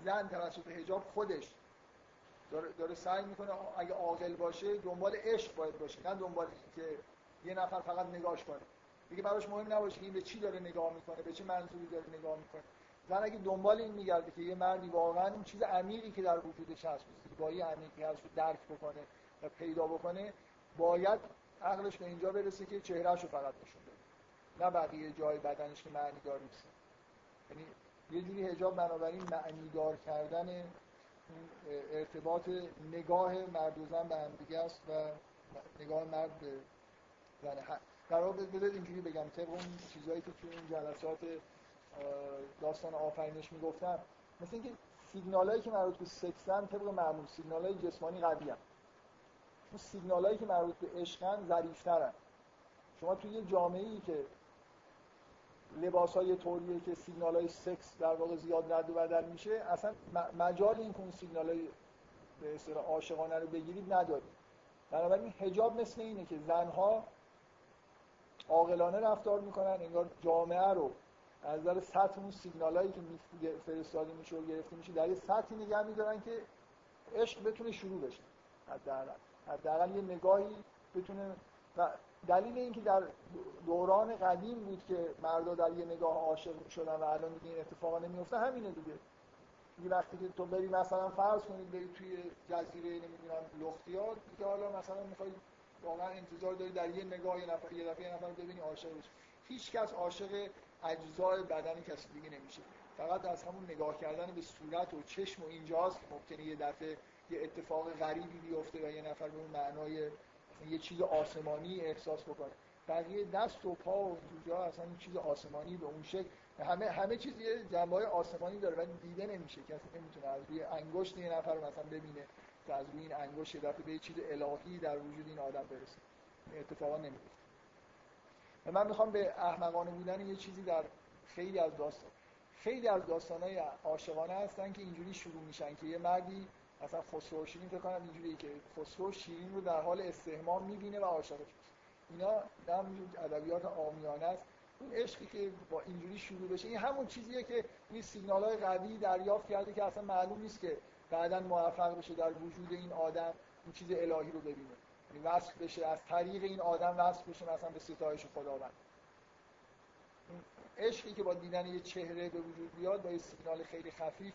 Speaker 1: زن توسط حجاب خودش داره, داره سعی می‌کنه اگه عاقل باشه دنبال عشق باید باشه نه دنبال که یه نفر فقط نگاش کنه. دیگه براش مهم نباشه که این به چی داره نگاه می‌کنه به چه منظوری داره نگاه می‌کنه. زن اگه دنبال این میگرده که یه مردی واقعا اون چیز عمیقی که در وجودش هست زیبایی عمیقی هست درک بکنه پیدا بکنه باید عقلش به اینجا برسه که چهرهش فقط نشون بده. نه بقیه جای بدنش که معنی دار نیست. یعنی یه جوری حجاب بنابراین معنی دار کردن ارتباط نگاه مرد و زن به هم دیگه است و نگاه مرد به زن قرار بذارید اینجوری بگم طبق اون چیزایی که توی این جلسات داستان آفرینش می‌گفتم مثل اینکه سیگنالایی که مربوط به سکسن طبق معمول سیگنالای جسمانی قوی اون سیگنالایی که مربوط به عشقن ظریف‌ترن. شما توی یه جامعه ای که لباس های طوریه که سیگنال های سکس در واقع زیاد رد و بدل میشه اصلا مجال این که اون سیگنال های به اصطلاح عاشقانه رو بگیرید ندارید بنابراین حجاب مثل اینه که زنها عاقلانه رفتار می‌کنن انگار جامعه رو از نظر سطح اون سیگنالایی که فرستاده میشه و گرفته میشه در یه سطحی نگه میدارن که عشق بتونه شروع بشه. حداقل. حداقل یه نگاهی بتونه و دلیل اینکه در دوران قدیم بود که مردا در یه نگاه عاشق شدن و الان دیگه این اتفاقا نمیفته همینه دیگه. دیگه وقتی که تو بری مثلا فرض کنید بری توی جزیره نمی‌دونم لختیات که حالا مثلا می‌خوای واقعا انتظار داری در یه نگاه یه نفر یه دفعه یه نفر ببینی عاشق بشی. هیچ کس عاشق اجزای بدن کسی دیگه نمیشه. فقط از همون نگاه کردن به صورت و چشم و اینجاست ممکنه یه دفعه یه اتفاق غریبی بیفته و یه نفر به اون معنای یه چیز آسمانی احساس بکنه. بقیه دست و پا و جا اصلا این چیز آسمانی به اون شکل. همه همه چیز یه جنبه آسمانی داره ولی دیده نمیشه. کسی نمی‌تونه از روی انگشت یه نفر مثلا ببینه که از روی این انگشت دفعه به چیز الهی در وجود این آدم برسه. اتفاقا نمیفته. من می‌خوام به احمقانه بودن یه چیزی در خیلی از داستان خیلی از داستانهای عاشقانه هستن که اینجوری شروع میشن که یه مردی مثلا خسرو شیرین فکر کنم اینجوریه که خسرو شیرین رو در حال استهمام می‌بینه و عاشقش اینا هم ادبیات عامیانه است. اون عشقی که با اینجوری شروع بشه این همون چیزیه که این سیگنال های قوی دریافت کرده که اصلا معلوم نیست که بعدا موفق بشه در وجود این آدم این چیز الهی رو ببینه. یعنی وصف بشه از طریق این آدم وصف بشه مثلا به ستایش خداوند. عشقی که با دیدن یه چهره به وجود بیاد با یه سیگنال خیلی خفیف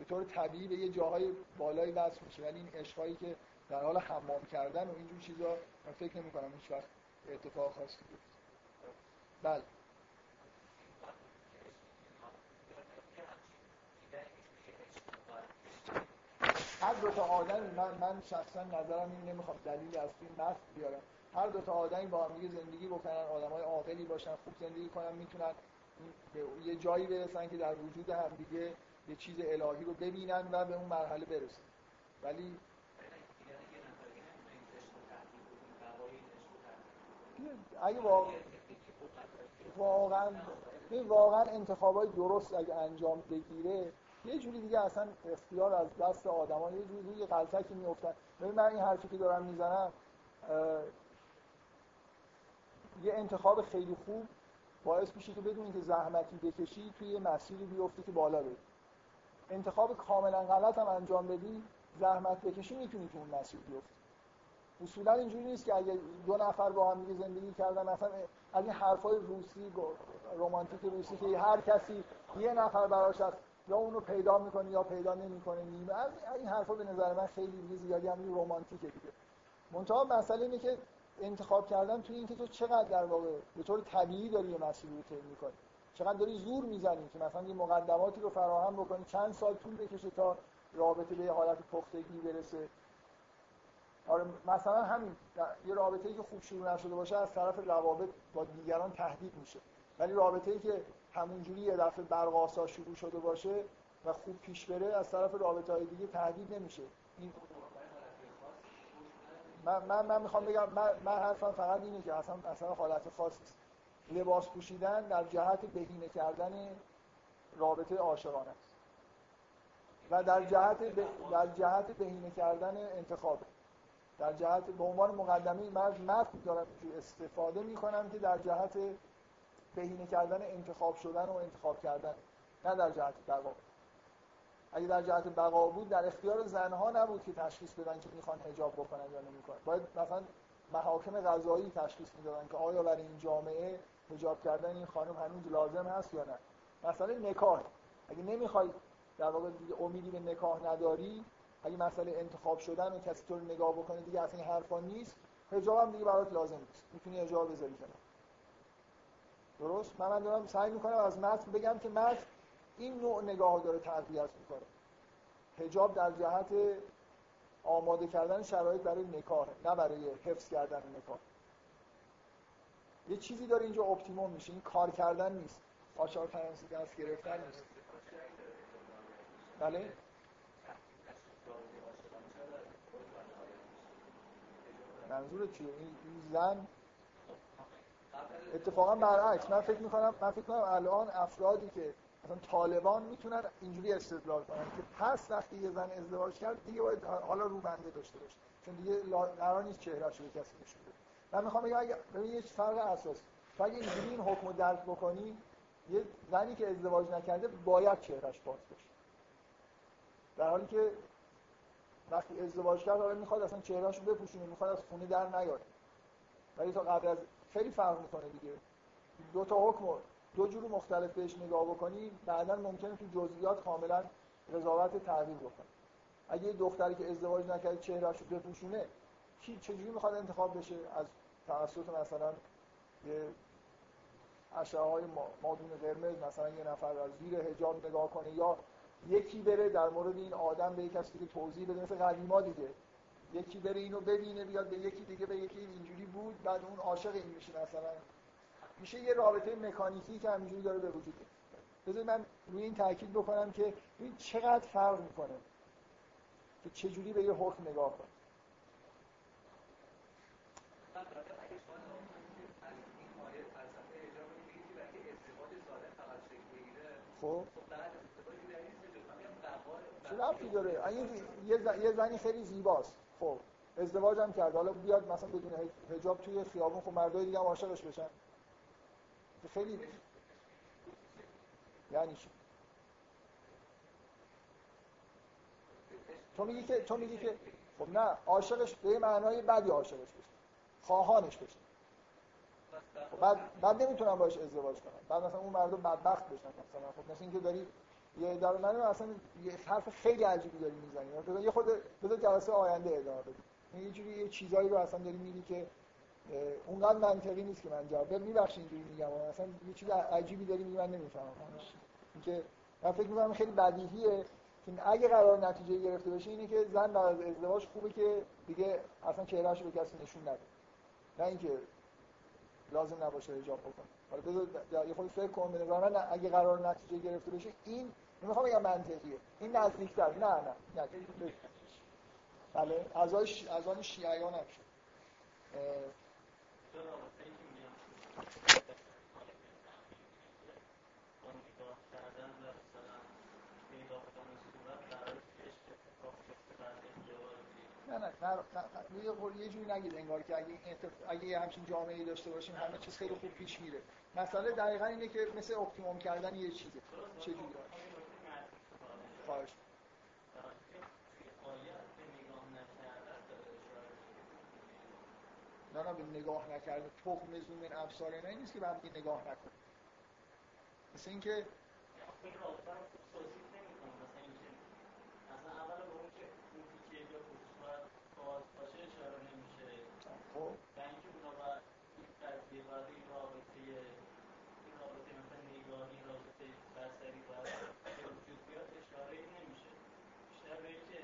Speaker 1: به طور طبیعی به یه جاهای بالایی وصل میشه. ولی این عشقایی که در حال حمام کردن و اینجور چیزا من فکر نمی کنم هیچ وقت اتفاق خاصی بیفته. بله. هر دو تا آدمی من من شخصا نظرم این نمی‌خوام دلیلی از این متن بیارم. هر دو تا آدمی با هم زندگی بکنن آدمای عاقلی باشن خوب زندگی کنن می‌تونن یه جایی برسن که در وجود هم دیگه یه چیز الهی رو ببینن و به اون مرحله برسن. ولی اگه واقعا واقعا واقعا انتخابای درست اگه انجام بگیره یه جوری دیگه اصلا اختیار از دست آدما یه جوری روی غلطکی میافتن. ببین من این حرفی که دارم می‌زنم یه انتخاب خیلی خوب باعث میشه که بدونی که زحمتی بکشی توی مسیری بیفتی که بالا بری. انتخاب کاملا غلط هم انجام بدی زحمت بکشی می‌تونی تو اون مسیر بیفتی. اصولا اینجوری نیست که اگه دو نفر با هم دیگه زندگی کردن مثلا از این حرفای روسی رمانتیک روسی که هر کسی یه نفر براش هست یا اونو پیدا می‌کنه یا پیدا نمی‌کنه نیمه از این حرفا به نظر من خیلی دیگه زیادی هم رمانتیکه دیگه. منتها مسئله اینه که انتخاب کردن توی اینکه تو چقدر در واقع به طور طبیعی داری یه مسئله رو طی می‌کنی. چقدر داری زور می‌زنی که مثلا یه مقدماتی رو فراهم بکنی چند سال طول بکشه تا رابطه به یه حالت پختگی برسه. آره مثلا همین یه رابطه ای که خوب شروع نشده باشه از طرف روابط با دیگران تهدید میشه. ولی رابطه ای که همونجوری یه دفعه برقاسا شروع شده باشه و خوب پیش بره از طرف رابطه های دیگه تهدید نمیشه. این من, من, من می‌خوام بگم من, من حرفم فقط اینه که اصلا اصلا حالت خاص لباس پوشیدن در جهت بهینه کردن رابطه عاشقانه است. و در جهت در جهت بهینه کردن انتخابه. در جهت به عنوان مقدمه من از متن دارم استفاده می‌کنم که در جهت بهینه کردن انتخاب شدن و انتخاب کردن نه در جهت بقا. اگه در جهت بقا بود در اختیار زنها نبود که تشخیص بدن که می‌خوان حجاب بکنن یا نمی‌کنن باید مثلا محاکم قضایی تشخیص می‌دادن که آیا برای این جامعه حجاب کردن این خانم هنوز لازم هست یا نه؟ مثلا نکاح. اگه نمی‌خوای در واقع امیدی به نکاح نداری اگه مسئله انتخاب شدن و کسی تو رو نگاه بکنه دیگه اصلا حرفا نیست حجاب هم دیگه برات لازم نیست. می‌تونی حجاب بذاری کنار. درست؟ من, من دارم سعی می‌کنم از متن بگم که متن این نوع نگاه داره تقویت می‌کنه. حجاب در جهت آماده کردن شرایط برای نکاح نه برای حفظ کردن نکاح. یه چیزی داره اینجا اپتیموم میشه این کار کردن نیست. آچار فرانسی دست گرفتن نیست. بله؟ منظور چیه؟ این زن؟ اتفاقا برعکس. من فکر می‌کنم من فکر کنم الان افرادی که مثلا طالبان می‌تونن اینجوری استدلال کنن که پس وقتی یه زن ازدواج کرد دیگه باید حالا رو بنده داشته باشه. چون دیگه قرار نیست چهرهش رو کسی نشون بده. من می‌خوام بگم اگه یه فرق اساسی تو اگه اینجوری این حکم درک بکنی یه زنی که ازدواج نکرده باید چهرهش باز بشه در حالی که وقتی ازدواج کرد حالا می‌خواد اصلا چهرهش رو بپوشونه می‌خواد از خونه در نیاد. ولی تا قبل از خیلی فرق می‌کنه دیگه. دو تا حکم دو جور مختلف بهش نگاه بکنی بعدا ممکنه تو جزئیات کاملا قضاوت تغییر بکنه. اگه یه دختری که ازدواج نکرده چهرهش رو بپوشونه کی چجوری می‌خواد انتخاب بشه؟ از توسط مثلا یه اشعه های مادون قرمز مثلا یه نفر از زیر حجاب نگاه کنه یا یکی بره در مورد این آدم به کسی که توضیح بده مثل قدیما دیگه. یکی بره اینو ببینه بیاد به یکی دیگه به یکی اینجوری بود بعد اون عاشق این میشه مثلا. میشه یه رابطه مکانیکی که همینجوری داره به وجود بذارید من روی این تاکید بکنم که این چقدر فرق می‌کنه که چجوری به یه حکم نگاه کنه. خب؟ چه ربطی داره؟ این یه زنی خیلی زیباست. خب ازدواج هم کرد. حالا بیاد مثلا بدون حجاب توی خیابون خب مردای دیگه هم عاشقش بشن. خیلی یعنی چی؟ تو میگی که تو میگی که خب نه عاشقش به معنای بدی عاشقش بشه. خواهانش بشه. بعد بعد نمی‌تونم باش ازدواج کنم. بعد مثلا اون مردم بدبخت بشن مثلا. خب مثلا اینکه داری یه در من اصلا یه حرف خیلی عجیبی داری می‌زنی. یه خود بذار جلسه آینده ادامه بدیم یه جوری یه چیزایی رو اصلا داری میگی که اونقدر منطقی نیست که من جواب میبخشید اینجوری میگم. اصلا یه چیز عجیبی داری میگی من نمی‌فهمم. اینکه من فکر می‌کنم خیلی بدیهیه. که اگه قرار نتیجه گرفته بشه اینه که زن بعد از ازدواج خوبه که دیگه اصلا چهرهش به کسی نشون نده. نه اینکه لازم نباشه حجاب بکنه. حالا بذار یه خود فکر کن من اگه قرار نتیجه گرفته بشه این نمی‌خوام بگم منطقیه. این نزدیکتر. نه نه. نه. بله از آن شیعیان هم نه نه نه یه جوری نگید انگار که اگه اگه یه همچین جامعه داشته باشیم همه چیز خیلی خوب پیش میره. مسئله دقیقا اینه که مثل اپتیموم کردن یه چیزه. چه جوری؟ خواهش. نه نه به نگاه نکرده. تخم زوم ابصار نه نیست که به نگاه نکنه. مثل اینکه
Speaker 3: این رابطه رو توصیف نمی‌کنه مثلا اینکه اصلا اول به اون که اون که یا خصوص باز باشه اشاره نمیشه
Speaker 1: خب.
Speaker 3: و اینکه اونا باید این قضیه باید این رابطه این رابطه مثلا نگاهی رابطه بصری باید به وجود بیاد اشاره نمیشه. بیشتر به اینکه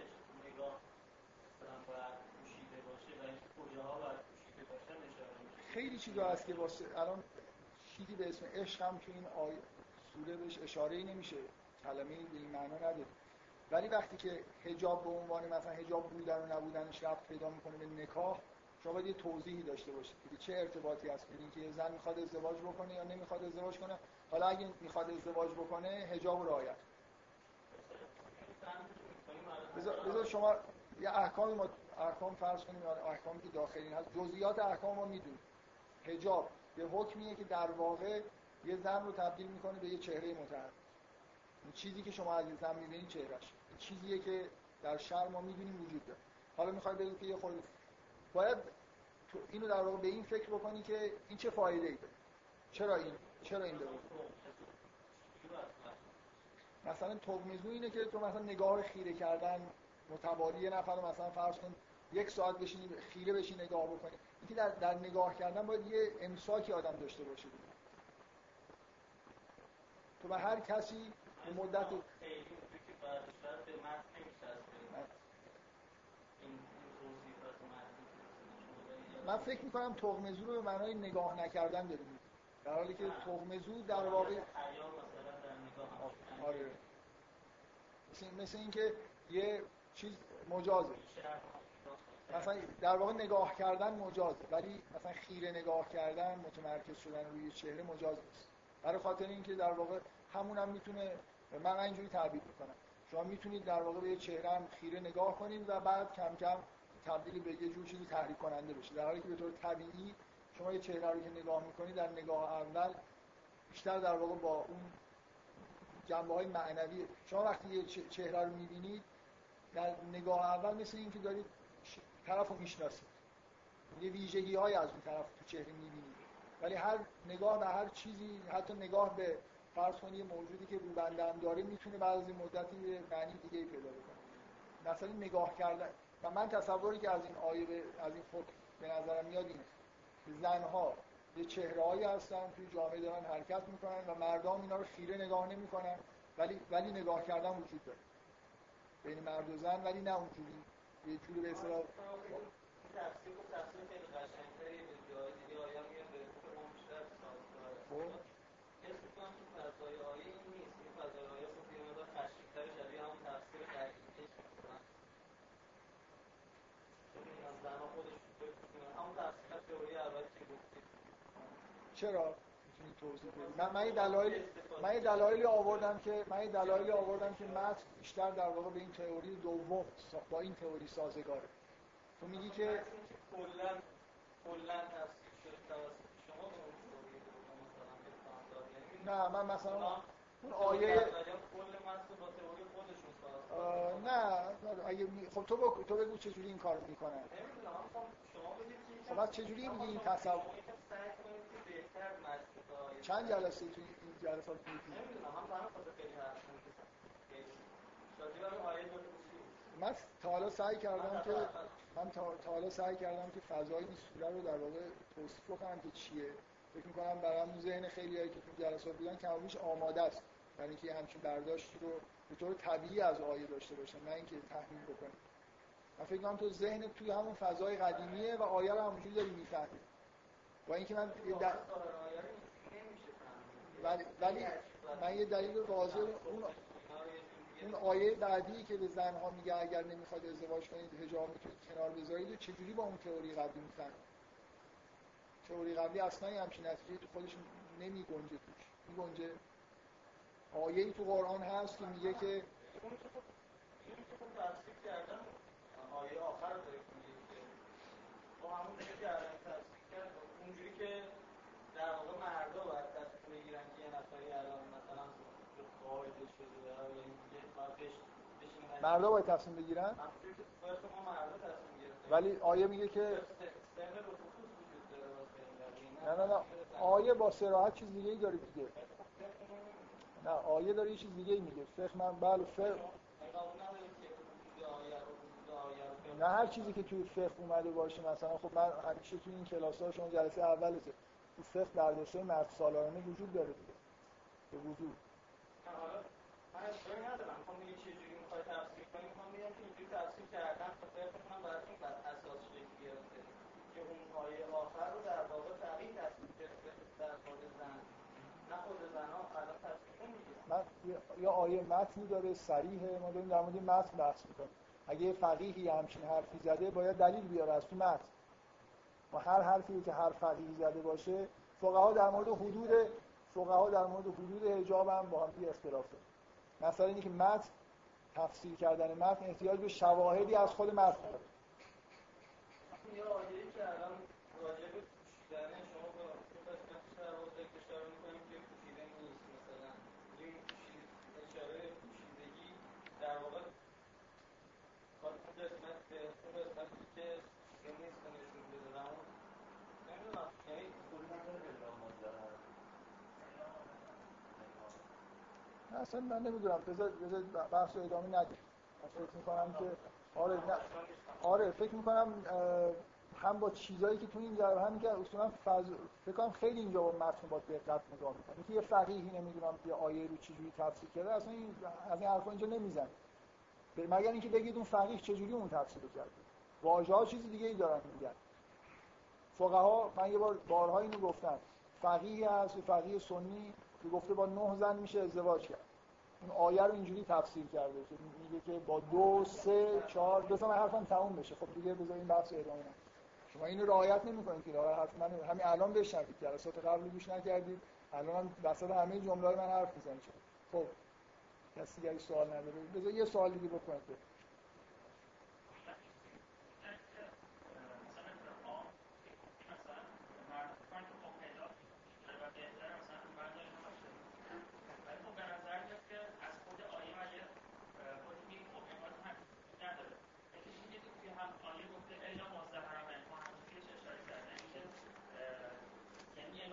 Speaker 3: نگاه مثلا باید پوشیده باشه و اینکه کجاها باید پوشیده باشن اشاره میشه.
Speaker 1: خیلی چیزا هست که واسه الان چیزی به اسم عشق هم تو این آیه سوره بهش اشاره ای نمیشه. کلمه به این معنا نداره ولی وقتی که حجاب به عنوان مثلا حجاب بودن و نبودنش رفت پیدا می‌کنه به نکاح شما باید یه توضیحی داشته باشید که چه ارتباطی هست بین اینکه یه زن می‌خواد ازدواج بکنه یا نمی‌خواد ازدواج کنه. حالا اگه می‌خواد ازدواج بکنه حجاب رو رعایت بذار شما یه احکامی ما احکام فرض کنیم یا احکامی که داخلی هست. جزئیات احکام ما می‌دونیم. حجاب یه حکمیه که در واقع یه زن رو تبدیل می‌کنه به یه چهره متحرک این چیزی که شما از زن می‌بینید چهرهش چیزیه که در شهر ما می‌دونیم وجود داره. حالا می‌خوای بگید که یه خورده باید اینو در واقع به این فکر بکنی که این چه فایده ای داره. چرا این چرا این داره؟ مثلا تغمزو اینه که تو مثلا نگاه خیره کردن متوالی یه نفر مثلا فرض کن یک ساعت بشینی خیره بشی نگاه بکنی. اینکه در, در نگاه کردن باید یه امساکی آدم داشته باشه. تو به هر کسی مدت
Speaker 3: خیلی اونجوری که باید شاید به متن نمی‌چسبه. این این توضیحات متنی که شما
Speaker 1: من فکر می‌کنم تغمزو رو به معنای نگاه نکردن داره میگه در حالی که تغمزو در واقع آره. مثل, مثل اینکه یه چیز مجازه. مثلا در واقع نگاه کردن مجازه ولی مثلا خیره نگاه کردن متمرکز شدن روی چهره مجاز نیست. برای خاطر اینکه در واقع همون هم می‌تونه من اینجوری تعبیر می‌کنم. شما می‌تونید در واقع به یه چهره هم خیره نگاه کنید و بعد کم کم تبدیل به یه جور چیزی تحریک کننده بشه. در حالی که به طور طبیعی شما یه چهره رو که نگاه می‌کنید در نگاه اول بیشتر در واقع با اون جنبه های معنوی. شما وقتی یه چه- چهره رو می‌بینید در نگاه اول مثل اینکه دارید طرف رو می‌شناسید یه ویژگی های از اون طرف تو چهره می‌بینید ولی هر نگاه به هر چیزی حتی نگاه به فرض کنید موجودی که روبنده هم داره می‌تونه بعد از این مدتی معنی دیگه پیدا بکنه. مثلا نگاه کردن. و من تصوری که از این آیه به- از این حکم به نظرم میاد اینه. که زنها یه چهرههایی هستن توی جامعه دارن حرکت می‌کنن و مردم اینا رو خیره نگاه نمی‌کنن ولی ولی نگاه کردن وجود داره. بین مرد و زن ولی نه اونجوری. یه جوری به اصطلاح
Speaker 3: تفسیر تفسیر خیلی قشنگتری به جای دیگه آیا میاد به حکم اون بیشتر سازگاره
Speaker 1: خب.
Speaker 3: حس می‌کنم تو فضای آیه این نیست این فضای آیه خب یه مقدار خشمگین‌تر شبیه همون تفسیر قدیمی می‌کنن چون این از زنها خودش همون تفسیر تئوری اولی که گفتید
Speaker 1: چرا می‌تونی توضیح بدی من من دلایل من دلایلی آوردم که من دلایلی آوردم که متن بیشتر در واقع به این تئوری دوم با این تئوری سازگاره تو میگی که
Speaker 3: کلا کلا یعنی
Speaker 1: نه من مثلا اون آیه آه، نه اگه. خب تو بگو تو بگو چجوری این کار می‌کنن
Speaker 3: خب
Speaker 1: چجوری میگی این تصور
Speaker 3: شما یکم سعی کنید که بهتر متن تا
Speaker 1: چند جلسه تو این جلسات
Speaker 3: نمی‌دونم هم خود خیلی
Speaker 1: من تا حالا سعی کردم که من تا, حالا سعی کردم که فضای این سوره رو در واقع توصیف کنم که چیه. فکر می‌کنم برای همون ذهن خیلیایی که تو جلسات بودن کمابیش آماده است. برای اینکه همچین برداشتی رو به طور طبیعی از آیه داشته باشن نه اینکه تحمیل بکنه من فکر کنم تو ذهن توی همون فضای قدیمیه و آیه رو همونجوری داری می‌فهمی. با اینکه من یه د... ولی, ولی من یه دلیل واضح اون اون آیه بعدی که به زنها میگه اگر نمی‌خواد ازدواج کنید حجاب می‌تونید کنار بذارید و چجوری با اون تئوری قبلی می‌فهمید تئوری قبلی اصلا همچین نتیجه تو خودش نمی گنجه توش. می گنجه آیه ای تو قرآن هست که میگه که
Speaker 3: اون کردن آیه آخر داره با همون که الان تفسیر کرد اونجوری که در واقع مردا باید تصمیم بگیرن که یه نفری الان مثلا خارج شده یا بشینه.
Speaker 1: مردا باید تصمیم بگیرن؟ ولی آیه میگه که نه؟ نه نه آیه با سراحت چیز دیگه ای داره دیگه. نه آیه داره یه چیز دیگه ای میگه. فقه من بله فقه نه هر چیزی که توی فقه اومده باشه مثلا خب من همیشه توی این کلاس ها شما جلسه اولته تو فقه برداشت مرد سالارانه وجود داره دیگه. به وجود
Speaker 3: من اصراری ندارم. می‌خوام بگم چه جوری می‌خوای تفسیر کنی؟ می‌خوام بگم که اینجوری تفسیر کردم تا فکر کنم برای این بر اساس شکل گرفته. که اون آخر رو در واقع تغییر تصویر گرفته در خود زن. نه خود زن ها الان تصویر می‌گیرن
Speaker 1: من یا آیه متنی داره صریحه. ما داریم در مورد متن بحث می‌کنیم. اگه یه فقیهی همچین حرفی زده باید دلیل بیاره از تو متن و هر حرفی که هر فقیهی زده باشه فقها در مورد حدود فقها در مورد حدود حجاب هم با هم اختلاف داره. مثلا اینکه متن تفسیر کردن متن احتیاج به شواهدی از خود متن داره
Speaker 3: یه آیه‌ای که الان راجع به پوشیدن شما با قسمتش در واقع اشاره می‌کنیم که پوشیده نیست مثلا این پوشید اشاره پوشیدگی در واقع کار اون قسمت به اون قسمتی که پوشیده نیست رو نشون بده و اون نمی‌دونم یعنی
Speaker 1: نه اصلا من نمی‌دونم. بذار بحث رو ادامه ندیم. فکر می‌کنم که آره نه. آره فکر می‌کنم هم با چیزایی که تو این جریان هم که اصولا فض... فکر کنم خیلی اینجا با متن با دقت نگاه می‌کنه. اینکه یه فقیهی نمی‌دونم یه آیه رو چجوری تفسیر کرده اصلا این از این حرفا اینجا نمی‌زنه. مگر اینکه بگید اون فقیه چجوری اون تفسیر کرده. واژه ها چیز دیگه ای دارن میگن. فقها من یه بار بارها اینو گفتم. فقیه هست فقیه سنی که گفته با نه زن میشه ازدواج کرد. اون آیه رو اینجوری تفسیر کرده که میگه که با دو سه چهار من حرفم تموم بشه. خب دیگه بذار این بحث ادامه ندیم شما اینو رعایت نمی‌کنید که حرف من همین الان بشنوید جلسات قبل گوش نکردید. الان هم وسط همه جمله من حرف می‌زنید. خب کسی دیگه سوال نداره بذار یه سوال دیگه بکنید.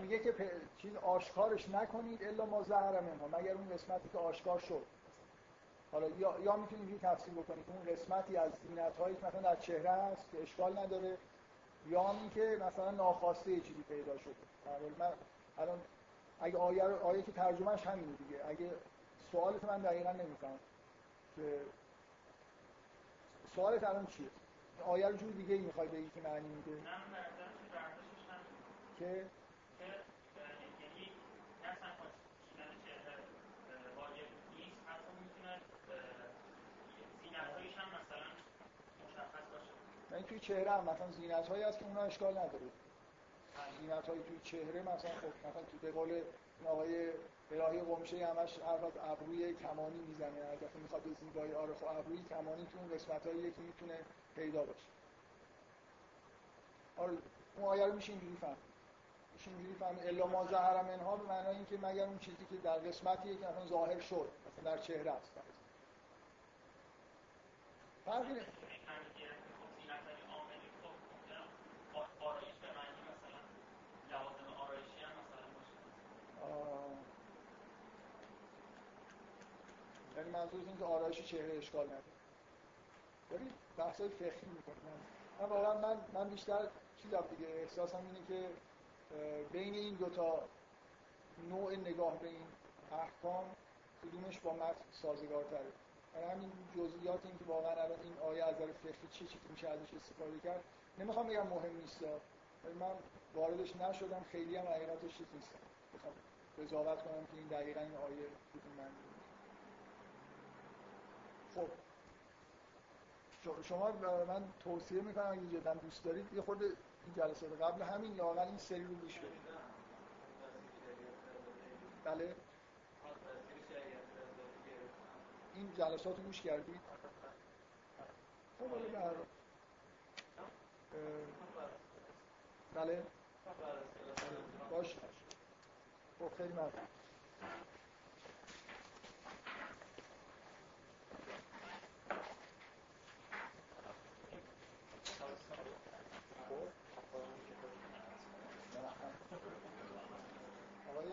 Speaker 1: میگه که چیز آشکارش نکنید الا ما زهر منها مگر اون قسمتی که آشکار شد. حالا یا, یا می‌تونید اینجوری تفسیر بکنید که اون قسمتی از زینت هایی که مثلا در چهره هست که اشکال نداره یا هم که مثلا ناخواسته چیزی پیدا شده. من الان اگه آیه, آیه که ترجمهش همینه دیگه. اگه سوالت من دقیقا نمیفهم. که سوالت الان چیه؟ آیه رو جور دیگه ای می‌خوای بگی که معنی میده؟
Speaker 2: نه
Speaker 1: که
Speaker 2: یعنی
Speaker 1: این توی چهره هم مثلا زینت هایی هست که اونا اشکال نداره. زینت هایی توی چهره مثلا خب مثلا تو به قول آقای الهی قمشه همش حرف از ابروی کمانی می‌زنه. البته می‌خواد به زیبایی آره خب ابروی کمانی تو اون قسمت هایی که می‌تونه پیدا باشه. آره اون آیه رو میشه اینجوری فهم میشه اینجوری فهم الا ما ظهر منها به معنای اینکه مگر اون چیزی که در قسمتی که مثلا ظاهر شد مثلا در چهره است. فرقی یعنی منظور این که آرایش چهره اشکال نداره. داری بحثای فقهی می‌کنه. من واقعا من من بیشتر چیزم دیگه احساسم اینه که بین این دوتا نوع نگاه به این احکام کدومش با متن سازگارتره. برای همین جزئیات این که واقعا الان این آیه از نظر فقهی چی چی میشه ازش استفاده کرد نمی‌خوام بگم مهم نیست من واردش نشدم خیلی هم حقیقتش چیز نیستم بخوام قضاوت کنم که این دقیقا این آیه معنی خب. شما من توصیه می‌کنم اگه جدا دوست دارید یه خورده این جلسات قبل همین لاغل این سری رو گوش بدید. بله. این جلسات رو گوش کردید خب. اه، بله. باش خب خیلی ممنون. آقای